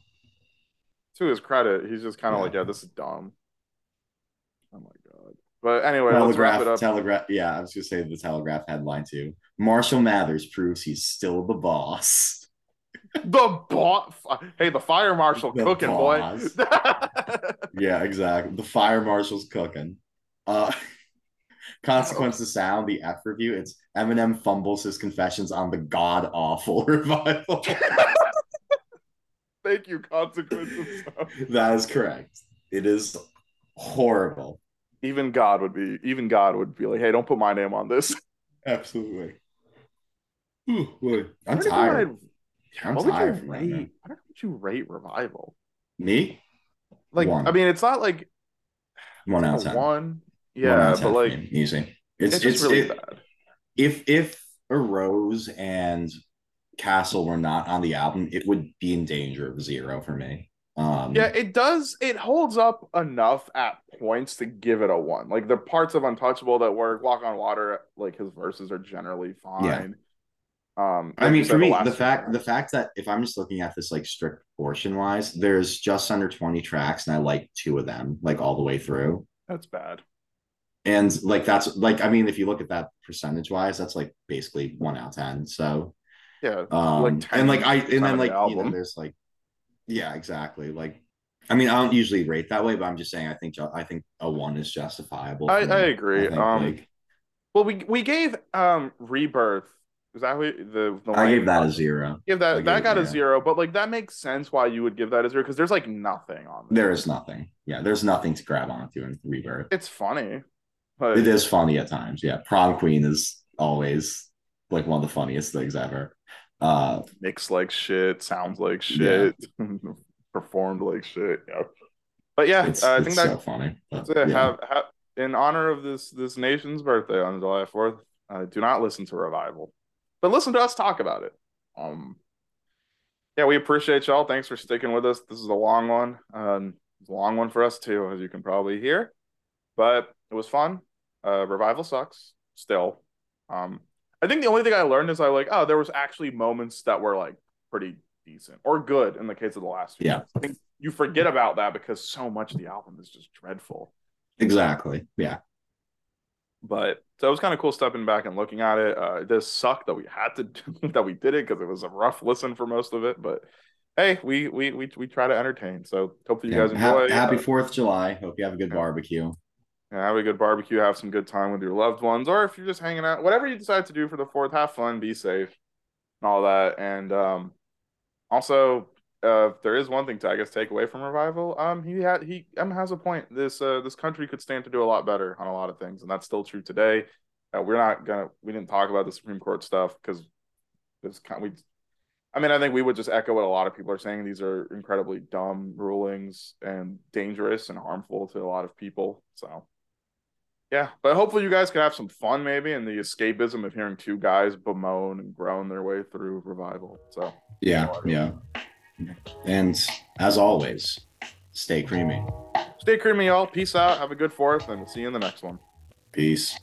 To his credit, he's just kind of Yeah. like, yeah, this is dumb. Oh my god. But anyway, let's wrap Telegraph, it up. Telegraph. Yeah, I was gonna say the Telegraph headline too. Marshall Mathers proves he's still the boss. The boss. Hey, the fire marshal The cooking boss. boy. <laughs> Yeah, exactly. The fire marshal's cooking. Uh, <laughs> consequence of sound. The F review. It's Eminem fumbles his confessions on the god awful <laughs> revival. Thank you, consequences. that is correct. It is horrible. even God would be. Even God would be like, hey, don't put my name on this. Absolutely. Ooh, boy. I'm tired. I'm what would you rate? man. What would you rate revival? Me? Like, One. I mean, it's not like One out of one. One Yeah, of but like easy. it's, It's it's, really it- bad. if if Arose and Castle were not on the album, it would be in danger of zero for me. Um, Yeah, it does. It holds up enough at points to give it a one. Like the parts of Untouchable that work, Walk on Water, like his verses are generally fine. Um, I mean, for me, last the two fact songs. the fact that if I'm just looking at this like strict portion wise, there's just under 20 tracks, and I like two of them, like all the way through. that's bad. And like that's like I mean, if you look at that percentage wise, that's like basically one out of ten. So Yeah, um Like 10 and like I and then like the you know, there's like yeah, exactly. Like I mean, I don't usually rate that way, but I'm just saying I think I think a one is justifiable. I- I me. agree. think, Um, like, Well, we we gave um Rebirth. Is that what the, the I gave that a zero. Give that I that got a zero. but like that makes sense why you would give that a zero because there's like nothing on there. There is nothing. Yeah, there's nothing to grab onto in Rebirth. It's funny, but It is funny at times. Yeah, Prom Queen is always like one of the funniest things ever. Uh, mixed like shit, sounds like shit, <laughs> performed like shit. Yeah. But yeah, it's, uh, I think so funny. But, that's it. yeah. Have, have in honor of this this nation's birthday on July fourth. Uh, do not listen to Revival, but listen to us talk about it. Um, yeah, we appreciate y'all. Thanks for sticking with us. This is a long one. Um, it's a long one for us too, as you can probably hear. But it was fun. Uh, Revival sucks still. Um, I think the only thing I learned is I like, oh, there was actually moments that were like pretty decent or good in the case of the last few. Yeah. months. I think you forget about that because so much of the album is just dreadful. exactly. Yeah. But so it was kind of cool stepping back and looking at it. Uh, it does suck that we had to do, <laughs> that we did it because it was a rough listen for most of it. But hey, we we we we try to entertain. So hopefully you Yeah. guys Ha- enjoy. Happy Uh, Fourth of July. Hope you have a good Yeah. barbecue. Yeah, have a good barbecue, have some good time with your loved ones, or if you're just hanging out, whatever you decide to do for the fourth, have fun, be safe, and all that. And um, also, uh, if there is one thing to I guess take away from revival. Um, he had he Em has a point. This uh this country could stand to do a lot better on a lot of things, and that's still true today. Uh, we're not gonna we didn't talk about the Supreme Court stuff because it's kind we. I mean, I think we would just echo what a lot of people are saying. These are incredibly dumb rulings and dangerous and harmful to a lot of people. So. Yeah, but hopefully you guys can have some fun maybe in the escapism of hearing two guys bemoan and groan their way through revival. So Yeah. Yeah. And as always, stay creamy. Stay creamy, y'all. Peace out. Have a good fourth, and we'll see you in the next one. Peace.